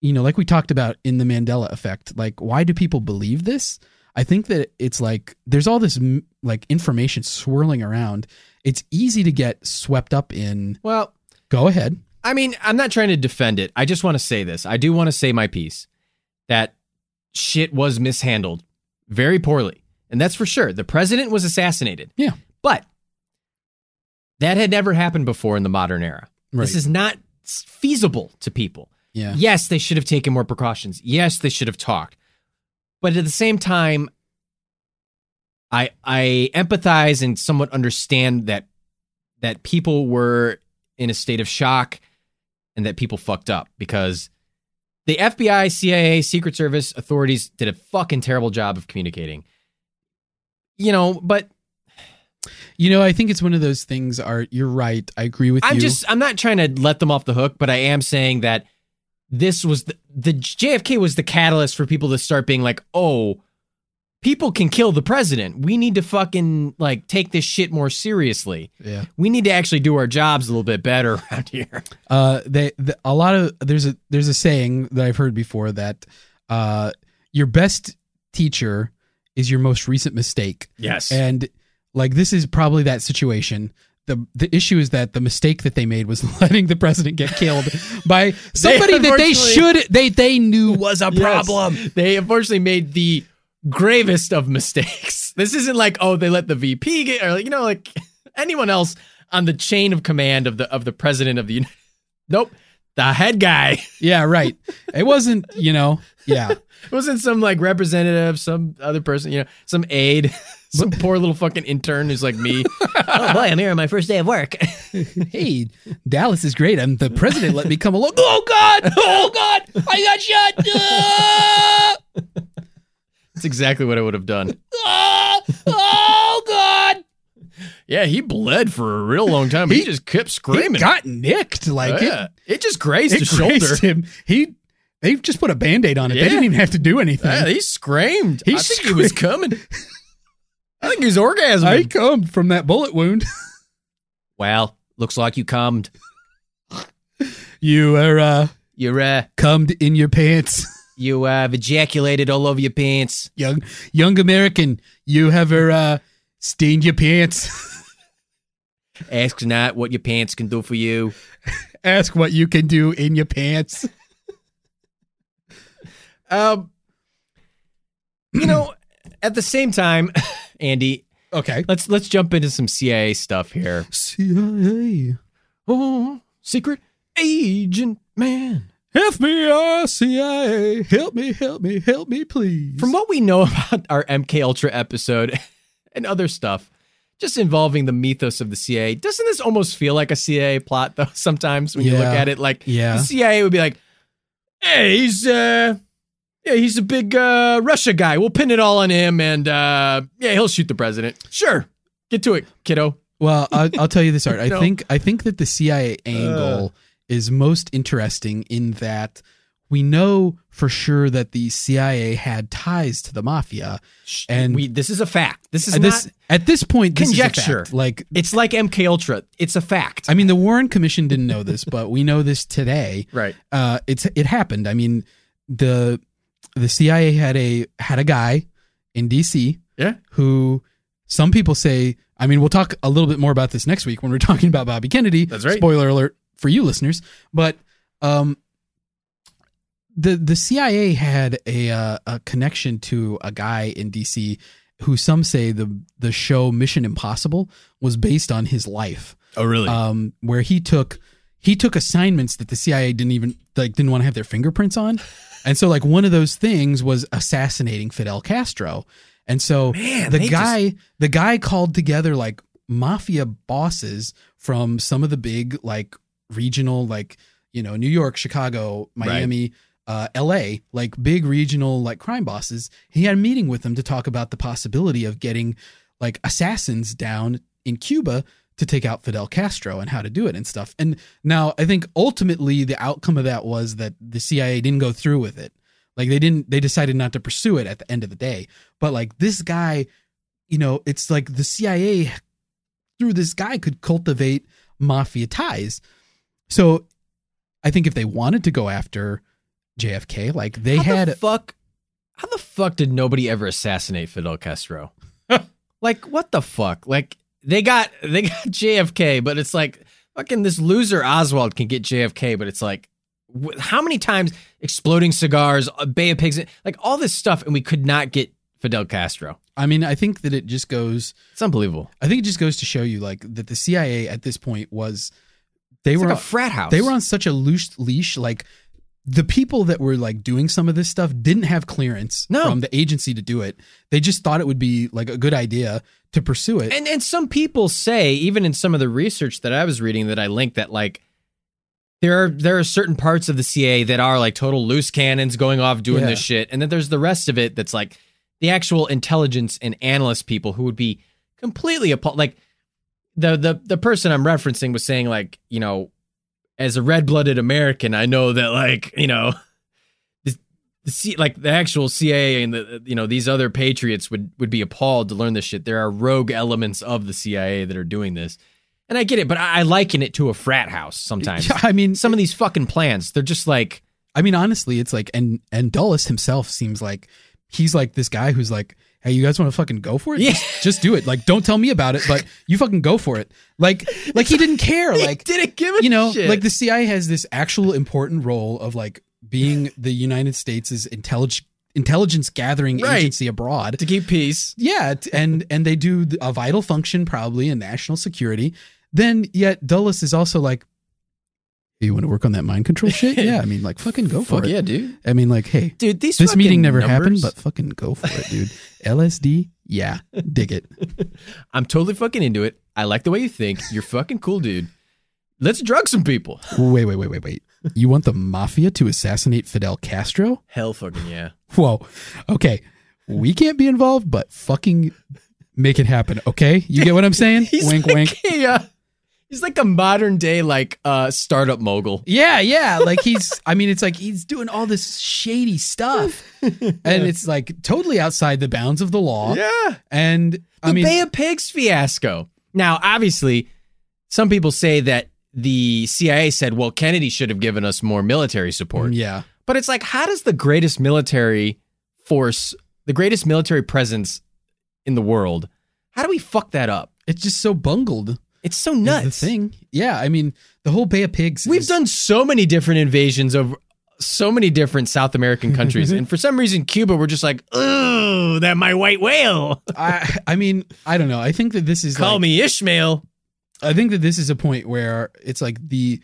you know like we talked about in the Mandela effect like why do people believe this I think that it's like there's all this like information swirling around it's easy to get swept up in Well, go ahead I mean, I'm not trying to defend it. I just want to say this. I do want to say my piece that shit was mishandled very poorly. And that's for sure. The president was assassinated. Yeah. But that had never happened before in the modern era. Right. This is not feasible to people. yeah Yes, they should have taken more precautions. Yes, they should have talked. But at the same time, I I empathize and somewhat understand that that people were in a state of shock and that people fucked up because the FBI, CIA, Secret Service authorities did a fucking terrible job of communicating. You know, but you know I think it's one of those things are you're right I agree with you. I'm just I'm not trying to let them off the hook, but I am saying that this was the, the JFK was the catalyst for people to start being like, "Oh, people can kill the president. We need to fucking like take this shit more seriously. yeah We need to actually do our jobs a little bit better around here." uh they the, a lot of there's a there's a saying that i've heard before that uh your best teacher is your most recent mistake Yes. and like this is probably that situation the the issue is that the mistake that they made was letting the president get killed by somebody that they should they they knew was a problem Yes. They unfortunately made the gravest of mistakes. This isn't like, oh, they let the VP get, or you know, like anyone else on the chain of command of the of the president of the. Uni- Nope, the head guy. yeah right it wasn't you know yeah It wasn't some like representative, some other person, you know, some aide, some poor little fucking intern who's like me. oh boy, I'm here on my first day of work. hey dallas is great and the president let me come along oh god oh god i got shot Ah! That's exactly what I would have done. Ah! oh god Yeah, he bled for a real long time. But he, He- just kept he screaming. got nicked like Oh, it yeah. it, just grazed it his shoulder. him. He they just put a band-aid on it. They didn't even have to do anything. Yeah, he screamed. He I think he was coming. I think he was orgasming. I come from that bullet wound. well, looks like you cummed. You are uh You're uh, cummed in your pants. you uh, have ejaculated all over your pants. Young young American, you have uh stained your pants. Ask not what your pants can do for you. Ask what you can do in your pants. Um, you know, at the same time, Andy, Okay. let's let's jump into some CIA stuff here. CIA. Oh, secret agent man. FBI, CIA, help me, help me, help me, please. From what we know about our MK Ultra episode and other stuff, just involving the mythos of the CIA, doesn't this almost feel like a CIA plot though? Sometimes when you look at it, like yeah, the CIA would be like, "Hey, he's uh, yeah, he's a big uh Russia guy. We'll pin it all on him, and uh, yeah, he'll shoot the president. Sure, get to it, kiddo. Well, I'll, I'll tell you this, Art. I No. think I think that the CIA angle is most interesting in that we know for sure that the CIA had ties to the mafia. And- we this is a fact. This is this at this point, this is a Conjecture. fact. Like, it's like MK Ultra. It's a fact. I mean, the Warren Commission didn't know this, but we know this today. right. Uh, it's it happened. I mean, the the CIA had a had a guy in D.C. Yeah. who some people say. I mean, we'll talk a little bit more about this next week when we're talking about Bobby Kennedy. That's right. Spoiler alert for you listeners, but um, the the CIA had a uh, a connection to a guy in D.C. who some say the the show Mission Impossible was based on his life Oh, really? um, where he took he took assignments that the CIA didn't even like didn't want to have their fingerprints on, and so like one of those things was assassinating Fidel Castro, and so Man, the guy the guy called together like mafia bosses from some of the big like regional like you know New York, Chicago, Right. Uh, LA, like big regional like crime bosses, he had a meeting with them to talk about the possibility of getting like assassins down in Cuba to take out Fidel Castro and how to do it and stuff. And now I think ultimately the outcome of that was that the CIA didn't go through with it. Like they didn't they decided not to pursue it at the end of the day. But like this guy, you know, it's like the CIA through this guy could cultivate mafia ties. So I think if they wanted to go after JFK, like they how had the fuck. How the fuck did nobody ever assassinate Fidel Castro? like what the fuck? Like they got they got JFK, but it's like fucking this loser Oswald can get JFK, but it's like wh- how many times exploding cigars, a Bay of Pigs, like all this stuff, and we could not get Fidel Castro. I mean, I think that it just goes It's unbelievable. I think it just goes to show you like that the CIA at this point was they It's were like a frat house. they were on such a loose leash like the people that were like doing some of this stuff didn't have clearance No. from the agency to do it. They just thought it would be like a good idea to pursue it. And and some people say, even in some of the research that I was reading that I linked, that like there are there are certain parts of the CA that are like total loose cannons going off doing Yeah. this shit, and then there's the rest of it that's like the actual intelligence and analyst people who would be completely appalled. Like the the the person I'm referencing was saying like you know, as a red blooded American, I know that like you know. the The C, like the actual CIA and the you know these other patriots would would be appalled to learn this shit. There are rogue elements of the CIA that are doing this, and I get it, but I, I liken it to a frat house sometimes. Yeah, I mean, Some of these fucking plans, they're just like I mean, honestly, it's like, and and Dulles himself seems like he's like this guy who's like, hey, you guys want to fucking go for it? Yeah. Just, just do it. Like, don't tell me about it, but you fucking go for it. Like, like he didn't care. Like, didn't give a you know, shit. like the CIA has this actual important role of like being the United States' intelligence intelligence gathering Right. agency abroad. to keep peace. Yeah, and and they do a vital function probably in national security. Then yet Dulles is also like, you want to work on that mind control shit? Yeah, I mean, like fucking go for Fuck it. yeah, dude. I mean, like, hey, Dude, these this fucking meeting never numbers- happened, but fucking go for it, dude. LSD, yeah, dig it. I'm totally fucking into it. I like the way you think. You're fucking cool, dude. Let's drug some people. Wait, wait, wait, wait, wait. You want the mafia to assassinate Fidel Castro? Hell fucking yeah. Whoa. Okay. We can't be involved, but fucking make it happen. Okay. You get what I'm saying? He's wink, like wink. Uh, he's like a modern day like uh startup mogul. Yeah, yeah. Like he's, I mean, it's like he's doing all this shady stuff. And it's like totally outside the bounds of the law. Yeah. And The I mean, Bay of Pigs fiasco. Now, obviously, some people say that the CIA said, well, Kennedy should have given us more military support. yeah. But it's like, how does the greatest military force, the greatest military presence in the world, how do we fuck that up? It's just so bungled. It's so is nuts. The thing. Yeah. I mean, the whole Bay of Pigs. We've is- done so many different invasions of so many different South American countries. and for some reason, Cuba, we're just like, oh, that my white whale. I, I mean, I don't know. I think that this is Call like, me Ishmael. I think that this is a point where it's like the,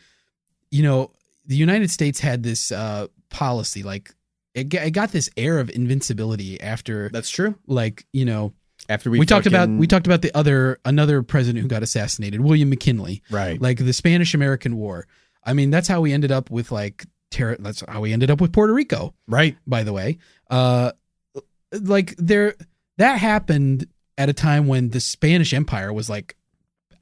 you know, the United States had this uh, policy, like it, it got this air of invincibility after, That's true. like you know, After we, we talked about we talked about the other another president who got assassinated, William McKinley, right. like the Spanish American War. I mean, that's how we ended up with like terror. That's how we ended up with Puerto Rico. right. by the way. Uh, like there, that happened at a time when the Spanish Empire was like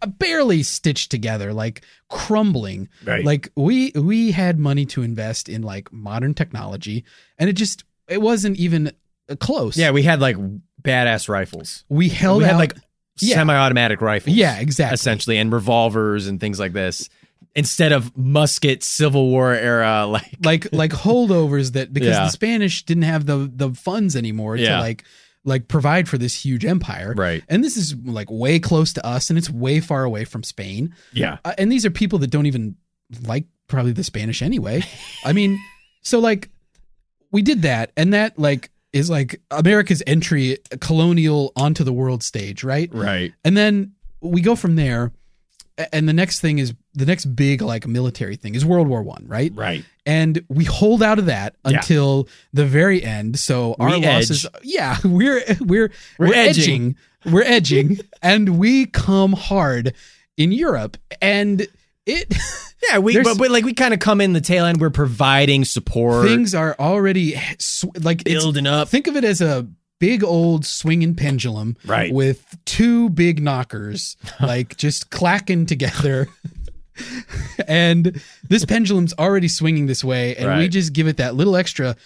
barely stitched together, like crumbling. Right. Like we we had money to invest in like modern technology, and it just it wasn't even close. yeah, we had like badass rifles. we held we had out- like Yeah. semi-automatic rifles. yeah, exactly. essentially, and revolvers and things like this. Instead of musket Civil War era, like like like holdovers that because Yeah. the Spanish didn't have the the funds anymore to like like provide for this huge empire. right. And this is like way close to us, and it's way far away from Spain. Yeah. Uh, and these are people that don't even like probably the Spanish anyway. I mean, so like we did that, and that like is like America's entry colonial onto the world stage, right? Right. And then we go from there, and the next thing is the next big like military thing is World War One, right? Right. and we hold out of that Yeah. until the very end. So our We losses, yeah, we're we're We're we're, edging. edging, we're edging, and we come hard in Europe, and it Yeah, we but, but like we kind of come in the tail end. We're providing support, things are already sw- like it's, building up. think of it as a big old swinging pendulum Right. with two big knockers like just clacking together and this pendulum's already swinging this way and we just give it that little extra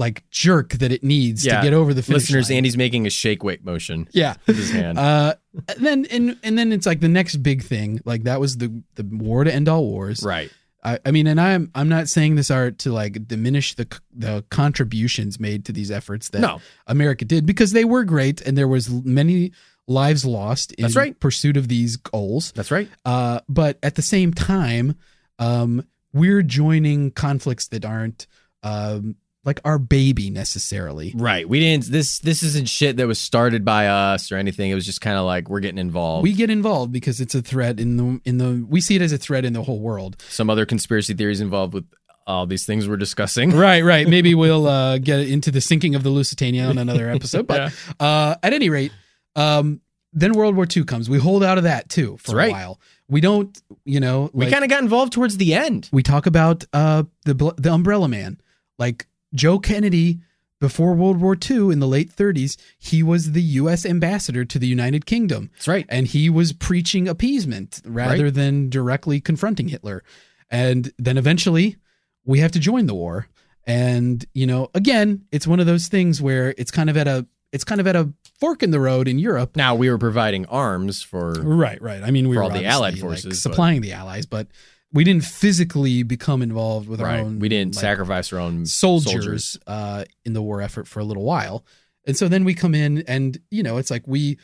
like jerk that it needs Yeah. to get over the finish Listeners, line. Andy's making a shake weight motion yeah with his hand. uh and then and, and then it's like the next big thing like that was the the war to end all wars right. I, I mean, and I'm I'm not saying this art to like diminish the the contributions made to these efforts that No. America did because they were great and there was many lives lost in That's right. pursuit of these goals. That's right. Uh, but at the same time, um, we're joining conflicts that aren't um, like our baby necessarily. Right. We didn't. This this isn't shit that was started by us or anything. It was just kind of like we're getting involved. We get involved because it's a threat in the in the we see it as a threat in the whole world. Some other conspiracy theories involved with all these things we're discussing. Right, right. Maybe we'll uh, get into the sinking of the Lusitania on another episode. But uh, at any rate, um, then World War II comes. We hold out of that too for That's right. a while. We don't, you know, We kind of got involved towards the end. we talk about uh, the the Umbrella Man, like Joe Kennedy. Before World War II in the late 30s, he was the U.S. ambassador to the United Kingdom That's right. and he was preaching appeasement rather than directly confronting Hitler. And then eventually we have to join the war. And, you know, again, it's one of those things where it's kind of at a it's kind of at a fork in the road in Europe. Now we were providing arms for. Right, right. I mean, we For were all the Allied like, forces, but- supplying the allies, but we didn't physically become involved with our own We didn't like, sacrifice our own soldiers, Uh, in the war effort for a little while. And so then we come in and, you know, it's like we,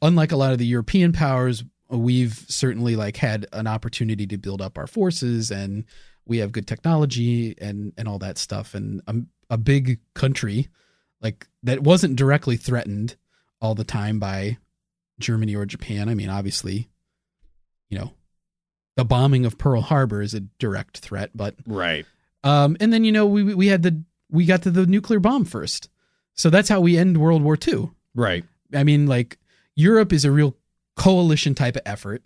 unlike a lot of the European powers, we've certainly like had an opportunity to build up our forces and we have good technology and, and all that stuff. And a, a big country like that wasn't directly threatened all the time by Germany or Japan. I mean, obviously, you know, the bombing of Pearl Harbor is a direct threat, but Right. um, and then you know we we had the we got to the nuclear bomb first, so that's how we end World War II. Right. I mean, like Europe is a real coalition type of effort,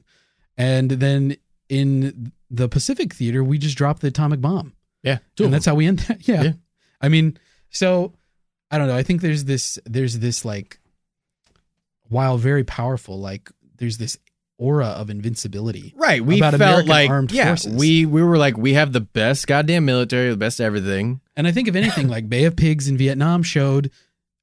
and then in the Pacific theater we just dropped the atomic bomb, Yeah. and that's how we end that. Yeah. Yeah. I mean, so I don't know. I think there's this there's this like while very powerful, like there's this aura of invincibility. Right. We felt American like armed yeah, forces. we we were like we have the best goddamn military, the best everything. And I think if anything, like Bay of Pigs in Vietnam showed,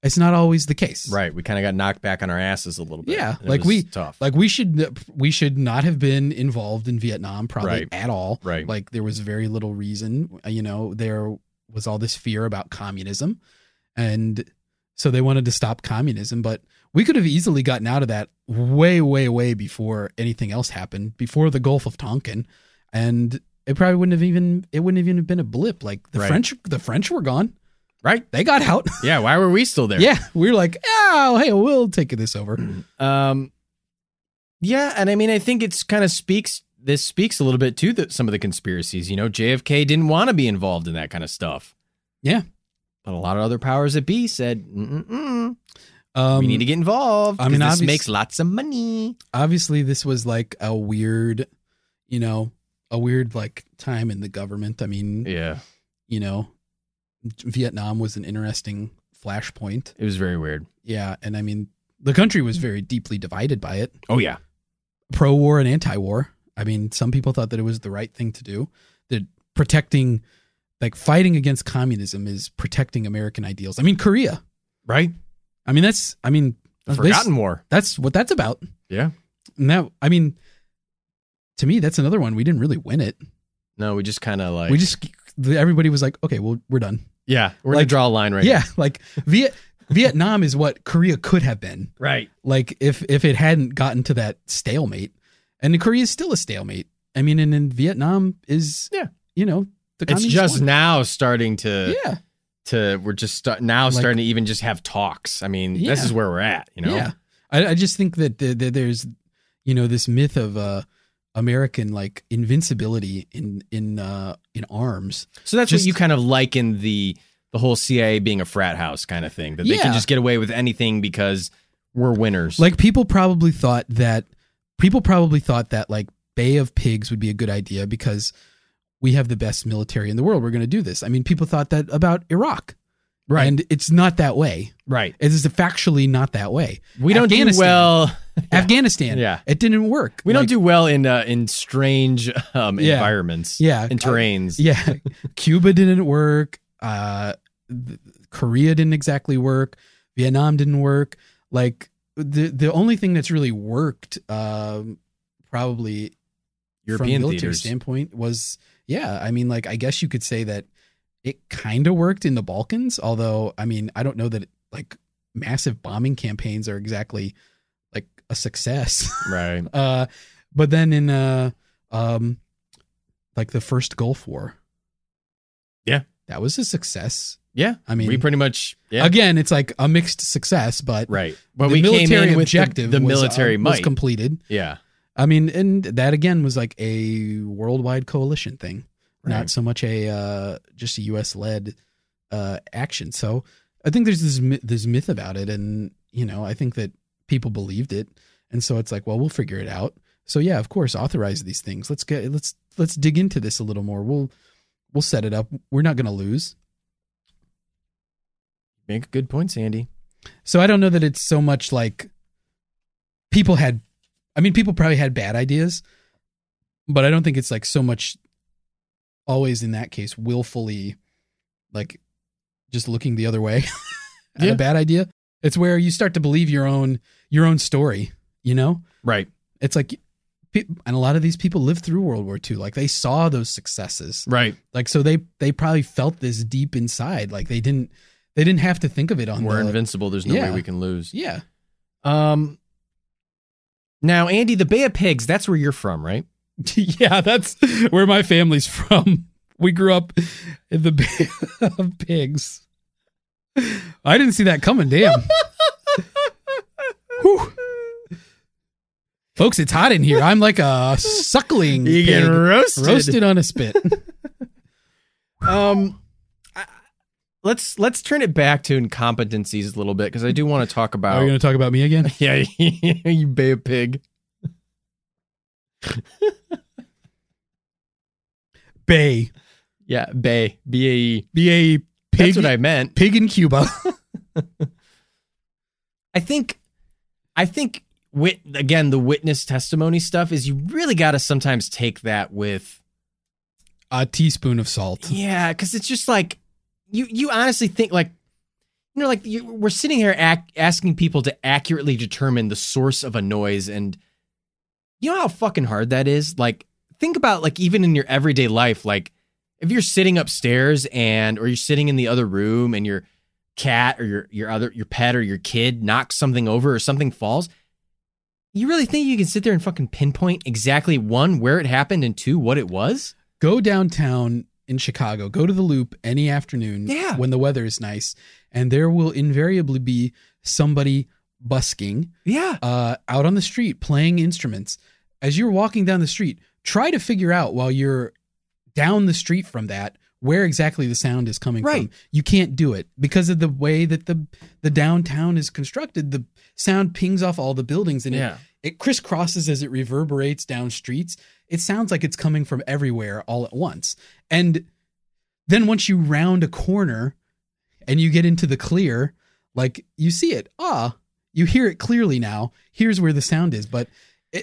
it's not always the case. Right. We kind of got knocked back on our asses a little bit. Yeah, like we- tough. Like we should we should not have been involved in Vietnam probably Right. at all. Right. Like there was very little reason. You know, there was all this fear about communism, and so they wanted to stop communism. But we could have easily gotten out of that way, way, way before anything else happened, before the Gulf of Tonkin, and it probably wouldn't have even it wouldn't have even been a blip. Like the Right. French, the French were gone. right. They got out. Yeah. Why were we still there? Yeah, we were like, oh, hey, we'll take this over. Um, yeah, and I mean, I think it's kind of speaks this speaks a little bit to the, some of the conspiracies. You know, JFK didn't want to be involved in that kind of stuff. Yeah. But a lot of other powers that be said, Mm-mm-mm, Um, we need to get involved. I mean, this makes lots of money. obviously this was like a weird, you know, a weird like time in the government. I mean, Yeah, you know, Vietnam was an interesting flashpoint. it was very weird. Yeah, and I mean, the country was very deeply divided by it, Oh yeah, pro war and anti war. I mean, some people thought that it was the right thing to do. That protecting, like fighting against communism, is protecting American ideals. I mean, Korea. right. I mean, that's. I mean, The this- Forgotten War. that's what that's about. Yeah. And that, I mean, to me, that's another one. We didn't really win it. No, we just kind of like we just everybody was like, okay, well, we're done. yeah, we're gonna like- draw a line right. Yeah, like Viet Vietnam is what Korea could have been. right. Like if if it hadn't gotten to that stalemate, and Korea is still a stalemate. I mean, and then Vietnam is Yeah. you know, the It's just won. now starting to yeah, to we're just start, now Like- starting to even just have talks. I mean, this is where we're at. You know. yeah. I, I just think that the, the, there's you know this myth of uh American like invincibility in in uh in arms. So that's Just- what you kind of liken the the whole CIA being a frat house kind of thing that they can just get away with anything because we're winners. Like people probably thought that people probably thought that like Bay of Pigs would be a good idea because we have the best military in the world. We're going to do this. I mean, people thought that about Iraq. Right. And it's not that way. right. It is factually not that way. We don't do well. Afghanistan. Yeah. It didn't work. We Like, don't do well in uh, in strange um, Yeah. environments. Yeah. In terrains. Yeah. Cuba didn't work. Uh, Korea didn't exactly work. Vietnam didn't work. Like the the only thing that's really worked, um, probably European from a military theaters. standpoint was yeah. I mean, like I guess you could say that it kind of worked in the Balkans. Although I mean, I don't know that like massive bombing campaigns are exactly like a success. Right. Uh, but then in uh, um, like the first Gulf War, Yeah. that was a success. Yeah. I mean, we pretty much yeah. again, it's like a mixed success, but right. But the we military with the- objective the, was, uh, military was completed. yeah. I mean, and that again was like a worldwide coalition thing, Right. not so much a uh, just a U.S. led uh, action. So I think there's this this myth about it, and you know, I think that people believed it, and so it's like, well, we'll figure it out. So yeah, of course, authorize these things. Let's get let's let's dig into this a little more. We'll we'll set it up. We're not going to lose. Make a good point, Sandy. So I don't know that it's so much like people had I mean people probably had bad ideas, but I don't think it's like so much always in that case willfully like just looking the other way at Yeah. a bad idea. It's where you start to believe your own your own story, you know? Right. It's like and a lot of these people lived through World War II. Like they saw those successes. Right. Like so they they probably felt this deep inside. Like they didn't they didn't have to think of it on We're the invincible. There's no Yeah. way we can lose. Yeah. Um. Now, Andy, the Bay of Pigs. That's where you're from, right? yeah, that's where my family's from. We grew up in the Bay of Pigs. I didn't see that coming. Damn. Folks, it's hot in here. I'm like a suckling You get roasted. roasted on a spit. Um, let's let's turn it back to incompetencies a little bit because I do want to talk oh, about. Are you going to talk about me again? yeah, you Bay of Pig. Bay. Yeah, Bay. B A E. B A That's pig. what I meant. pig in Cuba. I think, I think, wit again the witness testimony stuff is you really got to sometimes take that with a teaspoon of salt. Yeah, because it's just like you. You honestly think like you know, like you, we're sitting here ac- asking people to accurately determine the source of a noise, and you know how fucking hard that is. Like, think about like even in your everyday life, like if you're sitting upstairs and or you're sitting in the other room and your cat or your your other your pet or your kid knocks something over or something falls. You really think you can sit there and fucking pinpoint exactly one where it happened and two what it was? go downtown in Chicago, go to the loop any afternoon Yeah. when the weather is nice, and there will invariably be somebody busking Yeah. uh, out on the street playing instruments. As you're walking down the street, try to figure out while you're down the street from that where exactly the sound is coming Right. from. You can't do it because of the way that the the downtown is constructed. The sound pings off all the buildings and Yeah. it, it crisscrosses as it reverberates down streets. It sounds like it's coming from everywhere all at once. And then once you round a corner and you get into the clear, like you see it. Ah, you hear it clearly now. Here's where the sound is, but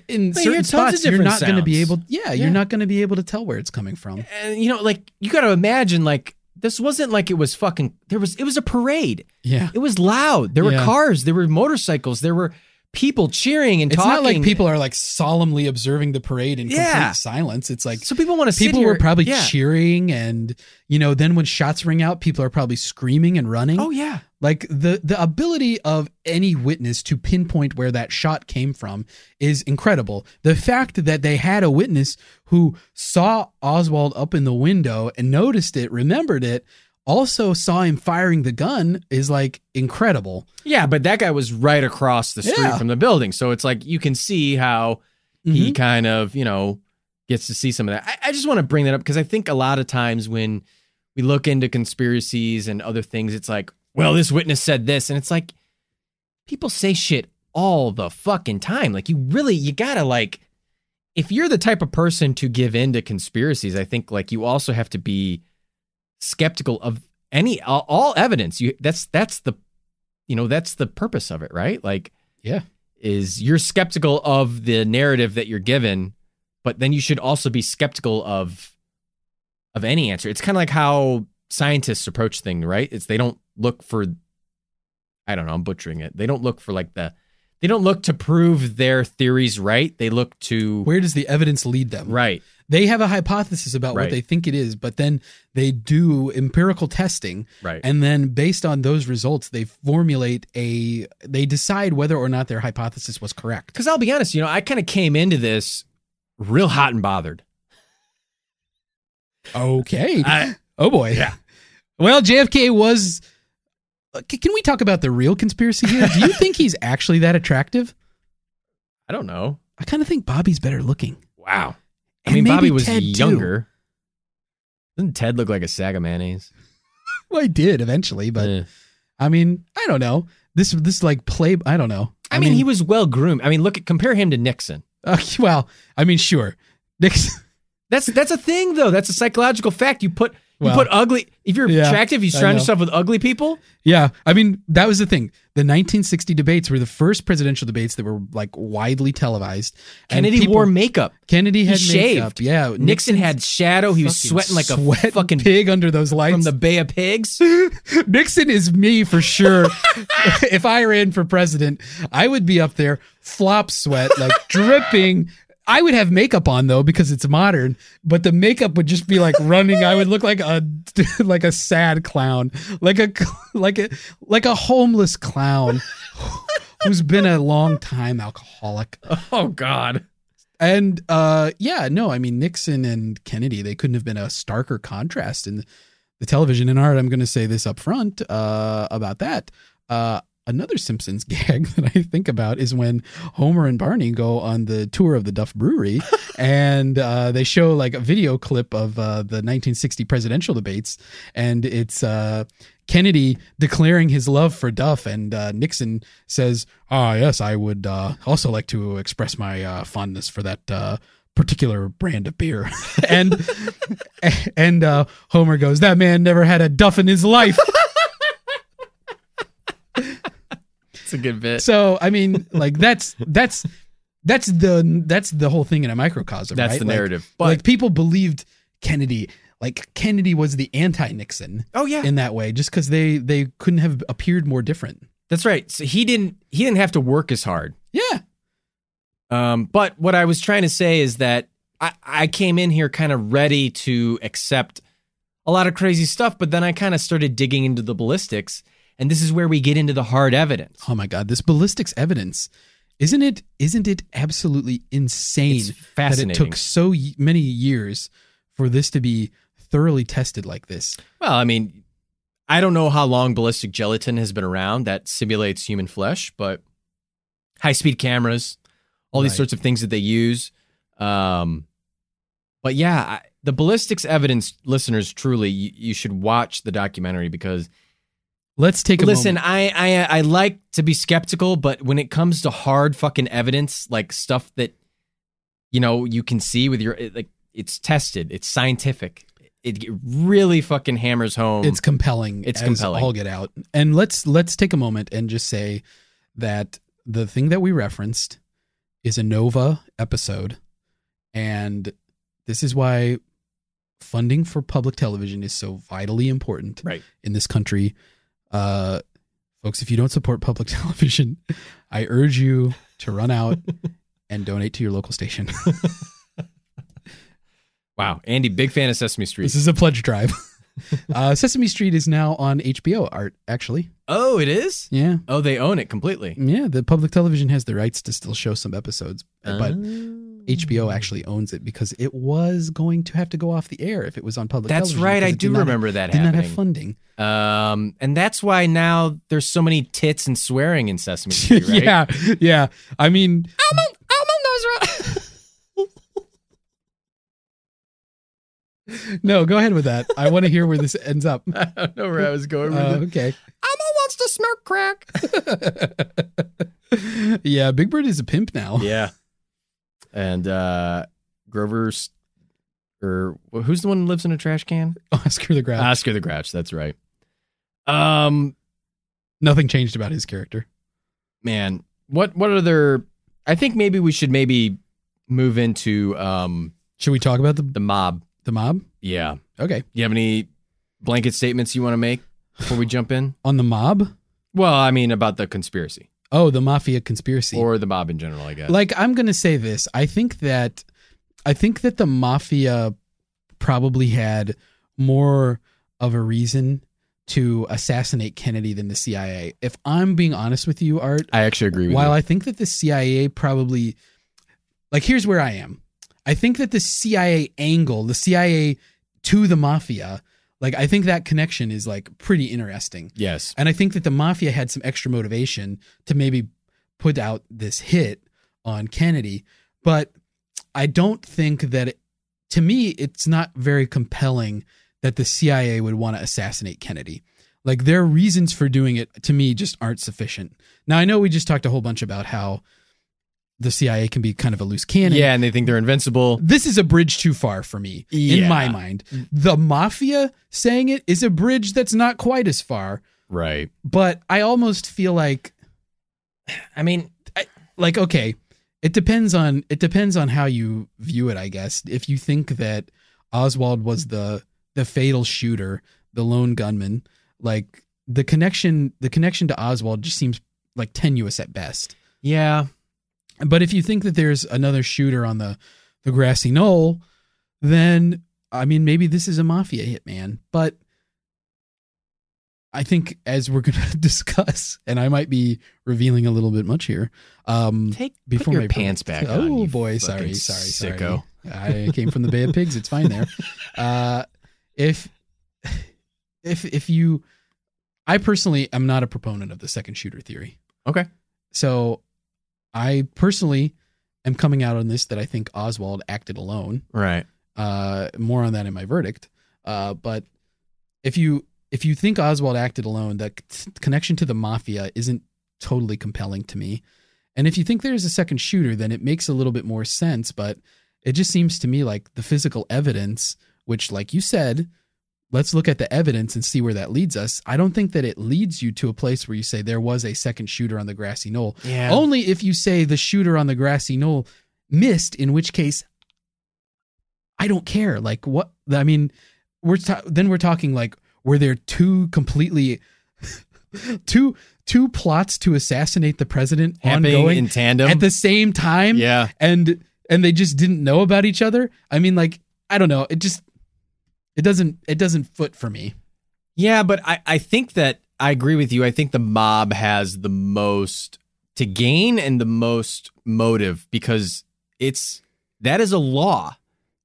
in But certain spots you're not going to be able yeah, Yeah. you're not going to be able to tell where it's coming from. And you know, like you got to imagine, like this wasn't like it was fucking. There was it was a parade. Yeah. It was loud. There were Yeah. cars. There were motorcycles. There were people cheering and It's talking. It's not like people are like solemnly observing the parade in Yeah. complete silence. It's like So people want to people were probably yeah. cheering and you know, then when shots ring out, people are probably screaming and running. Oh yeah. Like the the ability of any witness to pinpoint where that shot came from is incredible. The fact that they had a witness who saw Oswald up in the window and noticed it, remembered it, also saw him firing the gun is like incredible. Yeah, but that guy was right across the street Yeah. from the building, so it's like you can see how he mm-hmm. kind of you know gets to see some of that. I, I just want to bring that up because I think a lot of times when we look into conspiracies and other things, it's like, well, this witness said this, and it's like people say shit all the fucking time. Like you really, you gotta like, if you're the type of person to give in to conspiracies, I think like you also have to be skeptical of any all, all evidence. You that's that's the you know that's the purpose of it, right? Like Yeah. is you're skeptical of the narrative that you're given, but then you should also be skeptical of of any answer. It's kind of like how scientists approach things, right? It's they don't look for I don't know, I'm butchering it. They don't look for like the they don't look to prove their theories right. They look to Where does the evidence lead them? right. They have a hypothesis about Right. what they think it is, but then they do empirical testing Right. and then based on those results they formulate a they decide whether or not their hypothesis was correct. Because I'll be honest, you know, I kind of came into this real hot and bothered. Okay. I, oh boy. Yeah. Well, JFK was uh, Can we talk about the real conspiracy here? Do you think he's actually that attractive? I don't know. I kind of think Bobby's better looking. Wow. I mean, Bobby was Ted, too. younger. Doesn't Ted look like a sack of mayonnaise? Well, he did eventually, but Eh. I mean, I don't know. This this like play. I don't know. I, mean, he was well groomed. I mean, look at compare him to Nixon. Uh, well, I mean, sure. Nixon. That's that's a thing though. That's a psychological fact. You put you Well, put ugly. If you're yeah, attractive, you surround yourself with ugly people. Yeah, I mean that was the thing. The 1960 debates were the first presidential debates that were like widely televised. Kennedy people- wore makeup. Kennedy had shaved. makeup. Yeah, Nixon had shadow. He was sweating like a sweat fucking pig under those lights. from the Bay of Pigs. Nixon is me for sure. if I ran for president, I would be up there, flop sweat, like dripping. I would have makeup on though because it's modern, but the makeup would just be like running. I would look like a like a sad clown, like a like a like a homeless clown who's been a long time alcoholic. oh God. And uh yeah, no, I mean Nixon and Kennedy, they couldn't have been a starker contrast in the television and art. I'm going to say this up front uh about that. Uh another Simpsons gag that I think about is when Homer and Barney go on the tour of the Duff Brewery and uh they show like a video clip of uh the 1960 presidential debates and it's uh Kennedy declaring his love for Duff, and uh, Nixon says, "Ah, yes, I would uh, also like to express my uh, fondness for that uh, particular brand of beer." and and uh, Homer goes, "That man never had a Duff in his life." It's a good bit. so, I mean, like that's that's that's the that's the whole thing in a microcosm. That's right? the Like- narrative. But like people believed Kennedy. Like Kennedy was the anti-Nixon oh yeah, in that way, just because they they couldn't have appeared more different. that's right. So he didn't he didn't have to work as hard. Yeah, Um, but what I was trying to say is that I, I came in here kind of ready to accept a lot of crazy stuff, but then I kind of started digging into the ballistics, and this is where we get into the hard evidence. Oh my god, this ballistics evidence. Isn't it isn't it absolutely insane It's that it took so y- many years for this to be thoroughly tested like this? Well, I mean, I don't know how long ballistic gelatin has been around that simulates human flesh, but high speed cameras, all these sorts of things that they use. Um, But yeah, I, the ballistics evidence, listeners, truly, you, you should watch the documentary because Let's take a listen. moment. I, I uh, I like to be skeptical, but when it comes to hard fucking evidence, like stuff that you know you can see with your like, it's tested, it's scientific. It really fucking hammers home. It's compelling. It's compelling. All get out. And let's let's take a moment and just say that the thing that we referenced is a Nova episode, and this is why funding for public television is so vitally important right. in this country. Uh, folks, if you don't support public television, I urge you to run out and donate to your local station. Wow, Andy, big fan of Sesame Street. this is a pledge drive. uh, Sesame Street is now on HBO. Art actually, oh, it is. yeah. Oh, they own it completely. Yeah, the public television has the rights to still show some episodes, but Oh. HBO actually owns it because it was going to have to go off the air if it was on public That's right. I do remember that Did not have funding. Um, and that's why now there's so many tits and swearing in Sesame Street, right? yeah, yeah. I mean, Almond Alma knows. no, go ahead with that. I want to hear where this ends up. I don't know where I was going with Uh, it. okay. Elmo wants to smoke crack. yeah, Big Bird is a pimp now. yeah. And uh Grover's or well, who's the one who lives in a trash can? Oscar the Grouch. Oscar the Grouch, that's right. Um Nothing changed about his character. man, what what other I think maybe we should maybe move into um Should we talk about the the mob. the mob? Yeah. Okay. You have any blanket statements you want to make before we jump in? On the mob? Well, I mean about the conspiracy Oh, the mafia conspiracy. or the mob in general, I guess. like I'm going to say this. I think that I think that the mafia probably had more of a reason to assassinate Kennedy than the CIA. If I'm being honest with you, Art, I actually agree with while you. I think that the CIA probably like here's where I am. I think that the CIA angle, the CIA to the mafia, like I think that connection is like pretty interesting. yes. And I think that the mafia had some extra motivation to maybe put out this hit on Kennedy. But I don't think that, it, to me, it's not very compelling that the CIA would want to assassinate Kennedy. Like their reasons for doing it, to me, just aren't sufficient. Now, I know we just talked a whole bunch about how the CIA can be kind of a loose cannon. Yeah, and they think they're invincible. This is a bridge too far for me, in my mind. The mafia saying it is a bridge that's not quite as far Right. but I almost feel like I mean, like okay, it depends on it depends on how you view it, I guess. If you think that Oswald was the the fatal shooter, the lone gunman, like the connection the connection to Oswald just seems like tenuous at best. yeah. But if you think that there's another shooter on the the grassy knoll, then I mean maybe this is a mafia hitman. But I think as we're gonna discuss, and I might be revealing a little bit much here. Um Take before put your my pants back oh on. you boy, sorry, sorry, sicko. sorry. I came from the Bay of Pigs. It's fine there. Uh, if if if you, I personally am not a proponent of the second shooter theory. Okay. So, I personally am coming out on this that I think Oswald acted alone. Right. Uh, more on that in my verdict. Uh, but if you if you think Oswald acted alone, that c- connection to the mafia isn't totally compelling to me. And if you think there's a second shooter, then it makes a little bit more sense. But it just seems to me like the physical evidence, which, like you said, let's look at the evidence and see where that leads us. I don't think that it leads you to a place where you say there was a second shooter on the grassy knoll. Yeah. Only if you say the shooter on the grassy knoll missed, in which case I don't care. Like what I mean, we're ta- then we're talking like were there two completely two two plots to assassinate the president happening ongoing in tandem. at the same time yeah. and and they just didn't know about each other? I mean like I don't know, it just it doesn't it doesn't foot for me. Yeah, but I, I think that I agree with you. I think the mob has the most to gain and the most motive because it's that is a law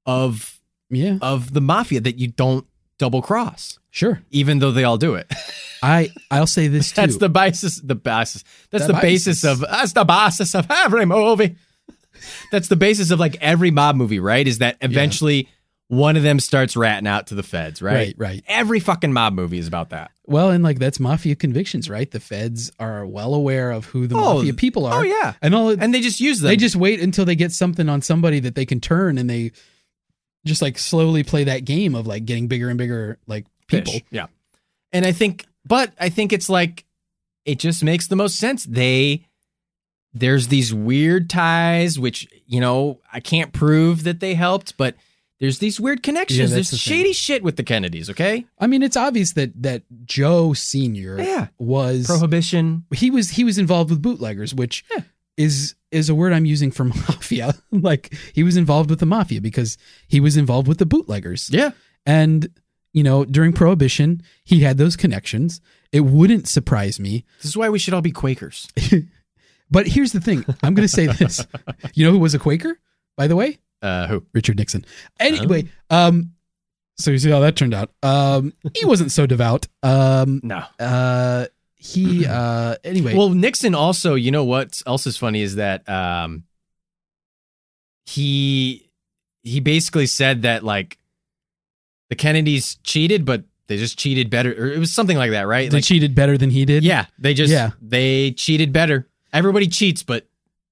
of Yeah, of the mafia that you don't double cross, sure. even though they all do it. I I'll say this too. That's the basis. The basis. That's The the, basis basis. of. That's the basis of every movie. That's the basis of like every mob movie, right? Is that eventually one of them starts ratting out to the feds, right? Right, right. Every fucking mob movie is about that. Well, and like that's mafia convictions, right? The feds are well aware of who the Oh, mafia people are. Oh yeah, And all and they just use them. they just wait until they get something on somebody that they can turn and they just like slowly play that game of like getting bigger and bigger like people. Fish. Yeah. And I think, but I think it's like, it just makes the most sense. They, there's these weird ties, which, you know, I can't prove that they helped, but there's these weird connections. Yeah, there's that's the thing. shady shit with the Kennedys, okay? I mean, it's obvious that that Joe Senior Yeah. was Prohibition. he was he was involved with bootleggers, which Yeah. is is a word I'm using for mafia. like he was involved with the mafia because he was involved with the bootleggers. Yeah. And you know, during prohibition, he had those connections. It wouldn't surprise me. This is why we should all be Quakers. But here's the thing. I'm going to say this. You know who was a Quaker, by the way? Uh, who? Richard Nixon. Anyway, um so you see how that turned out. Um he wasn't so devout. Um No. uh he uh anyway. Well, Nixon also, you know what else is funny is that um he he basically said that like the Kennedys cheated, but they just cheated better. Or it was something like that, right? they Like, cheated better than he did. yeah, they just Yeah. they cheated better. Everybody cheats, but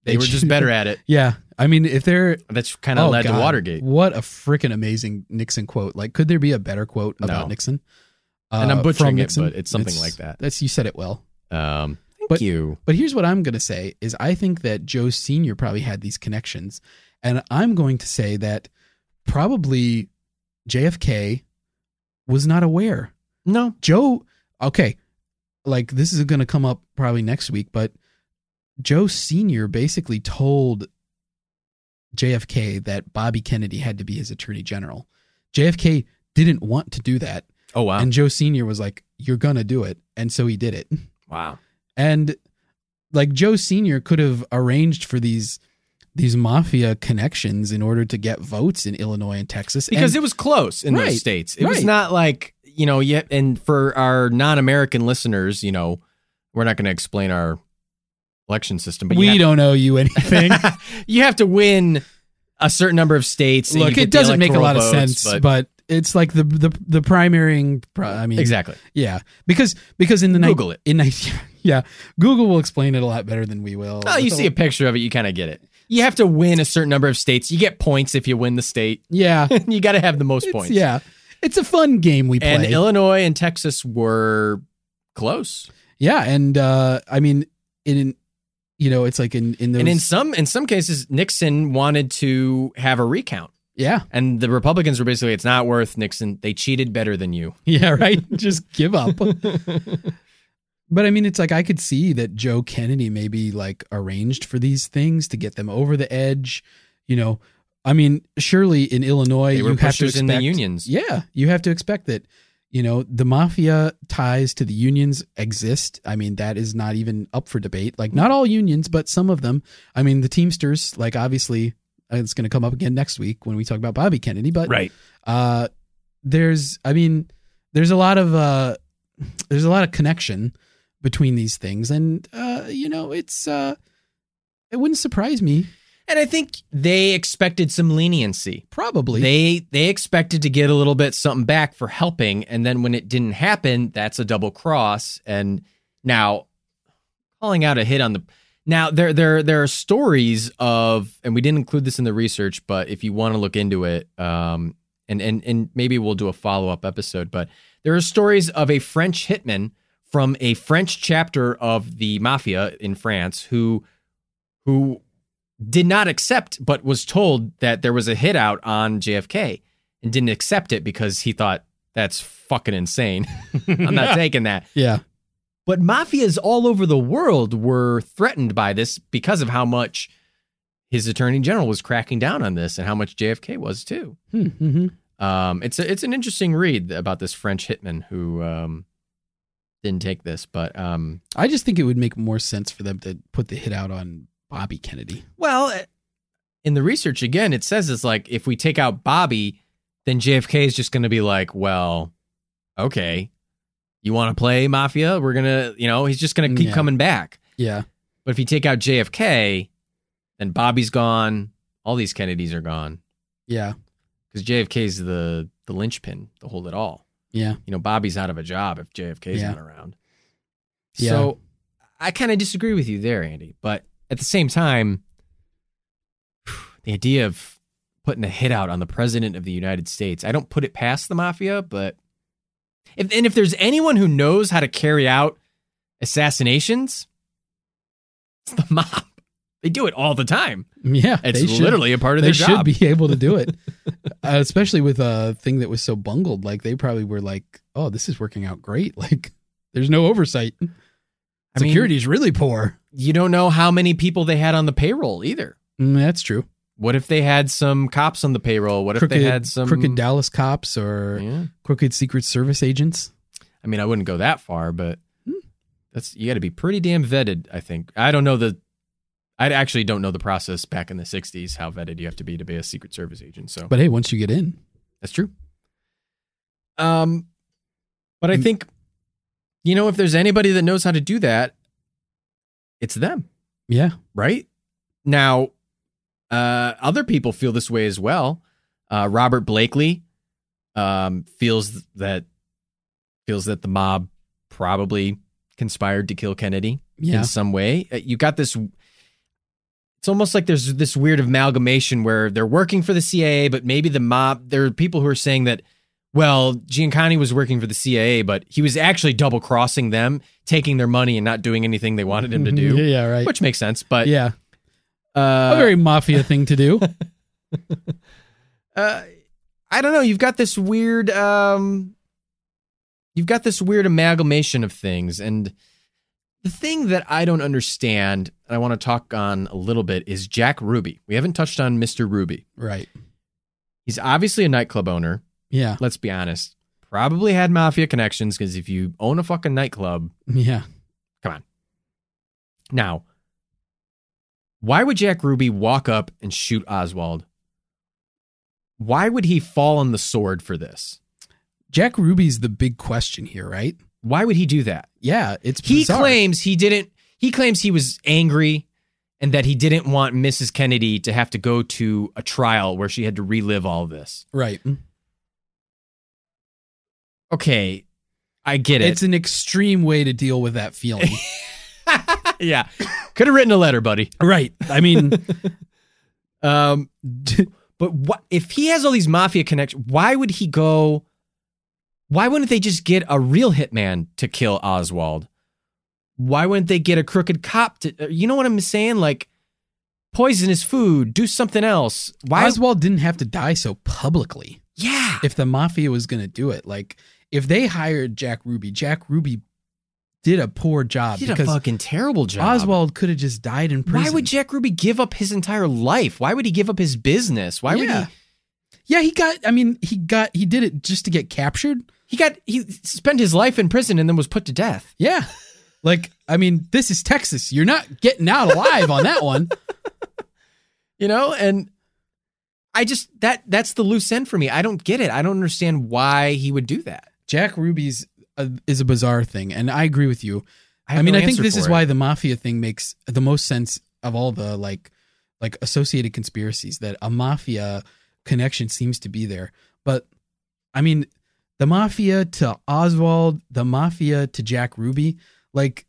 they, They were just better at it. Yeah. I mean, if they're That's kind of oh, led God, to Watergate. What a freaking amazing Nixon quote! Like, could there be a better quote about No. Nixon? And I'm Uh, butchering from it, Nixon? but it's something like that. That's you said it well. Um, thank But- you. But here's what I'm going to say is I think that Joe Senior probably had these connections, and I'm going to say that probably JFK was not aware. No, Joe, okay, like this is going to come up probably next week, but Joe Senior basically told JFK that Bobby Kennedy had to be his attorney general. JFK didn't want to do that, oh wow, and Joe Senior was like, "You're gonna do it," and so he did it. wow. And like Joe Senior could have arranged for these these mafia connections in order to get votes in Illinois and Texas because and, it was close in Right, those states. It was not like you know yet. And for our non-American listeners, you know, we're not going to explain our election system, but we have, don't owe you anything. you have to win a certain number of states. Look, it doesn't make a lot of sense, but, it's like the the the primary. I mean, exactly. Yeah, because because in the Google ni- it. in yeah, Google will explain it a lot better than we will. Oh, you see a picture of it, you kind of get it. You have to win a certain number of states. You get points if you win the state. yeah, you got to have the most it's, points. yeah, it's a fun game we play. And Illinois and Texas were close. yeah, and uh, I mean, in you know, it's like in in those and in some in some cases, Nixon wanted to have a recount. yeah And the Republicans were basically, it's not worth Nixon. They cheated better than you. yeah right. Just give up. But I mean, it's like I could see that Joe Kennedy maybe like arranged for these things to get them over the edge. You know, I mean, surely in Illinois you have to pushers in the expect- unions. Yeah, you have to expect that. You know, the mafia ties to the unions exist. I mean, that is not even up for debate. Like, not all unions, but some of them. I mean, the Teamsters, like, obviously, uh, it's going to come up again next week when we talk about Bobby Kennedy. But Right. uh, there's, I mean, there's a lot of uh, there's a lot of connection between these things, and uh, you know, it's uh, it wouldn't surprise me. And I think they expected some leniency. Probably, They they expected to get a little bit something back for helping, and then when it didn't happen, that's a double cross. And now calling out a hit on the now there there there are stories of, and we didn't include this in the research, but if you want to look into it, um, and and and maybe we'll do a follow up episode, but there are stories of a French hitman from a French chapter of the mafia in France who who did not accept, but was told that there was a hit out on JFK and didn't accept it because he thought that's fucking insane. I'm not taking that. yeah, But mafias all over the world were threatened by this because of how much his attorney general was cracking down on this and how much JFK was too. Hmm, mhm. Um, it's a, it's an interesting read about this French hitman who um, didn't take this, but um, I just think it would make more sense for them to put the hit out on Bobby Kennedy. Well, uh, in the research again, it says it's like if we take out Bobby, then JFK is just going to be like, well, okay, you want to play mafia? We're gonna, you know, he's just going to keep Yeah. coming back. Yeah, But if you take out JFK, then Bobby's gone. All these Kennedys are gone Yeah. because JFK's the the linchpin to hold it all. Yeah. You know, Bobby's out of a job if JFK's Yeah. not around. Yeah. So I kind of disagree with you there, Andy. But at the same time, the idea of putting a hit out on the president of the United States, I don't put it past the mafia, but if and if there's anyone who knows how to carry out assassinations, it's the mob. They do it all the time. Yeah. It's they should- literally a part of they their should job. be able to do it, uh, especially with a thing that was so bungled. Like they probably were like, "Oh, this is working out great." Like there's no oversight. I Security is really poor. you don't know how many people they had on the payroll either. Mm, that's true. What if they had some cops on the payroll? What if they had some crooked Dallas cops or Yeah. crooked Secret Service agents? I mean, I wouldn't go that far, but Hmm. that's you got to be pretty damn vetted. I think. I don't know the. I actually don't know the process back in the '60s how vetted you have to be to be a Secret Service agent. So But hey, once you get in, that's true. Um, but I Mm. think, you know, if there's anybody that knows how to do that, it's them, yeah, right? Now, uh, other people feel this way as well. Uh, Robert Blakey um, feels that feels that the mob probably conspired to kill Kennedy yeah, in some way. Uh, You got this. It's almost like there's this weird amalgamation where they're working for the CIA, but maybe the mob. There are people who are saying that, well, Giancana was working for the CIA, but he was actually double crossing them, taking their money and not doing anything they wanted him to do, yeah, yeah, right. which makes sense. But yeah, uh, a very mafia thing to do. uh, I don't know. You've got this weird, um, you've got this weird amalgamation of things, and the thing that I don't understand, and I want to talk on a little bit, is Jack Ruby. We haven't touched on Mister Ruby. right. He's obviously a nightclub owner. Yeah, Let's be honest. Probably had mafia connections because if you own a fucking nightclub, yeah. Come on. Now, why would Jack Ruby walk up and shoot Oswald? Why would he fall on the sword for this? Jack Ruby's the big question here, right? Why would he do that? Yeah, it's He bizarre. claims he didn't. He claims he was angry and that he didn't want Mrs. Kennedy to have to go to a trial where she had to relive all this. right. Okay, I get it. It's an extreme way to deal with that feeling. yeah, could have written a letter, buddy. right. I mean, Um, but what if he has all these mafia connections? Why would he go? Why wouldn't they just get a real hitman to kill Oswald? Why wouldn't they get a crooked cop to? uh, You know what I'm saying? Like poison his food, do something else. Why? Oswald didn't have to die so publicly. yeah, if the mafia was going to do it. Like if they hired Jack Ruby, Jack Ruby did a poor job he did a because fucking terrible job. Oswald could have just died in prison. Why would Jack Ruby give up his entire life? Why would he give up his business? Why would he? Yeah, he got. I mean, he got. He did it just to get captured. He got he spent his life in prison and then was put to death. Yeah. Like, I mean, this is Texas. You're not getting out alive on that one. you know and i just that that's the loose end for me i don't get it i don't understand why he would do that Jack Ruby's a, is a bizarre thing, and I agree with you. I, have mean, no I think this is it. why the mafia thing makes the most sense of all the like like associated conspiracies that a mafia connection seems to be there. But I mean, the mafia to Oswald, the mafia to Jack Ruby, like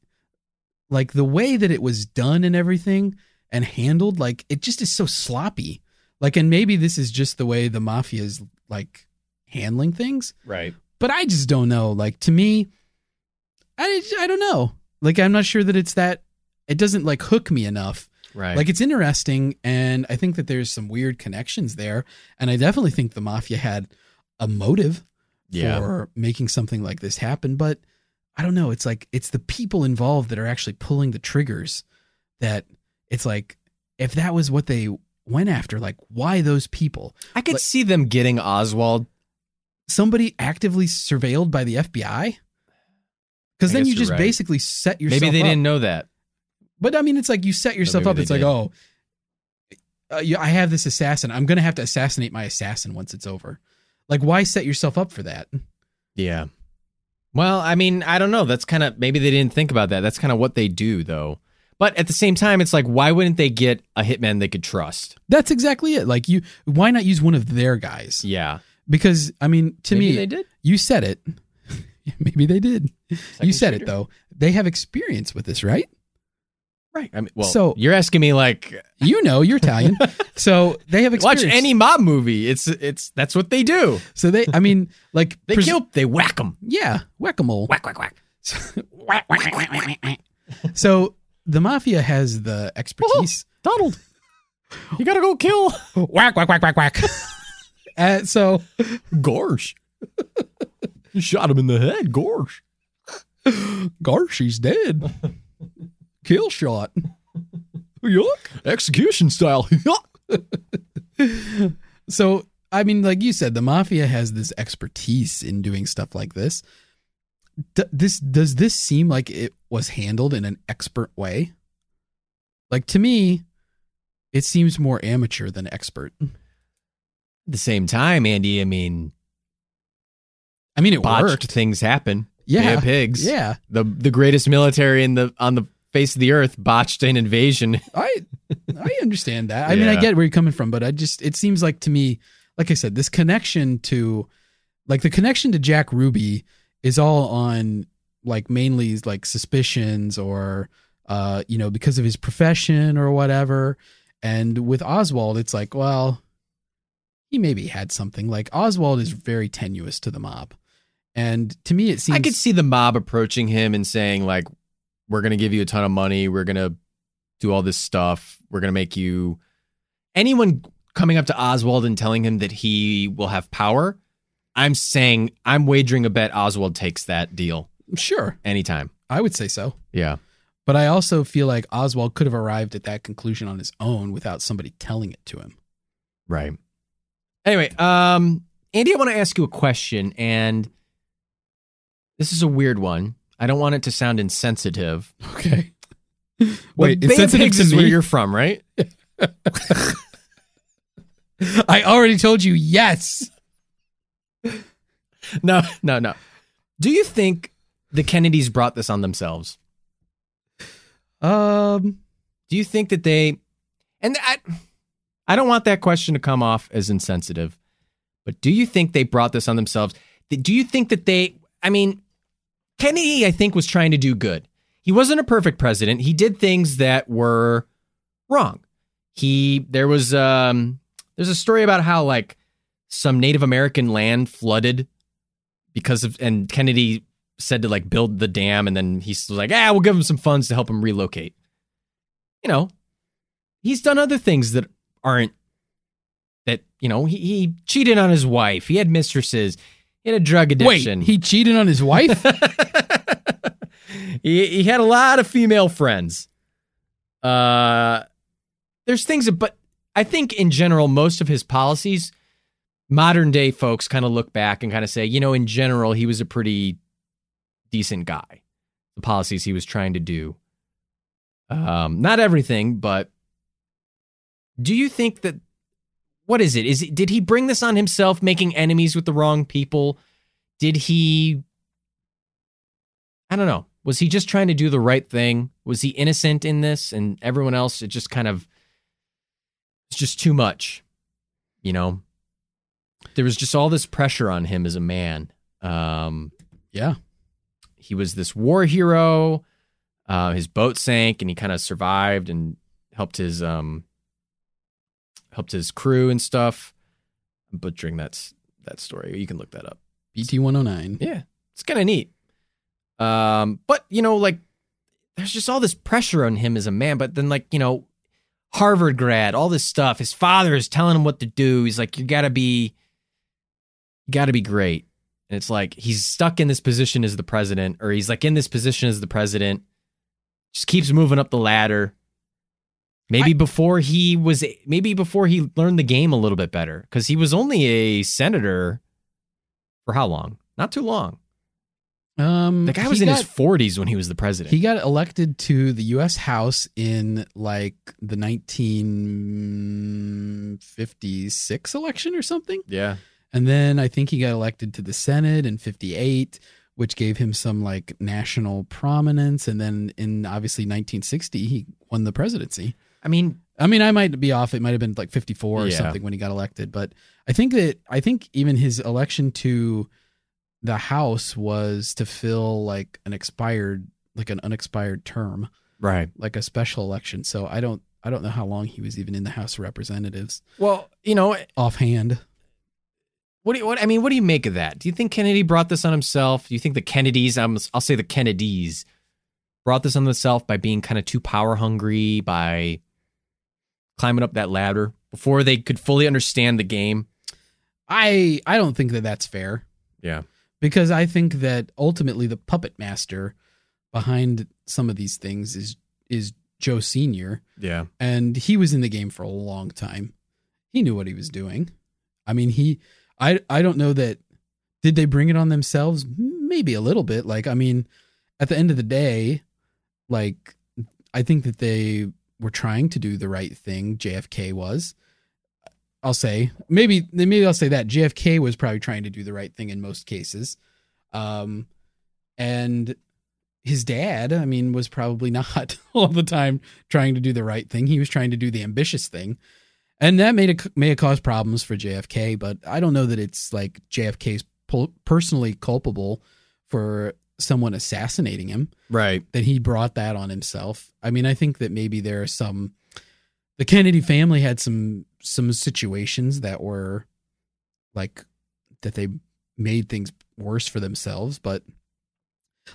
like the way that it was done and everything and handled, like it just is so sloppy. Like, and maybe this is just the way the mafia is like handling things right but I just don't know. Like to me, I I don't know. Like I'm not sure that it's that. It doesn't like hook me enough. right Like it's interesting, and I think that there's some weird connections there, and I definitely think the mafia had a motive yeah for making something like this happen. But I don't know. It's like it's the people involved that are actually pulling the triggers. That it's like if that was what they went after, like why those people? i could like- see them getting oswald somebody actively surveilled by the FBI? Because then you just right. basically set yourself. maybe they up. didn't know that But I mean, it's like you set yourself up. It's like, oh, uh, you, I have this assassin. I'm gonna have to assassinate my assassin once it's over. Like, why set yourself up for that? yeah well i mean i don't know that's kind of maybe they didn't think about that that's kind of what they do though But at the same time, it's like, why wouldn't they get a hitman they could trust? That's exactly it. Like you, why not use one of their guys? Yeah. Because I mean, to Maybe me, they did. you said it. Maybe they did. you Second said it though. They have experience with this, right? Right. I mean, well, So- you're asking me like, You know, you're Italian, so they have experience. watch any mob movie. It's it's that's what they do. So they, I mean, like They pres- kill, they whack them. Yeah, whack a mole. Whack whack whack. So the mafia has the expertise. Donald, you gotta go kill. whack, whack, whack, whack, whack. Uh, so Gorsh. you shot him in the head. Gorsh. Gosh, he's dead. Kill shot. Yuck. Execution style. So, I mean, like you said, the mafia has this expertise in doing stuff like this. D- this does this seem like it was handled in an expert way? Like to me, it seems more amateur than expert. At the same time, Andy, I mean, I mean, it botched worked. things happen. Yeah, pigs. yeah. The the greatest military in the on the face of the earth botched an invasion. I I understand that. I mean, I get where you're coming from, but I just it seems like to me, like I said, this connection to like the connection to Jack Ruby is all on like mainly like suspicions or uh you know because of his profession or whatever. And with Oswald, it's like, well, he maybe had something. Like Oswald is very tenuous to the mob. And to me it seems I could see the mob approaching him and saying like, "We're gonna give you a ton of money. We're gonna do all this stuff. We're gonna make you." Anyone coming up to Oswald and telling him that he will have power, I'm saying I'm wagering a bet Oswald takes that deal sure, anytime. I would say so. Yeah. But I also feel like Oswald could have arrived at that conclusion on his own without somebody telling it to him. Right. Anyway, um, Andy, I want to ask you a question, and this is a weird one. I don't want it to sound insensitive. Okay. Wait, of insensitive is where you're from, right? I already told you yes. No, no, no. Do you think the Kennedys brought this on themselves? Um, Do you think that they and I I don't want that question to come off as insensitive, but do you think they brought this on themselves? Do you think that they I mean Kennedy I think was trying to do good. He wasn't a perfect president. He did things that were wrong. He there was um there's a story about how like some Native American land flooded because of and Kennedy said to like build the dam and then he's like, ah, we'll give him some funds to help him relocate. You know, he's done other things that aren't that, you know, he, he cheated on his wife. He had mistresses. He had a drug addiction. wait, he cheated on his wife? he, he had a lot of female friends. Uh, there's things, but I think in general, most of his policies, modern day folks kind of look back and kind of say, you know, in general, he was a pretty decent guy. The policies he was trying to do. Um, not everything, but do you think that what is it? Is it, did he bring this on himself, making enemies with the wrong people? Did he I don't know. Was he just trying to do the right thing? Was he innocent in this and everyone else it just kind of it's just too much. You know? There was just all this pressure on him as a man. Um yeah. he was this war hero. Uh his boat sank and he kind of survived and helped his um helped his crew and stuff. I'm butchering that that story. You can look that up. PT 109. Yeah, it's kind of neat. Um, but you know, like, there's just all this pressure on him as a man. But then, like, you know, Harvard grad, all this stuff. His father is telling him what to do. He's like, you gotta be, you gotta be great. And it's like he's stuck in this position as the president, or he's like in this position as the president. Just keeps moving up the ladder. Maybe before he was, maybe before he learned the game a little bit better, because he was only a senator for how long? Not too long. Um, The guy was in got- his 40s when he was the president. He got elected to the U.S. House in like the 1956 election or something. yeah. And then I think he got elected to the Senate in 58, which gave him some like national prominence. And then in obviously 1960, he won the presidency. I mean, I mean, I might be off. It might have been like 54 or Yeah. something when he got elected. But I think that I think even his election to the House was to fill like an expired, like an unexpired term, right. like a special election. So I don't, I don't know how long he was even in the House of Representatives Well, you know, offhand. what do you, what I mean, what do you make of that? Do you think Kennedy brought this on himself? Do you think the Kennedys, I'm, I'll say the Kennedys, brought this on themselves by being kind of too power hungry, by climbing up that ladder before they could fully understand the game? I, I don't think that that's fair. Yeah. because I think that ultimately the puppet master behind some of these things is is Joe Senior, Yeah. and he was in the game for a long time. He knew what he was doing. I mean, he I I don't know that did they bring it on themselves? Maybe a little bit. Like I mean, at the end of the day, like I think that they were trying to do the right thing. JFK was. I'll say maybe maybe I'll say that JFK was probably trying to do the right thing in most cases, um, and his dad, I mean, was probably not all the time trying to do the right thing. He was trying to do the ambitious thing, and that made it may have caused problems for JFK. But I don't know that it's like JFK's personally culpable for someone assassinating him Right. that he brought that on himself. I mean, I think that maybe there are some the Kennedy family had some some situations that were like that they made things worse for themselves, but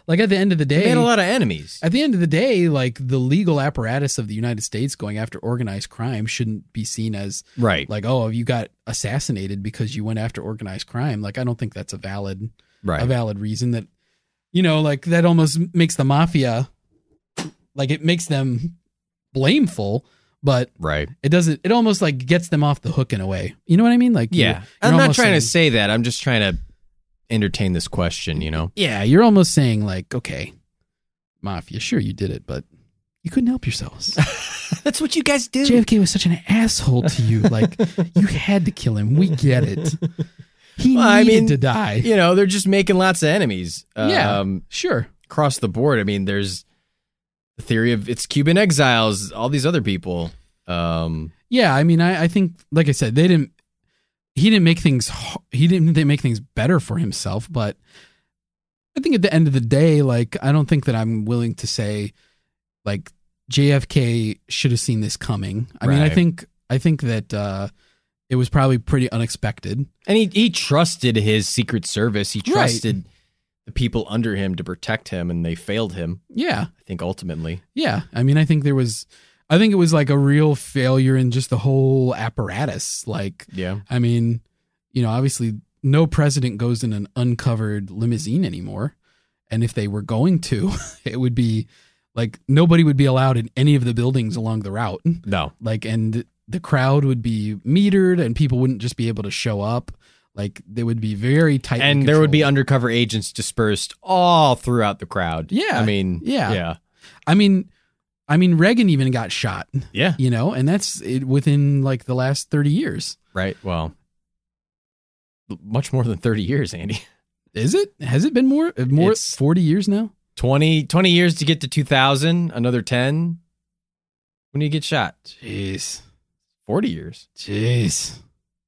like at the end of the They day, had a lot of enemies. at the end of the day, like the legal apparatus of the United States going after organized crime shouldn't be seen as Right. like, oh, you got assassinated because you went after organized crime. Like I don't think that's a valid Right. a valid reason that you know like that almost makes the mafia like it makes them blameful but right. it doesn't it almost like gets them off the hook in a way you know what i mean like you're- Yeah. you're I'm not almost trying to say that. I'm just trying to entertain this question, you know? yeah you're almost saying like okay mafia sure you did it but you couldn't help yourselves That's what you guys do. jfk was such an asshole to you like you had to kill him we get it he Well, I mean, to die you know, they're just making lots of enemies. Yeah. Um, sure across the board. I mean, there's the theory of it's Cuban exiles, all these other people. Um, Yeah, I mean, I, I think, like I said, they didn't. He didn't make things. He didn't they make things better for himself, but I think at the end of the day, like I don't think that I'm willing to say, like JFK should have seen this coming. I mean, I think I think that uh, it was probably pretty unexpected. and he he trusted his Secret Service. He Right. trusted the people under him to protect him, and they failed him. Yeah, I think ultimately. yeah. I mean, I think there was. I think it was like a real failure in just the whole apparatus. Like, Yeah. I mean, you know, obviously no president goes in an uncovered limousine anymore. And if they were going to, it would be like nobody would be allowed in any of the buildings along the route. No. Like, and the crowd would be metered and people wouldn't just be able to show up. Like, they would be very tight. And there would be undercover agents dispersed all throughout the crowd. Yeah. I mean, Yeah. Yeah. I mean, I mean, Reagan even got shot, Yeah. you know, and that's it within like the last 30 years. Right. Well, much more than 30 years, Andy. Is it? Has it been more? uh, More It's- 40 years now? 20, 20 years to get to 2000, another 10. When do you get shot? Jeez. 40 years. Jeez.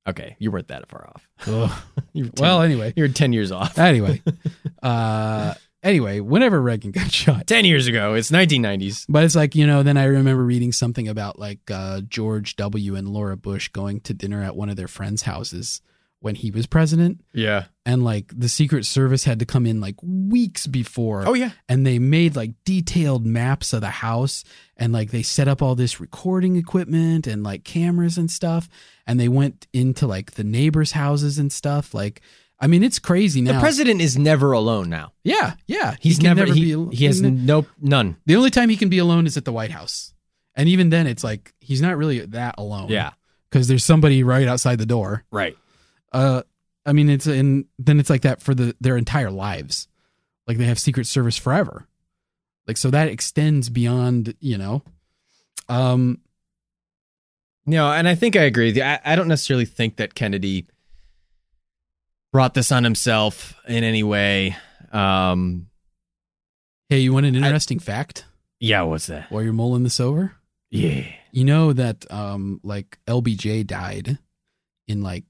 Okay. You weren't that far off. You 10, Well, anyway, you're 10 years off. anyway, uh, anyway, whenever Reagan got shot, 10 years ago. It's 1990s. but it's like you know, then I remember reading something about like uh, George W. and Laura Bush going to dinner at one of their friends' houses when he was president, Yeah. and like the Secret Service had to come in like weeks before, Oh, yeah. and they made like detailed maps of the house and like they set up all this recording equipment and like cameras and stuff and they went into like the neighbors houses and stuff like i mean it's crazy now The president is never alone now. yeah yeah He's he can never, he, be al- he has n- no, none. the only time he can be alone is at the white house and even then it's like he's not really that alone Yeah. because there's somebody right outside the door Right. Uh i mean it's and then it's like that for the their entire lives like they have secret service forever like so that extends beyond you know um No, and I think I agree. I, I don't necessarily think that Kennedy brought this on himself in any way. Um, Hey, you want an interesting fact yeah, what's that? while you're mulling this over? Yeah. You know that um like LBJ died in like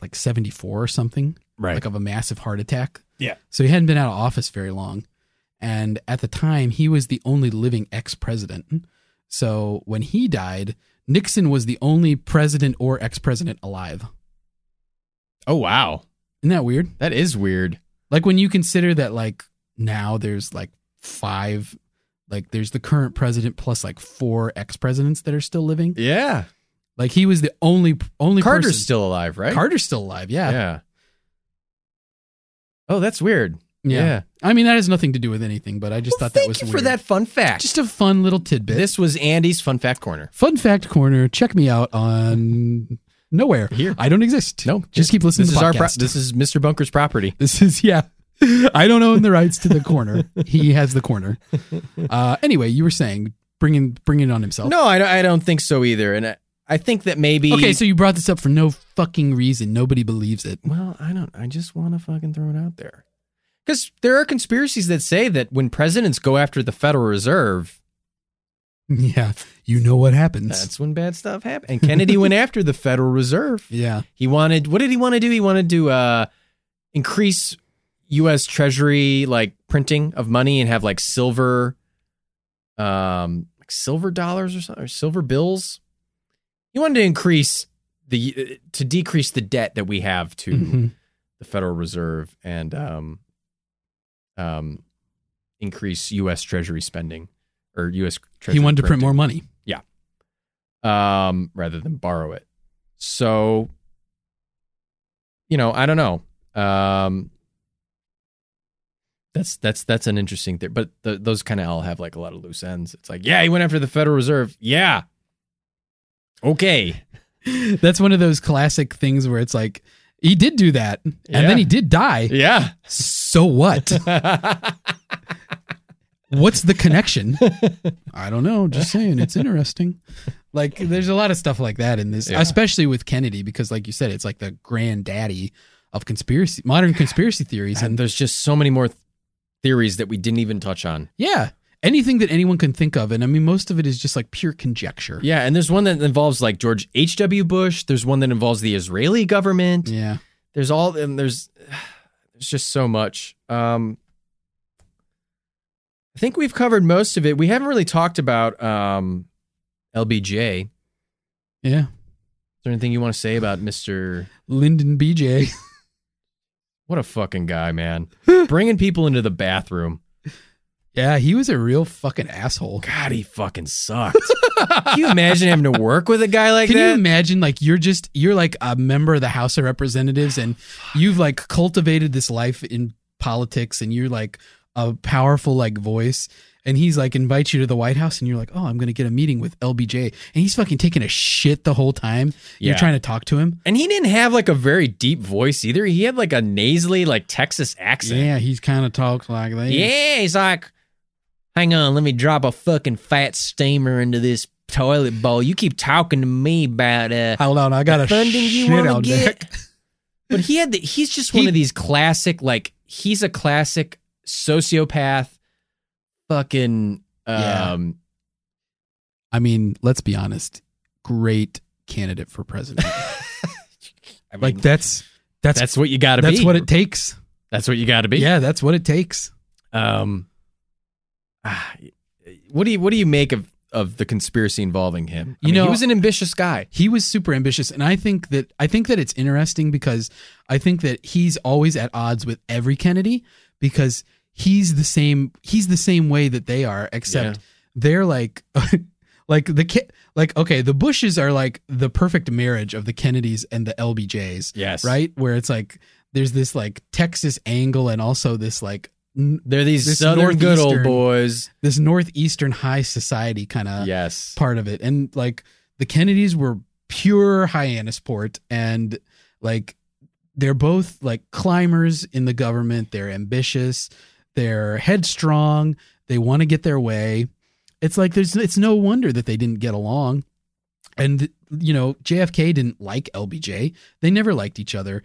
like 74 or something, Right. like of a massive heart attack. Yeah. So he hadn't been out of office very long. And at the time, he was the only living ex-president. So when he died, Nixon was the only president or ex-president alive. oh wow, Isn't that weird? that is weird. Like when you consider that like now there's like five like there's the current president plus like four ex-presidents that are still living. Yeah. Like he was the only only Carter's person. still alive, right? Carter's still alive. Yeah. Yeah. Oh, that's weird. yeah. I mean, that has nothing to do with anything, but I just Well, thought that thank was you weird. for that fun fact. Just a fun little tidbit. this was Andy's fun fact corner. fun fact corner. Check me out on nowhere. Here. I don't exist. No, just keep listening This to is the our. Pro- this is Mr. Bunker's property. This is yeah. I don't own the rights to the corner. he has the corner. Uh, anyway, you were saying bringing bringing it on himself. No, I don't, I don't think so either. And I, I think that maybe. Okay, so you brought this up for no fucking reason. Nobody believes it. Well, I don't. I just want to fucking throw it out there. Because there are conspiracies that say that when presidents go after the Federal Reserve, Yeah, you know what happens. that's when bad stuff happens. And Kennedy went after the Federal Reserve. yeah, He wanted. What did he want to do? He wanted to uh, increase U.S. Treasury like printing of money and have like silver, um, like silver dollars or something, or silver bills. He wanted to increase the uh, to decrease the debt that we have to Mhm. the Federal Reserve and um, um, increase U.S. Treasury spending or U.S. Treasury he wanted to print more money. Yeah, um, rather than borrow it. So, you know, I don't know. Um, that's that's that's an interesting thing, but the, those kind of all have like a lot of loose ends. It's like, yeah, he went after the Federal Reserve. Yeah, okay, That's one of those classic things where it's like he did do that, and Yeah. then he did die. yeah. So what? What's the connection? I don't know. Just saying, it's interesting. Like, there's a lot of stuff like that in this, Yeah. especially with Kennedy, because, like you said, it's like the granddaddy of conspiracy, modern conspiracy theories, and and there's just so many more th- theories that we didn't even touch on. yeah, anything that anyone can think of, and I mean, most of it is just like pure conjecture. Yeah, and there's one that involves like George H. W. Bush. There's one that involves the Israeli government. Yeah. there's all and there's there's just so much um i think we've covered most of it we haven't really talked about um lbj Yeah. is there anything you want to say about mr Lyndon BJ. what a fucking guy man bringing people into the bathroom Yeah, he was a real fucking asshole. god he fucking sucked can you imagine having to work with a guy like that? Can you imagine like you're just you're like a member of the House of Representatives and you've like cultivated this life in politics and you're like a powerful like voice and he's like invites you to the White House and you're like, "Oh, I'm going to get a meeting with LBJ." And he's fucking taking a shit the whole time. You're trying to talk to him. and he didn't have like a very deep voice either he had like a nasally like texas accent Yeah, he's kind of talks like that. Yeah, he's like, hang on, let me drop a fucking fat steamer into this toilet bowl. You keep talking to me about uh Hold on, I got a funding you want to get. deck. But he had the, he's just one He- of these classic like he's a classic sociopath fucking Yeah. um I mean, let's be honest. Great candidate for president. I mean, like that's that's that's what you got to be. that's what it takes. That's what you got to be. Yeah, that's what it takes. Um what do you what do you make of of the conspiracy involving him? I You mean, he was an ambitious guy. he was super ambitious and i think that i think that it's interesting because i think that he's always at odds with every kennedy because he's the same he's the same way that they are except Yeah. they're like like the ki- like okay the bushes are like the perfect marriage of the kennedys and the lbjs Yes. right where it's like there's this like texas angle and also this like They're these This southern good old boys. this northeastern high society kind of yes. part of it. And like the Kennedys were pure Hyannisport and like they're both like climbers in the government. They're ambitious, they're headstrong, they want to get their way. It's like there's it's no wonder that they didn't get along. And you know, JFK didn't like LBJ. They never liked each other.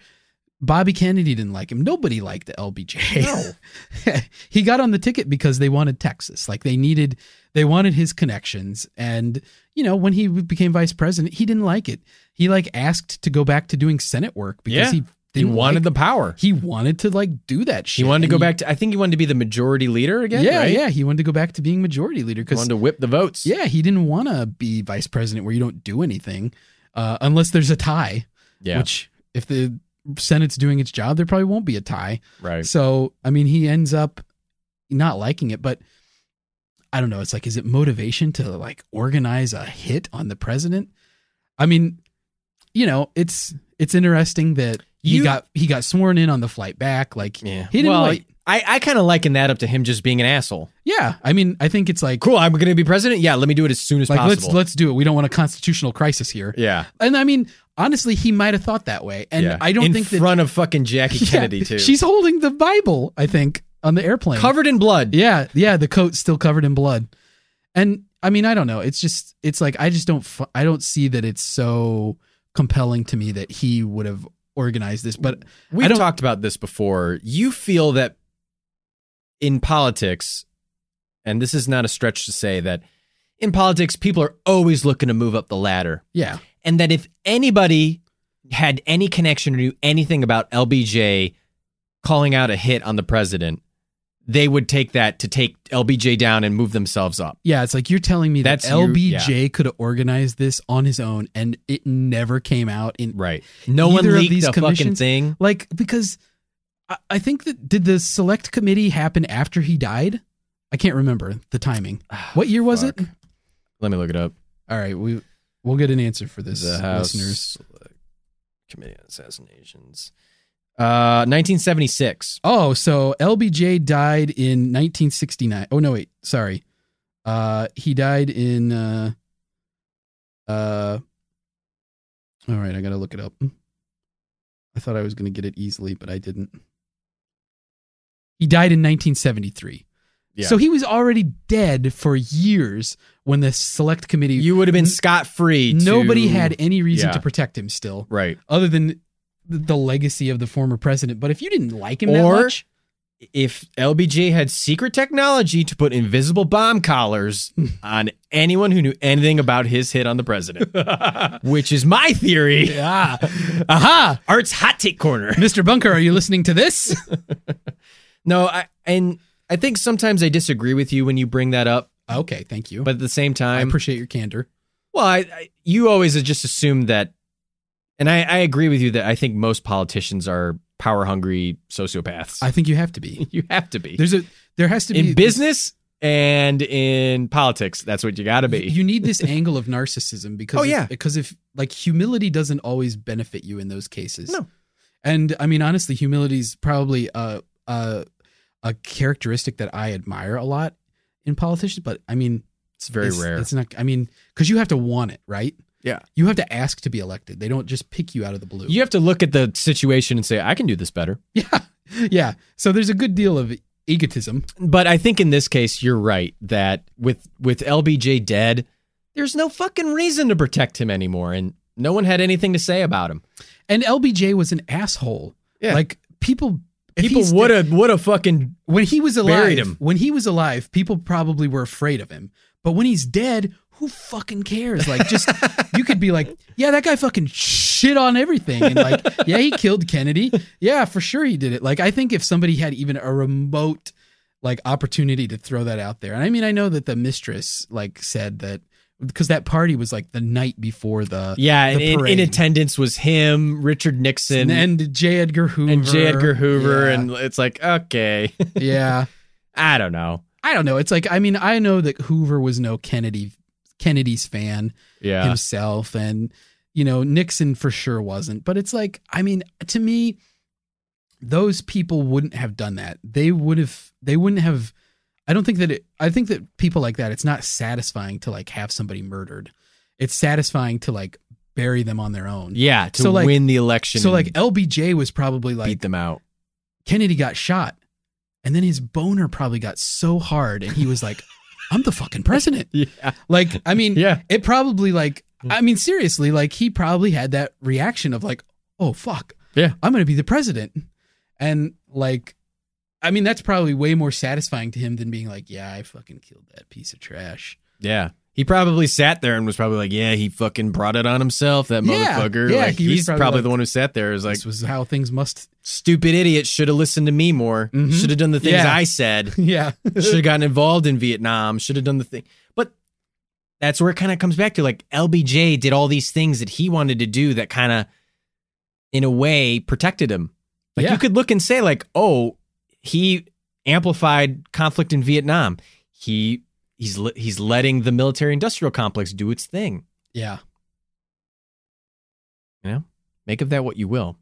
Bobby Kennedy didn't like him. Nobody liked the LBJ. No. he got on the ticket because they wanted Texas. Like they needed, they wanted his connections. And you know, when he became vice president, he didn't like it. He like asked to go back to doing Senate work because Yeah. he He wanted like- the power. he wanted to like do that shit. He wanted to go back to. I think he wanted to be the majority leader again. yeah, right? yeah. He wanted to go back to being majority leader He because wanted to whip the votes. yeah, he didn't want to be vice president where you don't do anything uh, unless there's a tie. yeah, Which if the Senate's doing its job, there probably won't be a tie. right. So I mean, he ends up not liking it, but I don't know. It's like, is it motivation to like organize a hit on the president? I mean, you know, it's it's interesting that he You- got he got sworn in on the flight back. Like, Yeah. he didn't well, like. I, I kind of liken that up to him just being an asshole. Yeah, I mean, I think it's like Cool. I'm going to be president. Yeah. Let me do it as soon as like possible. let's let's do it. We don't want a constitutional crisis here. yeah. And I mean, honestly, he might have thought that way. And yeah. I don't in think that In front of fucking Jackie Yeah, Kennedy too. She's holding the Bible, I think, on the airplane. covered in blood. Yeah, yeah, the coat's still covered in blood. And I mean, I don't know. It's just it's like I just don't I don't see that it's so compelling to me that he would have organized this, but We've talked about this before. You feel that in politics, and this is not a stretch to say that in politics, people are always looking to move up the ladder. yeah. And that if anybody had any connection or knew anything about LBJ calling out a hit on the president, they would take that to take LBJ down and move themselves up. Yeah, it's like you're telling me that That's your- LBJ could have organized this on his own and it never came out in Right. No one Either of leaked these a fucking thing. like because I, think that did the select committee happen after he died? I can't remember the timing. What year was it? Let me look it up. All right, we we'll get an answer for this, the House listeners. Committee on Assassinations. Uh, 1976. Oh, so LBJ died in 1969. Oh no, wait, sorry. Uh, he died in. Uh, uh. All right, I gotta look it up. I thought I was gonna get it easily, but I didn't. He died in 1973. Yeah. So he was already dead for years when the select committee. You would have been scot free. nobody had any reason Yeah. to protect him still, right. other than the legacy of the former president. But if you didn't like him that Or- much, If LBJ had secret technology to put invisible bomb collars on anyone who knew anything about his hit on the president, which is my theory. Ah, aha, Art's hot take corner. Mr. Bunker, are you listening to this? No, I and I think sometimes I disagree with you when you bring that up, okay, thank you. but at the same time, I appreciate your candor. Well, I, I you always just assume that, and I, I agree with you that I think most politicians are power hungry sociopaths. I think you have to be. you have to be There's a there has to be in business and in politics. That's what you got to be. You need this angle of narcissism because Oh, if- yeah. because if like humility doesn't always benefit you in those cases. No. And I mean honestly humility is probably a a a characteristic that I admire a lot in politicians, but I mean it's very it's, rare. It's not I mean cuz you have to want it, right? Yeah. You have to ask to be elected. They don't just pick you out of the blue. You have to look at the situation and say, I can do this better. Yeah. Yeah. So there's a good deal of egotism. But I think in this case, you're right that with with LBJ dead, there's no fucking reason to protect him anymore, and no one had anything to say about him. And LBJ was an asshole. Yeah. Like people People would have would have fucking when he was alive, Buried him. when he was alive, people probably were afraid of him. But when he's dead, who fucking cares? Like, just you could be like, yeah, that guy fucking shit on everything, and like, yeah, he killed Kennedy. Yeah, for sure he did it. Like, I think if somebody had even a remote like opportunity to throw that out there, and I mean, I know that the mistress like said that because that party was like the night before the yeah. And the in, in attendance was him, Richard Nixon, and, J. Edgar Hoover and J. Edgar Hoover, Yeah. and it's like okay, yeah. I don't know. I don't know. It's like I mean I know that Hoover was no Kennedy Kennedy's fan Yeah, himself, and you know Nixon for sure wasn't. But it's like I mean to me, those people wouldn't have done that. They would have. They wouldn't have. I don't think that it. I think that people like that. It's not satisfying to like have somebody murdered. It's satisfying to like bury them on their own. yeah, to So, like- win the election. So like LBJ was probably like beat them out. Kennedy got shot, and then his boner probably got so hard, and he was like, "I'm the fucking president." Yeah, Like, I mean, yeah, it probably like, mm. I mean, seriously, like he probably had that reaction of like, "Oh fuck, Yeah. I'm going to be the president. And like, I mean, that's probably way more satisfying to him than being like, yeah, I fucking killed that piece of trash. Yeah. He probably sat there and was probably like, "Yeah, he fucking brought it on himself, that Yeah. motherfucker." Yeah, like, he was he's probably probably, like- the one who sat there. Is like, this was how things must. "Stupid idiot, should have listened to me more. Mhm. Should have done the things Yeah. I said. yeah. should have gotten involved in Vietnam. Should have done the thing." But that's where it kind of comes back to like LBJ did all these things that he wanted to do that kind of, in a way, protected him. Like Yeah. you could look and say like, "Oh, he amplified conflict in Vietnam. He." He's, he's letting the military industrial complex do its thing. yeah. You know, Make of that what you will.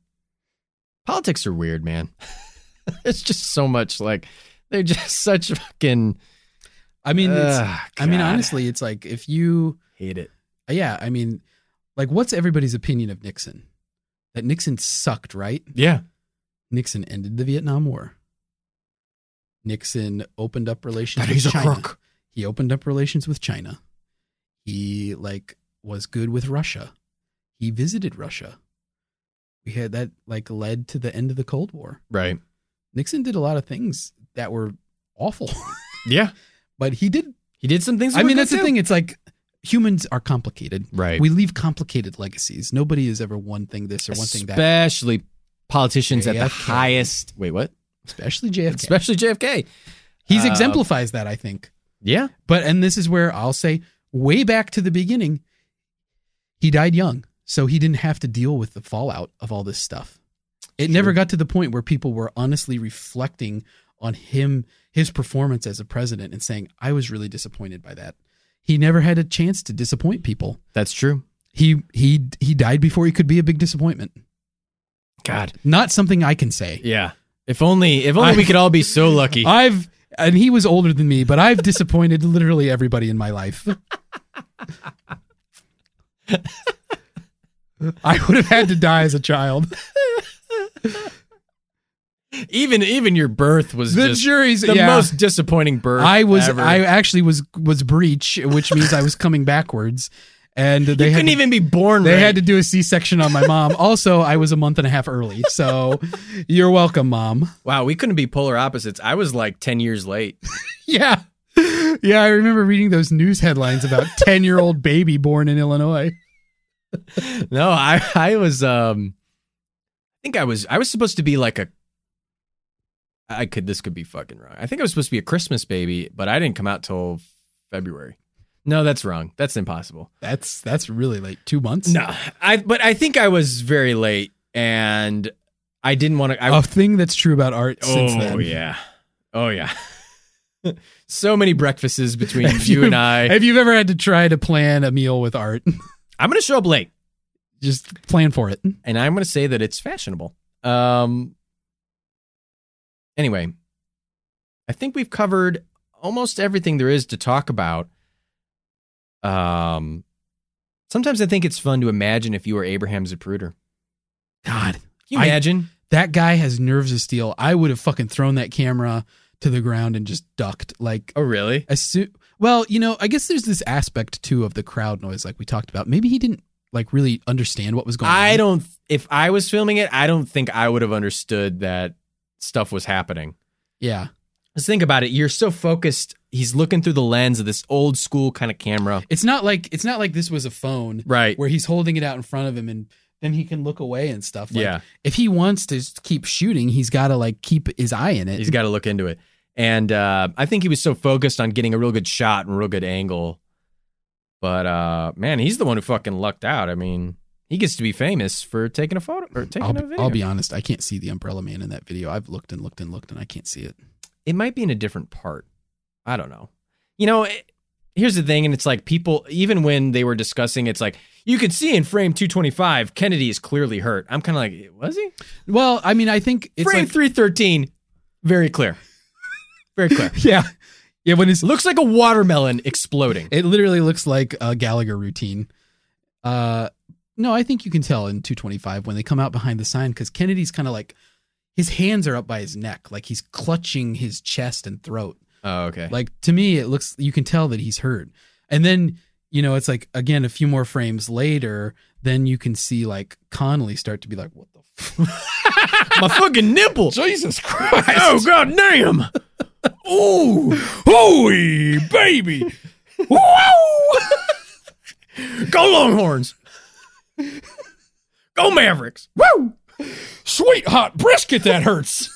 Politics are weird, man. it's just so much like they're just such fucking. I mean, it's, I mean, honestly, it's like if you, hate it. Uh, yeah, I mean, like, what's everybody's opinion of Nixon? That Nixon sucked, right? Yeah, Nixon ended the Vietnam War. Nixon opened up relations with China. He opened up relations with China. He like was good with Russia. He visited Russia. We had that like led to the end of the Cold War. Right. Nixon did a lot of things that were awful, Yeah, but he did. he did some things. that I mean, that's the thing. It's like humans are complicated. Right. We leave complicated legacies. Nobody is ever one thing this or one thing that. Especially politicians at the highest. Wait, what? Especially JFK. Especially JFK. He's Uh, exemplifies that, I think. Yeah. But and this is where I'll say way back to the beginning, he died young, so he didn't have to deal with the fallout of all this stuff. It never got to the point where people were honestly reflecting on him, his performance as a president, and saying, "I was really disappointed by that." He never had a chance to disappoint people. That's true. He he he died before he could be a big disappointment. God. Not something I can say. Yeah. If only. If only we I've- could all be so lucky. I've and he was older than me, but I've disappointed literally everybody in my life. I would have had to die as a child. even even your birth was The jury's the yeah. most disappointing birth. I was Ever. I actually was was breech, which means I was coming backwards, and they you couldn't to, even be born. they right. had to do a C section on my mom. Also, I was a month and a half early, so you're welcome, mom. Wow, we couldn't be polar opposites. I was like 10 years late. Yeah, yeah. I remember reading those news headlines about ten year old baby born in Illinois. no, I I was um I think I was I was supposed to be like a I could this could be fucking wrong. I think I was supposed to be a Christmas baby, but I didn't come out till February. No, that's wrong. That's impossible. That's that's really late. Two months. No, I but I think I was very late and I didn't want to I a thing that's true about art since Oh yeah. Oh yeah. so many breakfasts between you you- and I. If you've ever had to try to plan a meal with art, I'm going to show up late. just plan for it. and I'm going to say that it's fashionable. Um. Anyway, I think we've covered almost everything there is to talk about. Um. Sometimes I think it's fun to imagine if you were Abraham Zapruder. God, Can you I- imagine? that guy has nerves of steel. I would have fucking thrown that camera to the ground and just ducked. Like, oh, really? as soon, well, you know, I guess there's this aspect too of the crowd noise, like we talked about. Maybe he didn't like really understand what was going on. I don't. If I was filming it, I don't think I would have understood that stuff was happening. Yeah, Just think about it. You're so focused. He's looking through the lens of this old school kind of camera. it's not like it's not like this was a phone Right. where he's holding it out in front of him and then he can look away and stuff. Like, yeah. if he wants to keep shooting, he's got to like keep his eye in it. He's got to look into it. And uh, I think he was so focused on getting a real good shot and a real good angle. But uh, man, he's the one who fucking lucked out. I mean, he gets to be famous for taking a photo or taking I'll a video. I'll be honest, I can't see the Umbrella Man in that video. I've looked and looked and looked and I can't see it. it might be in a different part. I don't know. You know, it, here's the thing, and it's like people, even when they were discussing, it's like you could see in frame 225, Kennedy is clearly hurt. I'm kind of like, was he? Well, I mean, I think it's frame like, 313, very clear, very clear. yeah, yeah. When it's Looks like a watermelon exploding. it literally looks like a Gallagher routine. Uh, no, I think you can tell in 225 when they come out behind the sign because Kennedy's kind of like his hands are up by his neck, like he's clutching his chest and throat. Oh, okay. Like to me, it looks you can tell that he's hurt. And then you know it's like again a few more frames later, then you can see like Connally start to be like, "What the f- My fucking nipple. Jesus Christ. Oh god damn. Ooh. Holy baby. Woo! Go Longhorns. Go Mavericks. Woo. Sweet hot brisket that hurts.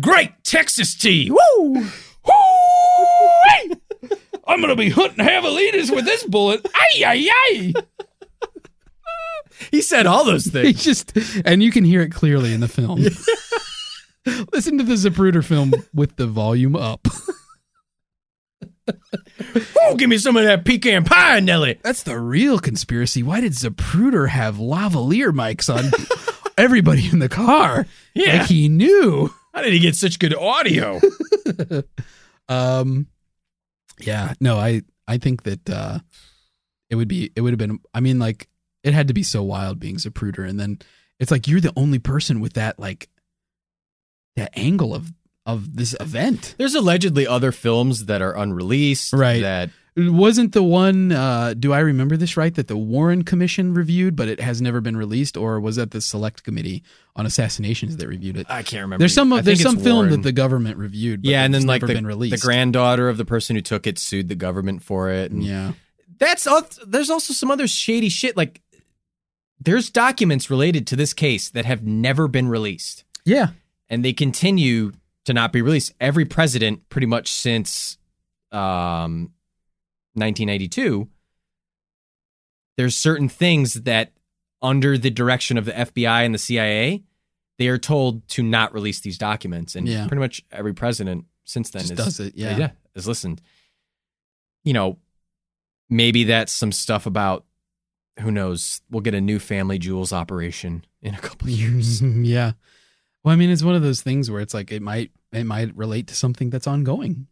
Great Texas tea. Woo. Woo! I'm gonna be hunting javelinas with this bullet. Ay ay ay. He said all those He things. just and you can hear it clearly in the film. Listen to the Zapruder film with the volume up. Oh, give me some of that pecan pie, Nelly. That's the real conspiracy. Why did Zapruder have lavalier mics on everybody in the car? Yeah. Like he knew. How did he get such good audio? Um yeah, no, I I think that uh it would be it would have been I mean like it had to be so wild being Zapruder and then it's like you're the only person with that like that angle of of this event. There's allegedly other films that are unreleased. Right. That Wasn't the one uh do I remember this right that the Warren Commission reviewed but it has never been released or was that the select committee on assassinations that reviewed it? I can't remember. There's some I there's some film Warren. that the government reviewed but yeah, and then like the, been released. the granddaughter of the person who took it sued the government for it. And Yeah. that's there's also some other shady shit. Like there's documents related to this case that have never been released, Yeah. and they continue to not be released. Every president, pretty much since um, 1992, there's certain things that, under the direction of the FBI and the CIA, they are told to not release these documents, and Yeah. pretty much every president since then Just is, does it. Yeah. yeah, is listened. You know, maybe that's some stuff about who knows. We'll get a new Family Jewels operation in a couple of years. yeah. Well, I mean, it's one of those things where it's like it might it might relate to something that's ongoing.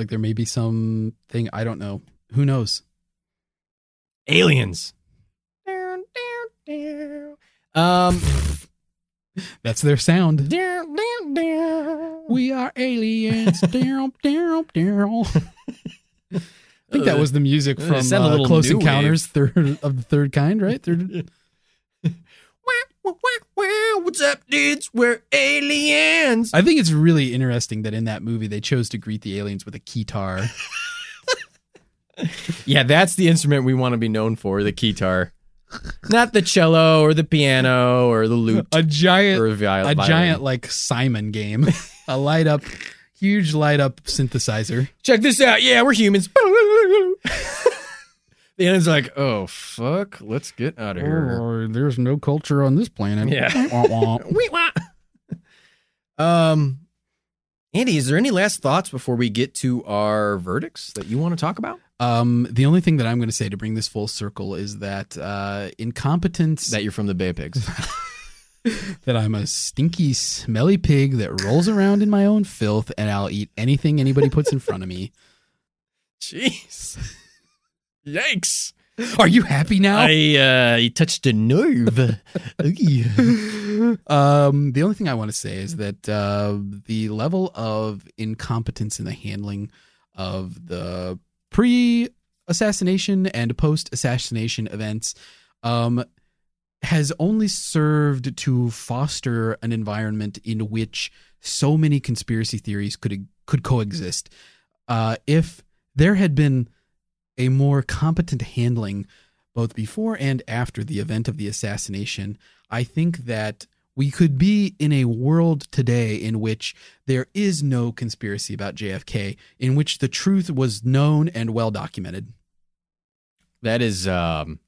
Like there may be some thing I don't know. Who knows? Aliens. Um, That's their sound. We are aliens. I think that was the music Uh, from uh, Close Encounters, third of the third kind, right? Third. What's up, dudes? We're aliens. I think it's really interesting that in that movie they chose to greet the aliens with a keytar. Yeah, that's the instrument we want to be known for, the keytar. Not the cello or the piano or the lute a giant or a, viol- a giant like Simon game, a light up, huge light up synthesizer. Check this out. Yeah, we're humans. the aliens are like, oh fuck, let's get out of here. Oh, there's no culture on this planet. Yeah. Wah, wah. Um, Andy, is there any last thoughts before we get to our verdicts that you want to talk about? um, the only thing that I'm going to say to bring this full circle is that uh, incompetence That you're from the Bay Pigs. that I'm a stinky, smelly pig that rolls around in my own filth, and I'll eat anything anybody puts in front of me. Jeez. Yikes. Are you happy now? I uh you touched a nerve. um, the only thing I want to say is that uh, the level of incompetence in the handling of the pre-assassination and post-assassination events um, has only served to foster an environment in which so many conspiracy theories could could coexist. Uh, if there had been a more competent handling both before and after the event of the assassination, I think that we could be in a world today in which there is no conspiracy about JFK, in which the truth was known and well documented. that is um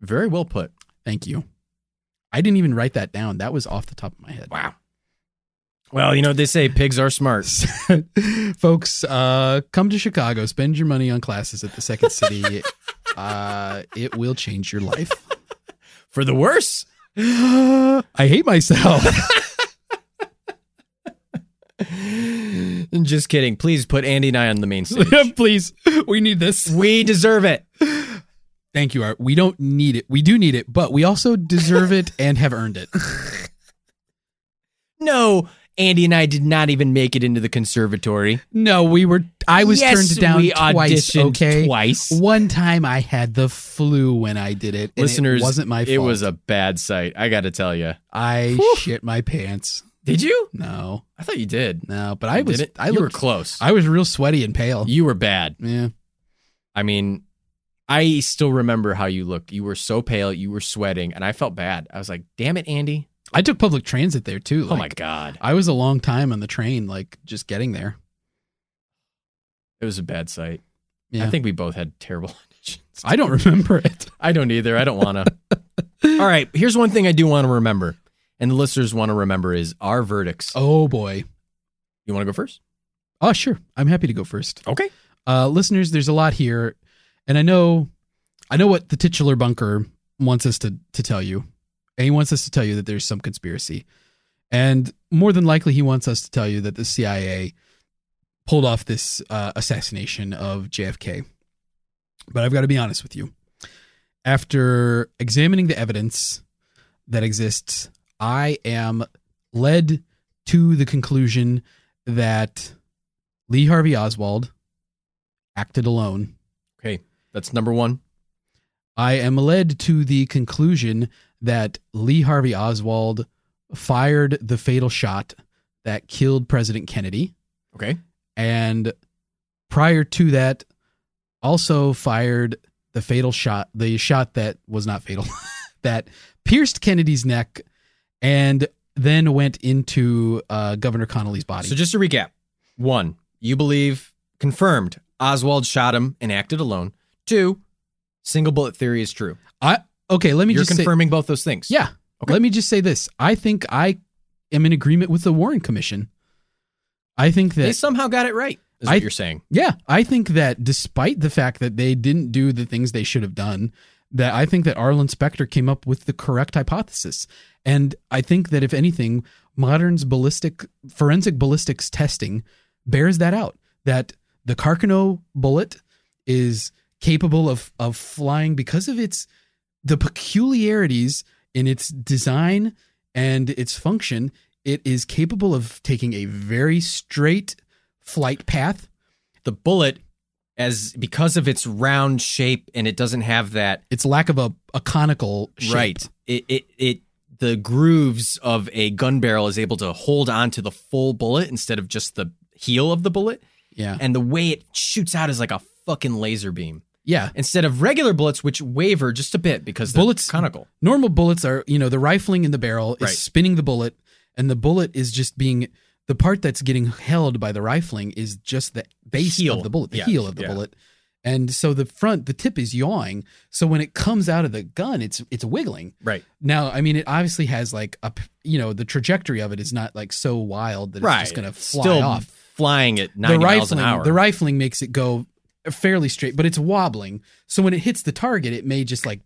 very well put. Thank you. I didn't even write that down. That was off the top of my head. Wow. Well, you know what they say, pigs are smart. Folks, uh, come to Chicago, spend your money on classes at the Second City. uh, it will change your life. For the worse. I hate myself. Just kidding. Please put Andy and I on the main stage. Please, we need this. we deserve it. Thank you, Art. We don't need it. We do need it, but we also deserve it and have earned it. No, Andy and I did not even make it into the conservatory. No, we were. I was Yes, turned down we twice. auditioned Okay, twice. One time I had the flu when I did it. and Listeners, it wasn't my fault. It was a bad sight. I got to tell you. I shit my pants. Did you? No, I thought you did. no, but I was. Did it? I you were looked. close. I was real sweaty and pale. you were bad. yeah. I mean, I still remember how you looked. You were so pale. You were sweating, and I felt bad. I was like, "Damn it, Andy! I took public transit there too. oh my god, I was a long time on the train, like just getting there. it was a bad sight." Yeah. I think we both had terrible. I don't remember it. I don't either. I don't want to. All right, here's one thing I do want to remember, and the listeners want to remember is our verdicts. Oh boy. You want to go first? Oh sure. I'm happy to go first. Okay. Uh, listeners, there's a lot here, and I know, I know what the titular bunker wants us to to tell you, and he wants us to tell you that there's some conspiracy, and more than likely, he wants us to tell you that the CIA pulled off this uh, assassination of JFK. But I've got to be honest with you. After examining the evidence that exists, I am led to the conclusion that Lee Harvey Oswald acted alone. Okay, that's number one. I am led to the conclusion that Lee Harvey Oswald fired the fatal shot that killed President Kennedy. Okay. And prior to that, also fired the fatal shot, the shot that was not fatal, that pierced Kennedy's neck and then went into uh, Governor Connally's body. So just to recap: one, you believe confirmed Oswald shot him and acted alone. Two, single bullet theory is true. I okay, let me You're just say, confirming both those things. Yeah. Okay. Let me just say this. I think I am in agreement with the Warren Commission. I think that they somehow got it right. Is I- what you're saying? yeah, I think that despite the fact that they didn't do the things they should have done, that I think that Arlen Specter came up with the correct hypothesis. And I think that if anything, modern's ballistic forensic ballistics testing bears that out. That the Carcano bullet is capable of of flying because of its the peculiarities in its design and its function. It is capable of taking a very straight flight path. The bullet, as because of its round shape and it doesn't have that Its lack of a, a conical shape. right. It it it the grooves of a gun barrel is able to hold on to the full bullet instead of just the heel of the bullet, Yeah. and the way it shoots out is like a fucking laser beam. Yeah. Instead of regular bullets, which waver just a bit because Bullets- bullets conical. Normal bullets are, you know, the rifling in the barrel is Right. spinning the bullet, and the bullet is just being the part that's getting held by the rifling is just the base Heel. of the bullet, the Yeah, heel of the yeah. bullet. And so the front, the tip is yawing. So when it comes out of the gun, it's it's wiggling. Right. Now, I mean, it obviously has like a, p- you know, the trajectory of it is not like so wild that right. it's just going to fly Still off. flying at The 90 miles an rifling, hour. the rifling makes it go fairly straight, but it's wobbling. So when it hits the target, it may just like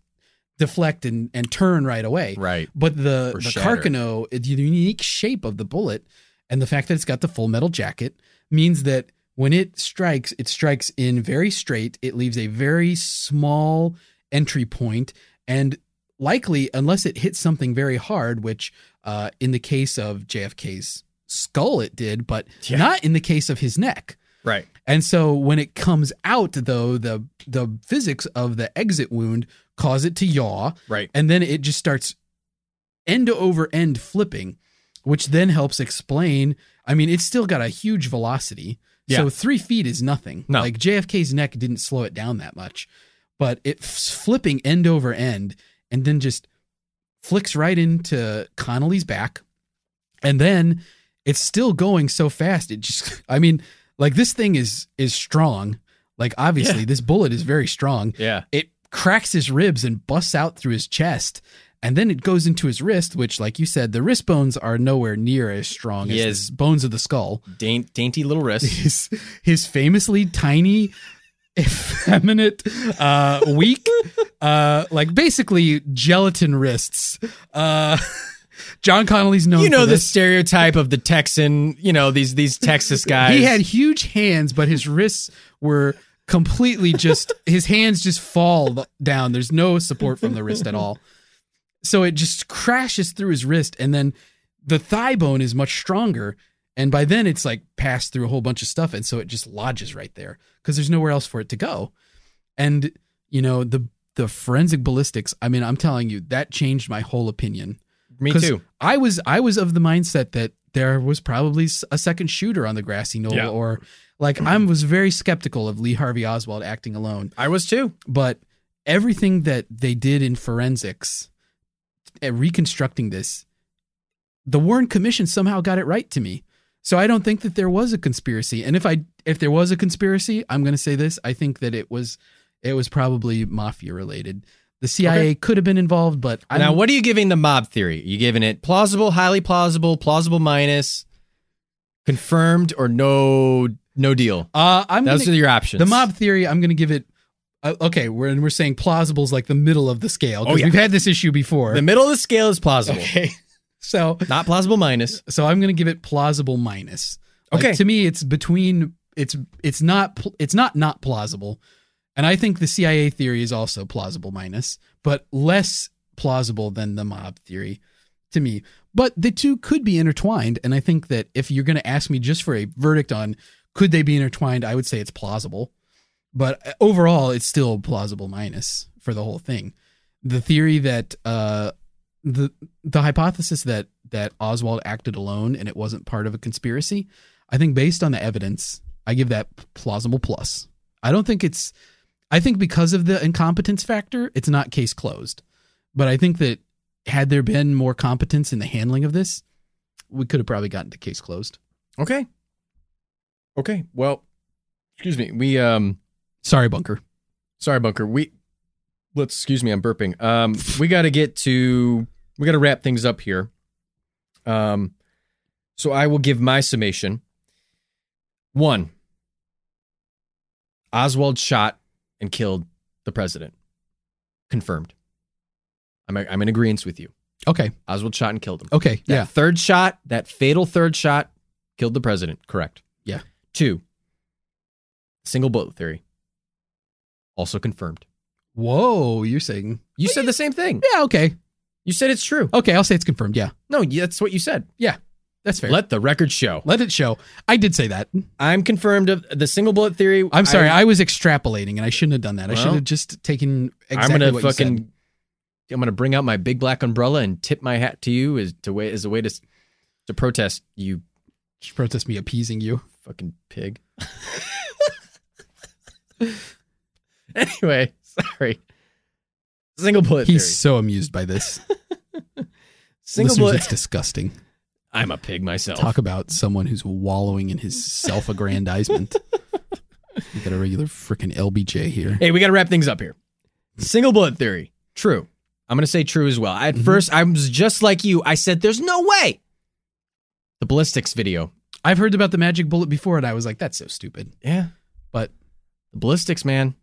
deflect and, and turn right away. right. But the Or the shatter. Carcano, the unique shape of the bullet, and the fact that it's got the full metal jacket means that when it strikes, it strikes in very straight. It leaves a very small entry point, and likely, unless it hits something very hard, which uh, in the case of JFK's skull it did, but Yeah. not in the case of his neck. Right. And so when it comes out, though, the the physics of the exit wound cause it to yaw, Right. and then it just starts end over end flipping, which then helps explain. I mean, it's still got a huge velocity, Yeah. so three feet is nothing. No. Like JFK's neck didn't slow it down that much, but it's flipping end over end, and then just flicks right into Connally's back, and then it's still going so fast. It just, I mean, like this thing is is strong. Like obviously, Yeah. this bullet is very strong Yeah. it cracks his ribs and busts out through his chest and then it goes into his wrist which like you said the wrist bones are nowhere near as strong He as the bones of the skull Daint, dainty little wrist. his, his famously tiny effeminate uh weak uh like basically gelatin wrists uh john connally's known you know the stereotype of the Texan, you know, these these Texas guys. He had huge hands, but his wrists were completely just his hands just fall down. There's no support from the wrist at all. So it just crashes through his wrist, and then the thigh bone is much stronger. And by then it's like passed through a whole bunch of stuff. And so it just lodges right there because there's nowhere else for it to go. And, you know, the, the forensic ballistics, I mean, I'm telling you, that changed my whole opinion. Me too. I was I was of the mindset that there was probably a second shooter on the grassy knoll, Yeah. or like I was very skeptical of Lee Harvey Oswald acting alone. I was too. But everything that they did in forensics, at reconstructing this, the Warren Commission somehow got it right to me. So I don't think that there was a conspiracy. And if I if there was a conspiracy, I'm going to say this: I think that it was it was probably mafia related. The CIA could have been involved, but I now, what are you giving the mob theory? you giving it plausible, highly plausible, plausible minus, confirmed, or no no deal? Uh, I'm Those gonna, are your options. the mob theory. I'm going to give it. Uh, okay, we're and we're saying plausible is like the middle of the scale because Oh, yeah. we've had this issue before. The middle of the scale is plausible, okay, so not plausible minus. so I'm going to give it plausible minus. Like, Okay. to me, it's between it's it's not it's not not plausible, and I think the CIA theory is also plausible minus, but less plausible than the mob theory to me. But the two could be intertwined, and I think that if you're going to ask me just for a verdict on could they be intertwined, I would say it's plausible. But uh, overall, it's still plausible minus for the whole thing. The theory that uh, the the hypothesis that that Oswald acted alone and it wasn't part of a conspiracy, I think based on the evidence, I give that plausible plus. I don't think it's I think because of the incompetence factor, it's not case closed. But I think that had there been more competence in the handling of this, we could have probably gotten the case closed. Okay. Okay. Well, excuse me. We um Sorry, Bunker. sorry bunker. We let's excuse me, I'm burping. Um we got to get to we got to wrap things up here. Um so I will give my summation. 1. Oswald shot and killed the president. Confirmed. I'm I'm in agreement with you. Okay. Oswald shot and killed him. Okay. That Yeah. third shot, that fatal third shot, killed the president. Correct. Yeah. Two, single bullet theory. Also confirmed. Whoa, you're saying You said the same thing. Yeah, okay. You said it's true. Okay, I'll say it's confirmed. Yeah. No, that's what you said. That's fair. Let the record show. Let it show. I did say that. I'm confirmed of the single bullet theory. I'm sorry. I, was extrapolating and I shouldn't have done that. I Well, should have just taken exactly I'm gonna what you said. fucking. I'm gonna bring out my big black umbrella and tip my hat to you as to way as a way to to protest you Just protest me appeasing you. fucking pig. anyway, sorry. Single bullet He's theory. so amused by this. Single Listeners, bullet. it's disgusting. I'm a pig myself. Talk about someone who's wallowing in his self-aggrandizement. you got a regular freaking LBJ here. Hey, we got to wrap things up here. Single bullet theory. True. I'm going to say true as well. At Mhm. first, I was just like you. I said, there's no way. The ballistics video. I've heard about the magic bullet before, and I was like, "That's so stupid," Yeah. but The ballistics, man.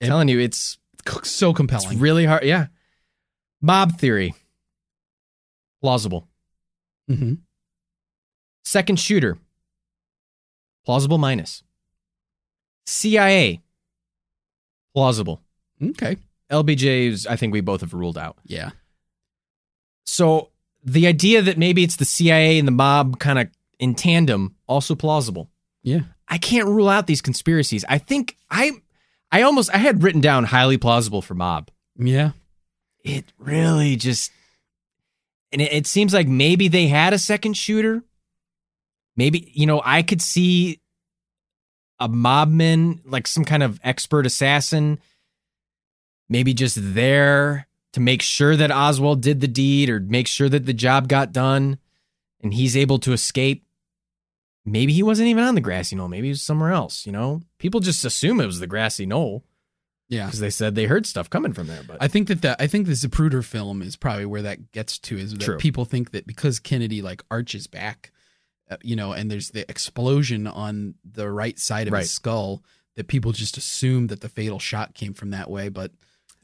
It- telling you, it's, so compelling. it's really hard. Yeah. Mob theory. Plausible. hmm Second shooter. Plausible minus. CIA. Plausible. Okay, LBJ's, I think we both have ruled out. yeah, So the idea that maybe it's the CIA and the mob kind of in tandem, also plausible. yeah. I can't rule out these conspiracies. I think I, I almost I had written down highly plausible for mob. Yeah. It really just, and it, it seems like maybe they had a second shooter. Maybe you know I could see a mobman like some kind of expert assassin, maybe just there to make sure that Oswald did the deed or make sure that the job got done, and he's able to escape. Maybe he wasn't even on the grassy knoll. Maybe he was somewhere else. You know, people just assume it was the grassy knoll Yeah. because they said they heard stuff coming from there. But I think that the, I think the Zapruder film is probably where that gets to is that True. people think that because Kennedy like arches back, you know, and there's the explosion on the right side of Right. his skull, that people just assume that the fatal shot came from that way. But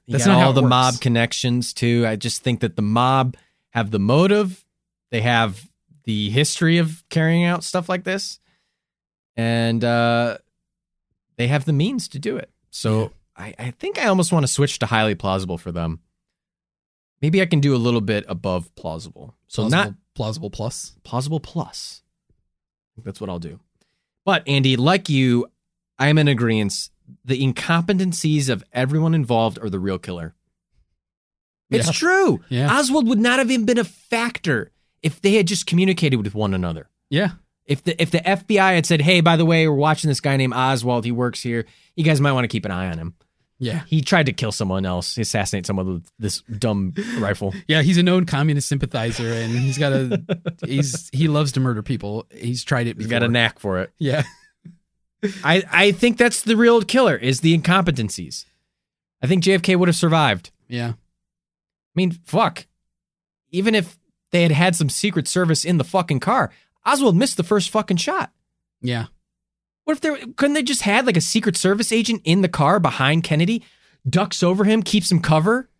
that's not all the works. mob connections too. I just think that the mob have the motive, they have the history of carrying out stuff like this, and uh, they have the means to do it. So I, I think I almost want to switch to highly plausible for them. Maybe I can do a little bit above plausible. So Plausible not Plausible plus. plausible plus. That's what I'll do. But Andy, like you, I am in agreement. The incompetencies of everyone involved are the real killer. It's Yeah. true. Yeah. Oswald would not have even been a factor if they had just communicated with one another. Yeah. If the if the FBI had said, "Hey, by the way, we're watching this guy named Oswald. He works here. You guys might want to keep an eye on him." Yeah. He tried to kill someone else, assassinate someone with this dumb rifle. Yeah, he's a known communist sympathizer and he's got a he's he loves to murder people. He's tried it He's got a knack for it. Yeah. I, I think that's the real killer is the incompetencies. I think JFK would have survived. Yeah. I mean, fuck. Even if they had had some secret service in the fucking car, Oswald missed the first fucking shot. Yeah. What if there couldn't they just had like a secret service agent in the car behind Kennedy, ducks over him, keeps him cover?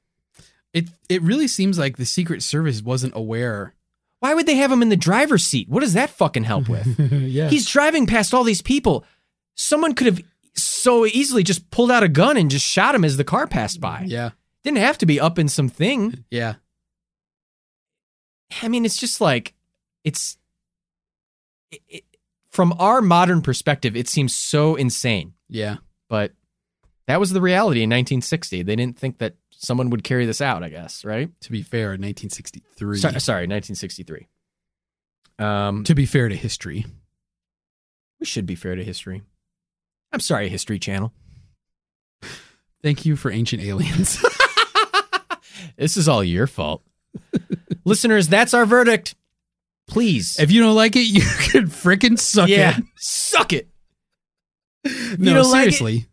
It it really seems like the Secret Service wasn't aware. Why would they have him in the driver's seat? What does that fucking help with? yeah. He's driving past all these people. Someone could have so easily just pulled out a gun and just shot him as the car passed by. yeah. Didn't have to be up in something. Yeah. I mean, it's just like it's it, it, from our modern perspective, it seems so insane. Yeah. But that was the reality in 1960. They didn't think that someone would carry this out. I guess, right? To be fair, in 1963. So- sorry, 1963. Um, to be fair to history. we should be fair to history. I'm sorry, History Channel. Thank you for ancient aliens. This is all your fault. Listeners, that's our verdict. Please. if you don't like it, you can frickin' suck yeah, it. suck it. No, don't like it- seriously.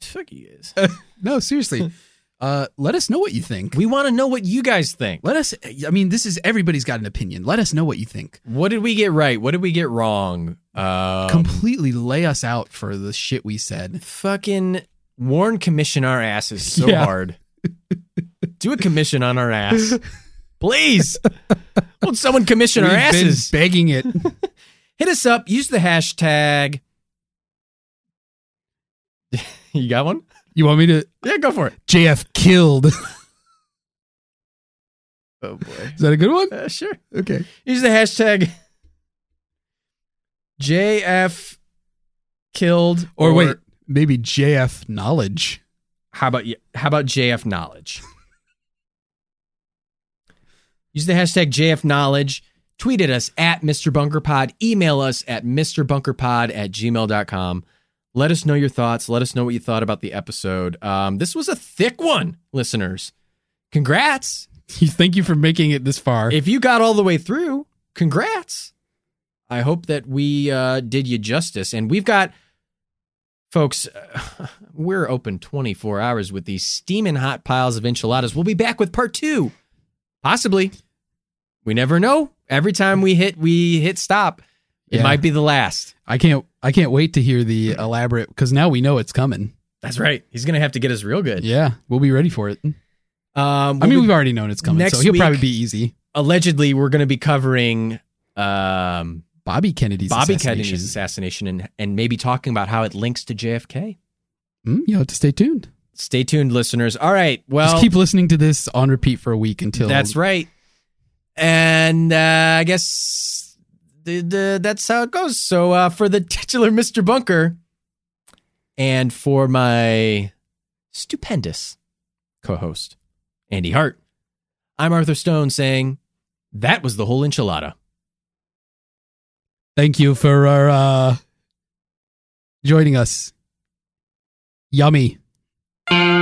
Fuck you guys. No, seriously. Uh, let us know what you think. We want to know what you guys think. Let us. I mean, this is everybody's got an opinion. Let us know what you think. What did we get right? What did we get wrong? Um, Completely lay us out for the shit we said. fucking Warren commission our asses so Yeah. hard. Do a commission on our ass. Please. Won't someone commission our We've been asses? begging it. Hit us up. Use the hashtag. you got one? You want me to? Yeah, go for it. JF killed. Oh boy. Is that a good one? Uh, sure. Okay. Use the hashtag JF killed Or, wait, maybe JF knowledge. How about y- how about JF knowledge? Use the hashtag JF knowledge. Tweet at us at Mr. Bunker Pod. Email us at MrBunkerPod at gmail.com. Let us know your thoughts. Let us know what you thought about the episode. Um, this was a thick one, listeners. Congrats. Thank you for making it this far. If you got all the way through, congrats. I hope that we uh, did you justice. And we've got, folks, uh, we're open 24 hours with these steaming hot piles of enchiladas. We'll be back with part two, possibly. We never know. Every time we hit, we hit stop. It Yeah. might be the last. I can't. I can't wait to hear the elaborate because now we know it's coming. That's right. He's gonna have to get us real good. Yeah, we'll be ready for it. Um, I we'll mean, be- we've already known it's coming, so he'll week- probably be easy. allegedly we're gonna be covering um, Bobby Kennedy's Bobby assassination. Kennedy's assassination and and maybe talking about how it links to JFK. Hmm, you have to stay tuned. Stay tuned, listeners. All right. Well, Just keep listening to this on repeat for a week until that's right. And uh, I guess the, the, that's how it goes. So uh, for the titular Mr. Bunker and for my stupendous co-host, Andy Hart, I'm Arthur Stone saying that was the whole enchilada. Thank you for uh, joining us. Yummy. Thank you.